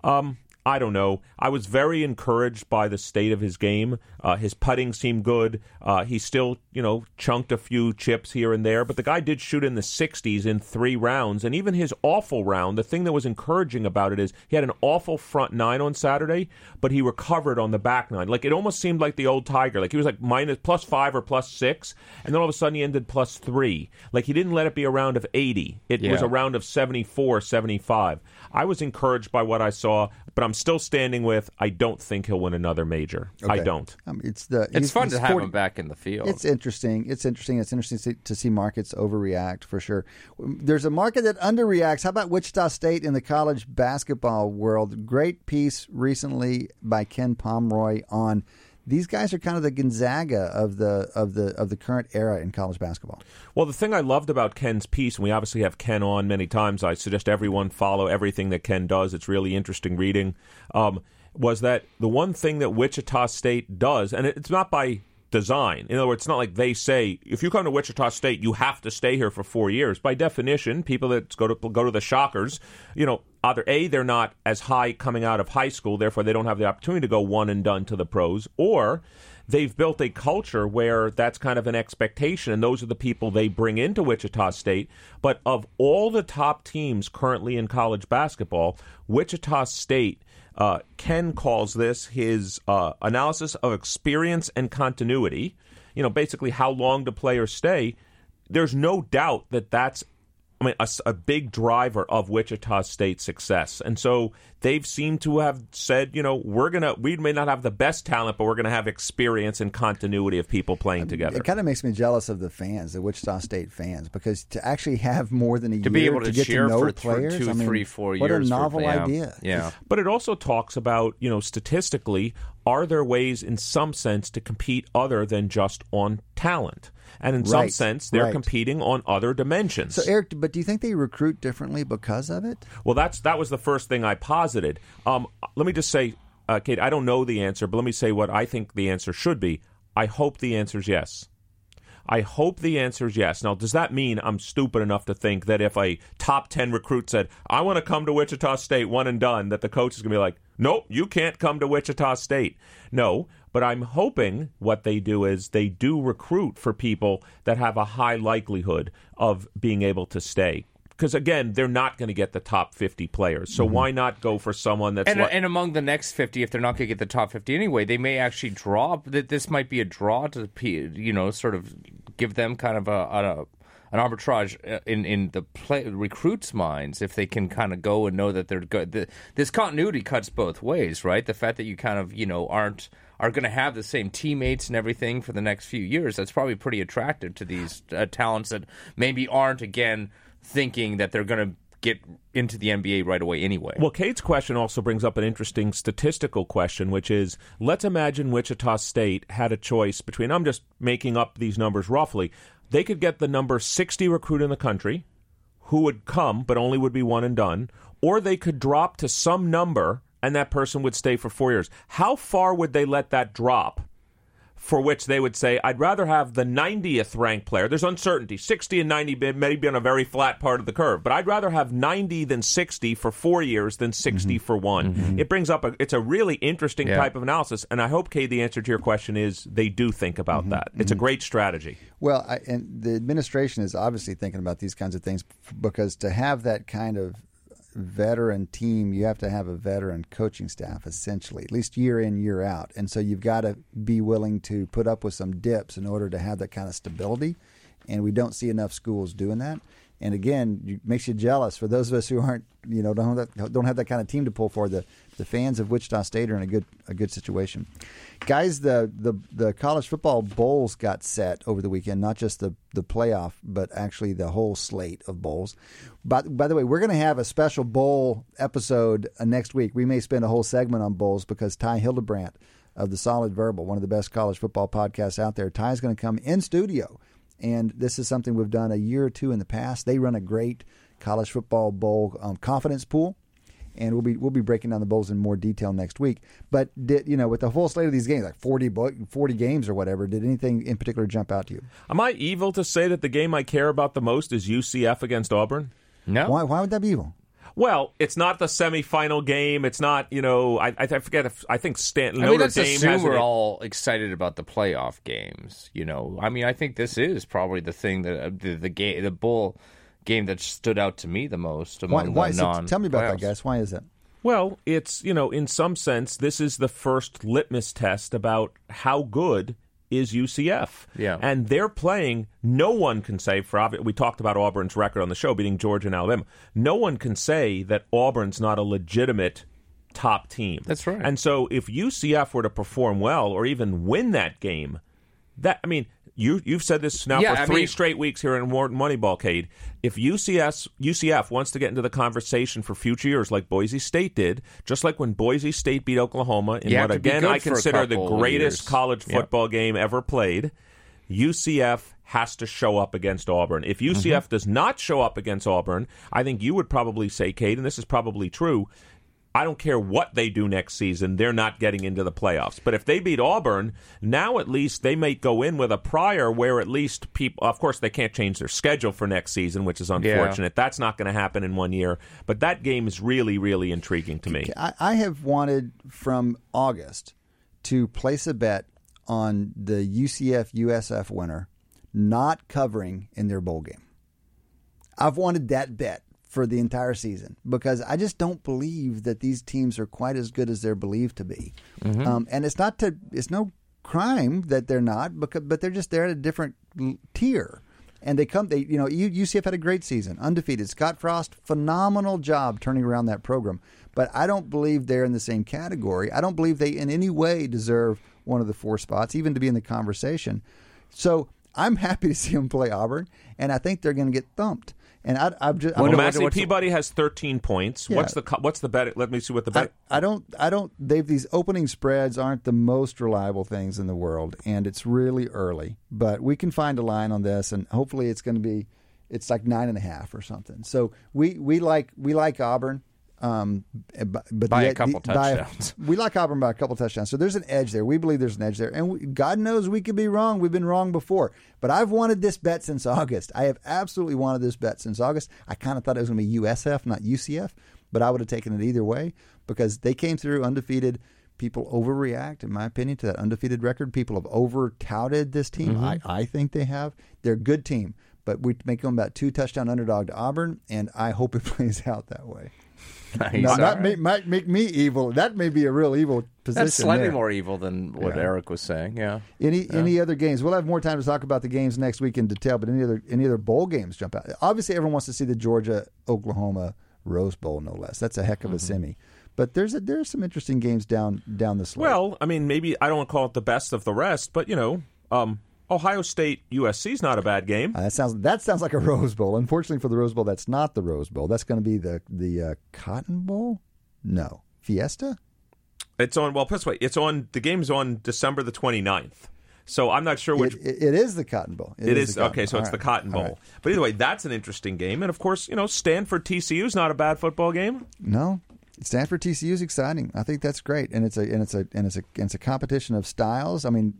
Speaker 4: Um, I don't know. I was very encouraged by the state of his game. Uh, his putting seemed good. Uh, he still, you know, chunked a few chips here and there, but the guy did shoot in the 60s in three rounds. And even his awful round, the thing that was encouraging about it is he had an awful front nine on Saturday, but he recovered on the back nine. Like it almost seemed like the old Tiger. Like he was like minus plus five or plus six, and then all of a sudden he ended plus three. Like he didn't let it be a round of 80. It was a round of 74, 75. I was encouraged by what I saw, but I'm still standing with I don't think he'll win another major. I don't.
Speaker 2: Um, it's the
Speaker 3: It's
Speaker 2: he's-
Speaker 3: fun
Speaker 2: he's
Speaker 3: to have
Speaker 2: 40
Speaker 3: him back in the field.
Speaker 2: It's interesting. It's interesting. It's interesting to see, to see markets overreact for sure. There's a market that underreacts. How about Wichita State in the college basketball world? Great piece recently by Ken Pomeroy on these guys are kind of the Gonzaga of the of the of the current era in college basketball.
Speaker 4: Well, the thing I loved about Ken's piece, and we obviously have Ken on many times. I suggest everyone follow everything that Ken does. It's really interesting reading. Um, was that the one thing that Wichita State does, and it's not by design. In other words, it's not like they say if you come to Wichita State, you have to stay here for four years. By definition, people that go to go to the Shockers, you know, either a they're not as high coming out of high school, therefore they don't have the opportunity to go one and done to the pros, or they've built a culture where that's kind of an expectation, and those are the people they bring into Wichita State. But of all the top teams currently in college basketball, Wichita State. Uh, Ken calls this his uh, analysis of experience and continuity. You know, basically how long do players stay. There's no doubt that that's I mean, a, a, big driver of Wichita State's success. And so they've seemed to have said, you know, we're going to, we may not have the best talent, but we're going to have experience and continuity of people playing um, together.
Speaker 2: It kind of makes me jealous of the fans, the Wichita State fans, because to actually have more than a
Speaker 3: to
Speaker 2: year
Speaker 3: be able to,
Speaker 2: to get
Speaker 3: cheer
Speaker 2: to know
Speaker 3: for
Speaker 2: players,
Speaker 3: two,
Speaker 2: I mean,
Speaker 3: three, four
Speaker 2: what
Speaker 3: years.
Speaker 2: a novel
Speaker 3: for, yeah.
Speaker 2: idea.
Speaker 3: Yeah.
Speaker 4: But it also talks about, you know, statistically, are there ways in some sense to compete other than just on talent? And in some sense, they're
Speaker 2: right.
Speaker 4: competing on other dimensions.
Speaker 2: So Eric, but do you think they recruit differently because of it?
Speaker 4: Well, that's that was the first thing I posited. Um, let me just say, uh, Cade, I don't know the answer, but let me say what I think the answer should be. I hope the answer is yes. I hope the answer is yes. Now, does that mean I'm stupid enough to think that if a top 10 recruit said, I want to come to Wichita State, one and done, that the coach is going to be like, nope, you can't come to Wichita State? No, but I'm hoping what they do is they do recruit for people that have a high likelihood of being able to stay. Because again, they're not going to get the top 50 players. So why not go for someone that's
Speaker 3: And,
Speaker 4: like-
Speaker 3: and among the next 50, if they're not going to get the top 50 anyway, they may actually draw. That This might be a draw to, you know, sort of give them kind of a, a an arbitrage uh, in in the play, recruits' minds if they can kind of go and know that they're good. The, this continuity cuts both ways, right? The fact that you kind of you know aren't are going to have the same teammates and everything for the next few years. That's probably pretty attractive to these uh, talents that maybe aren't again thinking that they're going to get into the NBA right away anyway.
Speaker 4: Well, Cade's question also brings up an interesting statistical question, which is let's imagine Wichita State had a choice between, I'm just making up these numbers roughly. They could get the number 60 recruit in the country who would come, but only would be one and done, or they could drop to some number and that person would stay for four years. How far would they let that drop? For which they would say, I'd rather have the 90th ranked player. There's uncertainty. 60 and 90 may- may be on a very flat part of the curve, but I'd rather have 90 than 60 for four years than 60 mm-hmm. for one. Mm-hmm. It brings up a, it's a really interesting
Speaker 3: Yeah.
Speaker 4: type of analysis. And I hope, Kay, the answer to your question is they do think about mm-hmm. that. It's a great strategy.
Speaker 2: Well, I, and the administration is obviously thinking about these kinds of things because to have that kind of veteran team, you have to have a veteran coaching staff, essentially, at least year in, year out. And so you've got to be willing to put up with some dips in order to have that kind of stability. And we don't see enough schools doing that. And again, it makes you jealous for those of us who aren't, you know, don't have that, don't have that kind of team to pull for. The the fans of Wichita State are in a good a good situation. Guys, the the the college football bowls got set over the weekend, not just the the playoff, but actually the whole slate of bowls. But by the way, we're going to have a special bowl episode uh, next week. We may spend a whole segment on bowls because Ty Hildebrandt of the Solid Verbal, one of the best college football podcasts out there, Ty's going to come in studio and this is something we've done a year or two in the past. They run a great college football bowl um, confidence pool, and we'll be we'll be breaking down the bowls in more detail next week. But did you know with the full slate of these games, like 40, bo- 40 games or whatever, did anything in particular jump out to you?
Speaker 4: Am I evil to say that the game I care about the most is UCF against Auburn?
Speaker 3: no,
Speaker 2: Why why would that be evil?
Speaker 4: Well, it's not the semifinal game. It's not, you know, I, I forget if I think Stanton
Speaker 3: I
Speaker 4: Notre
Speaker 3: mean, let's
Speaker 4: Dame
Speaker 3: assume we're all excited about the playoff games. You know, I mean, I think this is probably the thing that uh, the the game, the bull game that stood out to me the most
Speaker 2: Why,
Speaker 3: among
Speaker 2: why
Speaker 3: the
Speaker 2: so
Speaker 3: non.
Speaker 2: tell me about that,
Speaker 3: playoffs.
Speaker 2: guys. Why is it?
Speaker 4: Well, it's, you know, in some sense, this is the first litmus test about how good is UCF.
Speaker 3: Yeah.
Speaker 4: And they're playing, no one can say, for obvi- we talked about Auburn's record on the show, beating Georgia and Alabama. No one can say that Auburn's not a legitimate top team.
Speaker 3: That's right.
Speaker 4: And so if UCF were to perform well or even win that game, that, I mean, you, you've said this now
Speaker 3: Yeah,
Speaker 4: for
Speaker 3: I
Speaker 4: three
Speaker 3: mean-
Speaker 4: straight weeks here in Wharton Moneyball, Cade. If UCS, UCF wants to get into the conversation for future years, like Boise State did, just like when Boise State beat Oklahoma in what again I consider the greatest college
Speaker 3: Yep.
Speaker 4: football game ever played, UCF has to show up against Auburn. If UCF
Speaker 3: Mm-hmm.
Speaker 4: does not show up against Auburn, I think you would probably say, Cade, and this is probably true. I don't care what they do next season, they're not getting into the playoffs. But if they beat Auburn, now at least they may go in with a prior where at least people, of course, they can't change their schedule for next season, which is unfortunate. That's not going to happen in one year. But that game is really, really intriguing to me.
Speaker 2: I, I have wanted from August to place a bet on the UCF USF winner not covering in their bowl game. I've wanted that bet for the entire season because I just don't believe that these teams are quite as good as they're believed to be. Um, and it's not to it's no crime that they're not because but they're just they're at a different tier. And they come, they you know, UCF had a great season, undefeated. Scott Frost, phenomenal job turning around that program. But I don't believe they're in the same category. I don't believe they in any way deserve one of the four spots, even to be in the conversation. So I'm happy to see them play Auburn, and I think they're going to get thumped. And I, I'm just
Speaker 4: Well,
Speaker 2: I'm-
Speaker 4: Massey Peabody has 13 points.
Speaker 2: Yeah.
Speaker 4: What's the what's the bet? Let me see what the
Speaker 2: I,
Speaker 4: bet.
Speaker 2: I don't I don't they've these opening spreads aren't the most reliable things in the world and it's really early. But we can find a line on this and hopefully it's gonna be it's like nine and a half or something. So we, we like we like Auburn. Um, but, but
Speaker 3: By
Speaker 2: the-
Speaker 3: a couple
Speaker 2: the- by
Speaker 3: touchdowns.
Speaker 2: we like Auburn by a couple touchdowns. So there's an edge there. We believe there's an edge there. And we, God knows we could be wrong. We've been wrong before. But I've wanted this bet since August. I have absolutely wanted this bet since August. I kind of thought it was going to be USF, not UCF, but I would have taken it either way because they came through undefeated. People overreact, in my opinion, to that undefeated record. People have over touted this team. I, I think they have. They're a good team, but we make them about two touchdown underdog to Auburn, and I hope it plays out that way.
Speaker 3: Nice.
Speaker 2: Now,
Speaker 3: All
Speaker 2: that
Speaker 3: right.
Speaker 2: may, might make me evil. That may be a real evil position.
Speaker 3: That's slightly
Speaker 2: there.
Speaker 3: more evil than what
Speaker 2: Yeah.
Speaker 3: Eric was saying. Yeah.
Speaker 2: Any any other games? We'll have more time to talk about the games next week in detail. But any other any other bowl games jump out? Obviously, everyone wants to see the Georgia Oklahoma Rose Bowl, no less. That's a heck of a semi. But there's a, there's some interesting games down down the slate.
Speaker 4: Well, I mean, maybe I don't want to call it the best of the rest, but you know, um, Ohio State USC is not a bad game.
Speaker 2: Uh, that sounds that sounds like a Rose Bowl. Unfortunately for the Rose Bowl, that's not the Rose Bowl. That's going to be the the uh, Cotton Bowl. No Fiesta.
Speaker 4: It's on. Well, put it this way, it's on. The game's on December the 29th. So I'm not sure which.
Speaker 2: It, it, it is the Cotton Bowl.
Speaker 4: it is,
Speaker 2: the Cotton
Speaker 4: okay, so
Speaker 2: All
Speaker 4: it's the. Cotton Bowl.
Speaker 2: right.
Speaker 4: But either way, that's an interesting game, and of course, you know, Stanford TCU is not a bad football game.
Speaker 2: No, Stanford TCU is exciting. I think that's great, and it's a and it's a and it's a and it's a competition of styles. I mean,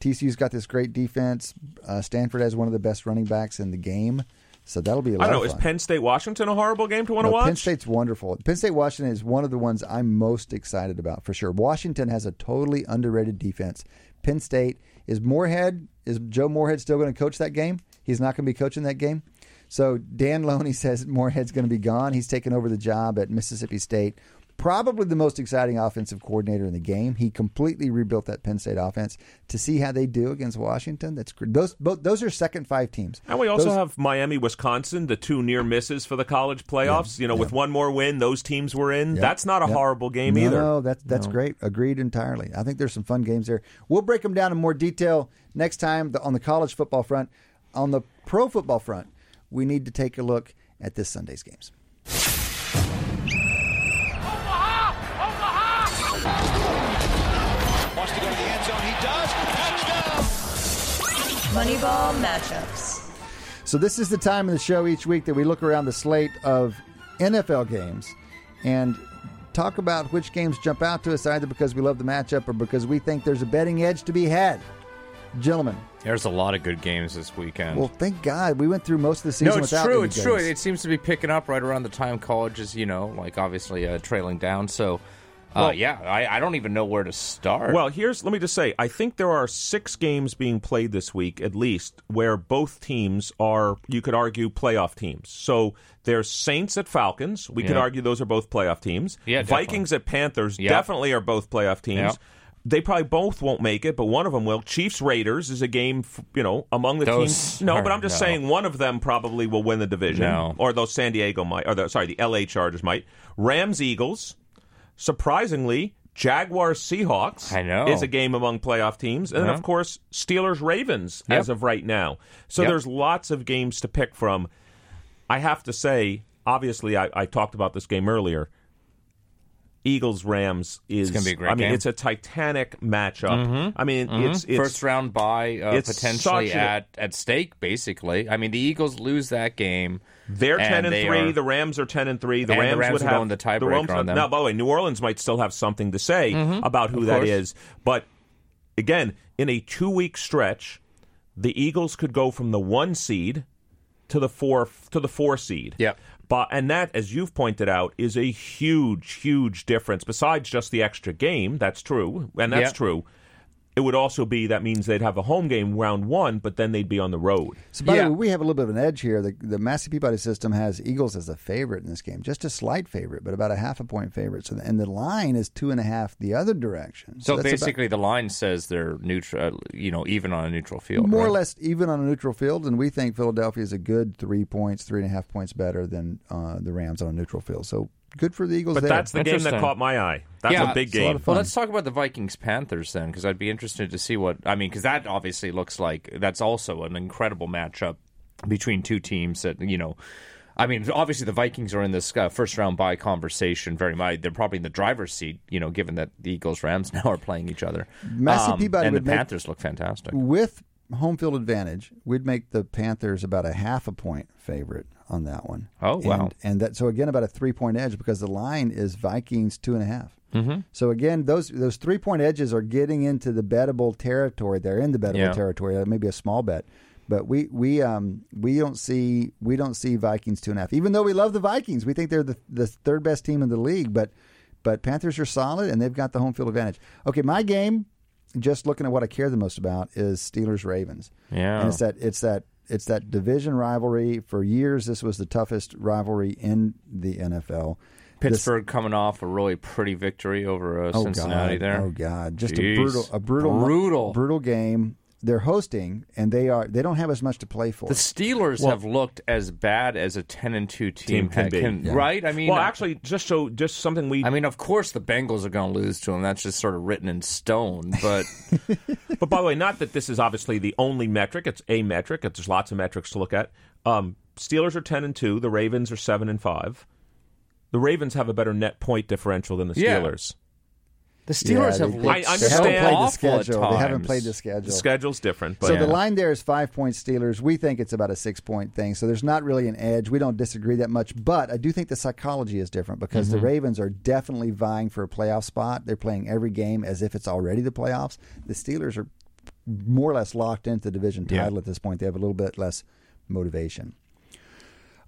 Speaker 2: TCU's got this great defense. Uh, Stanford has one of the best running backs in the game, so that'll be a lot
Speaker 4: I don't know. Is. Penn State Washington a horrible game to want to
Speaker 2: No,
Speaker 4: watch?
Speaker 2: Penn State's wonderful. Penn State Washington is one of the ones I'm most excited about for sure. Washington has a totally underrated defense. Penn State is Moorhead. Is Joe Moorhead still going to coach that game? He's not going to be coaching that game. So Dan Loney says Moorhead's going to be gone. He's taken over the job at Mississippi State. Probably the most exciting offensive coordinator in the game. He completely rebuilt that Penn State offense to see how they do against Washington. That's those both those are second five teams.
Speaker 4: And we also
Speaker 2: Those-
Speaker 4: have Miami, Wisconsin, the two near misses for the college playoffs. you know, with one more win, those teams were in.
Speaker 2: Yep.
Speaker 4: That's not a horrible game
Speaker 2: no,
Speaker 4: either.
Speaker 2: No, that's that's great. Agreed entirely. I think there's some fun games there. We'll break them down in more detail next time on the college football front. On the pro football front, we need to take a look at this Sunday's games.
Speaker 7: Moneyball matchups.
Speaker 2: So this is the time of the show each week that we look around the slate of NFL games and talk about which games jump out to us either because we love the matchup or because we think there's a betting edge to be had. Gentlemen,
Speaker 3: There's a lot of good games this weekend.
Speaker 2: well, thank God we went through most of the season
Speaker 3: no, it's
Speaker 2: without
Speaker 3: true.
Speaker 2: any
Speaker 3: It's true. It seems to be picking up right around the time college is, you know, like obviously uh, trailing down. So, uh, yeah, I, I don't even know where to start.
Speaker 4: Well, here's let me just say, I think there are six games being played this week at least where both teams are you could argue playoff teams. So there's Saints at Falcons. We could argue those are both playoff teams.
Speaker 3: Yeah, definitely.
Speaker 4: Vikings at Panthers
Speaker 3: Yeah.
Speaker 4: definitely are both playoff teams.
Speaker 3: Yeah.
Speaker 4: They probably both won't make it, but one of them will. Chiefs Raiders is a game, you know, among the
Speaker 3: Those
Speaker 4: teams. No, but I'm just
Speaker 3: no.
Speaker 4: saying one of them probably will win the division.
Speaker 3: No.
Speaker 4: Or those San Diego might, or the, sorry, the LA Chargers might. Rams Eagles. Surprisingly, Jaguars Seahawks
Speaker 3: I know.
Speaker 4: is a game among playoff teams, and of course Steelers Ravens
Speaker 3: Yep.
Speaker 4: as of right now. So
Speaker 3: Yep.
Speaker 4: there's lots of games to pick from. I have to say, obviously, I, I talked about this game earlier. Eagles Rams is
Speaker 3: gonna be a great
Speaker 4: I mean,
Speaker 3: game.
Speaker 4: it's a titanic matchup. I mean, it's, it's
Speaker 3: First round by uh, potentially
Speaker 4: such a-
Speaker 3: at, at stake, basically. I mean, the Eagles lose that game.
Speaker 4: They're ten and
Speaker 3: they
Speaker 4: three.
Speaker 3: are-
Speaker 4: the Rams are ten and three. The
Speaker 3: And the
Speaker 4: Rams,
Speaker 3: Rams
Speaker 4: would have
Speaker 3: going the tiebreaker
Speaker 4: Rams-
Speaker 3: on them.
Speaker 4: Now, by the way, New Orleans might still have something to say mm-hmm. about who
Speaker 3: Of
Speaker 4: that
Speaker 3: course.
Speaker 4: is. But again, in a two week stretch, the Eagles could go from the one seed to the four to the four seed.
Speaker 3: Yeah.
Speaker 4: But and that, as you've pointed out, is a huge, huge difference. Besides just the extra game, that's true, and that's
Speaker 3: Yep.
Speaker 4: true. It would also be that means they'd have a home game round one, but then they'd be on the road.
Speaker 2: So, by
Speaker 3: Yeah.
Speaker 2: the way, we have a little bit of an edge here. The, the Massey Peabody system has Eagles as a favorite in this game, just a slight favorite, but about a half a point favorite. So, and the line is two and a half the other direction.
Speaker 3: So,
Speaker 2: that's about-
Speaker 3: basically, the line says they're neutral, uh, you know, even on a neutral field.
Speaker 2: more or less even on a neutral field, and we think Philadelphia is a good three points, three and a half points better than uh, the Rams on a neutral field. So good for the Eagles.
Speaker 4: But
Speaker 2: there.
Speaker 4: that's the game that caught my eye. That's
Speaker 3: Yeah,
Speaker 4: a big
Speaker 2: it's a
Speaker 4: game.
Speaker 2: of
Speaker 3: Well,
Speaker 2: fun.
Speaker 3: let's talk about the Vikings Panthers then, because I'd be interested to see what I mean. Because that obviously looks like that's also an incredible matchup between two teams that you know. I mean, obviously the Vikings are in this uh, first round bye conversation very much. They're probably in the driver's seat, you know, given that the Eagles Rams now are playing each other.
Speaker 2: Massey
Speaker 3: Um,
Speaker 2: Peabody
Speaker 3: and the
Speaker 2: would make-
Speaker 3: Panthers look fantastic.
Speaker 2: with home field advantage, we'd make the Panthers about a half a point favorite on that one.
Speaker 3: Oh, wow.
Speaker 2: And, and that so again about a three point edge because the line is Vikings two and a half. Mm-hmm. So again, those those three point edges are getting into the bettable territory. They're in the bettable
Speaker 3: Yeah.
Speaker 2: territory. Maybe a small bet, but we we um we don't see we don't see Vikings two and a half. Even though we love the Vikings, we think they're the the third best team in the league. But but Panthers are solid and they've got the home field advantage. Okay, my game just looking at what I care the most about is Steelers Ravens.
Speaker 3: Yeah.
Speaker 2: and it's that it's that it's that division rivalry. For years, this was the toughest rivalry in the NFL. This-
Speaker 3: Pittsburgh coming off a really pretty victory over uh,
Speaker 2: oh
Speaker 3: Cincinnati
Speaker 2: God,
Speaker 3: there.
Speaker 2: Oh God, just
Speaker 3: Jeez.
Speaker 2: a brutal, a brutal,
Speaker 3: Brutal.
Speaker 2: brutal game. They're hosting, and they are they don't have as much to play for.
Speaker 3: The Steelers have looked as bad as a ten and two team,
Speaker 4: Team can
Speaker 3: ha-
Speaker 4: be.
Speaker 3: can-
Speaker 4: Yeah.
Speaker 3: right? I mean,
Speaker 4: well, actually, just so just something we
Speaker 3: I mean, of course, the Bengals are going to lose to them. That's just sort of written in stone. But
Speaker 4: But by the way, not that this is obviously the only metric. It's a metric. It's, there's lots of metrics to look at. Um, Steelers are ten and two. The Ravens are seven and five. The Ravens have a better net point differential than the
Speaker 3: Yeah.
Speaker 4: Steelers.
Speaker 3: the Steelers
Speaker 2: Yeah,
Speaker 3: have
Speaker 2: they-
Speaker 3: looked
Speaker 4: I
Speaker 2: They
Speaker 4: understand.
Speaker 2: haven't played the schedule. They haven't played the schedule.
Speaker 4: The schedule's different, but
Speaker 2: So
Speaker 3: Yeah.
Speaker 2: the line there is five point Steelers. We think it's about a six point thing. So there's not really an edge. We don't disagree that much. But I do think the psychology is different because
Speaker 3: Mm-hmm.
Speaker 2: the Ravens are definitely vying for a playoff spot. They're playing every game as if it's already the playoffs. The Steelers are more or less locked into the division
Speaker 3: Yeah.
Speaker 2: title at this point. They have a little bit less motivation.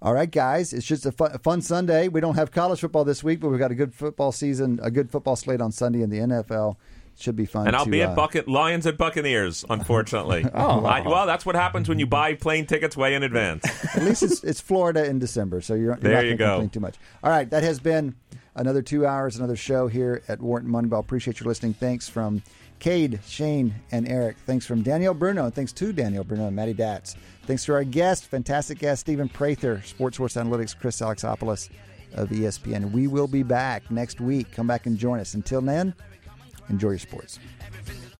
Speaker 2: All right, guys, it's just a fun, fun Sunday. We don't have college football this week, but we've got a good football season, a good football slate on Sunday in the NFL. Should be fun.
Speaker 4: and I'll
Speaker 2: to,
Speaker 4: be
Speaker 2: uh,
Speaker 4: at Bucket Lions at Buccaneers. Unfortunately, oh, I, well, that's what happens when you buy plane tickets way in advance.
Speaker 2: At least it's, it's Florida in December, so you're, you're
Speaker 4: There
Speaker 2: not
Speaker 4: you go.
Speaker 2: complain too much. All right, that has been another two hours, another show here at Wharton Moneyball. Appreciate your listening. Thanks from Cade, Shane, and Eric. Thanks from Danielle Bruno, and thanks to Danielle Bruno and Maddie Datz. Thanks to our guest, fantastic guest, Stephen Prather, SportSource Analytics, Chris Alexopoulos of ESPN. We will be back next week. Come back and join us. Until then, enjoy your sports.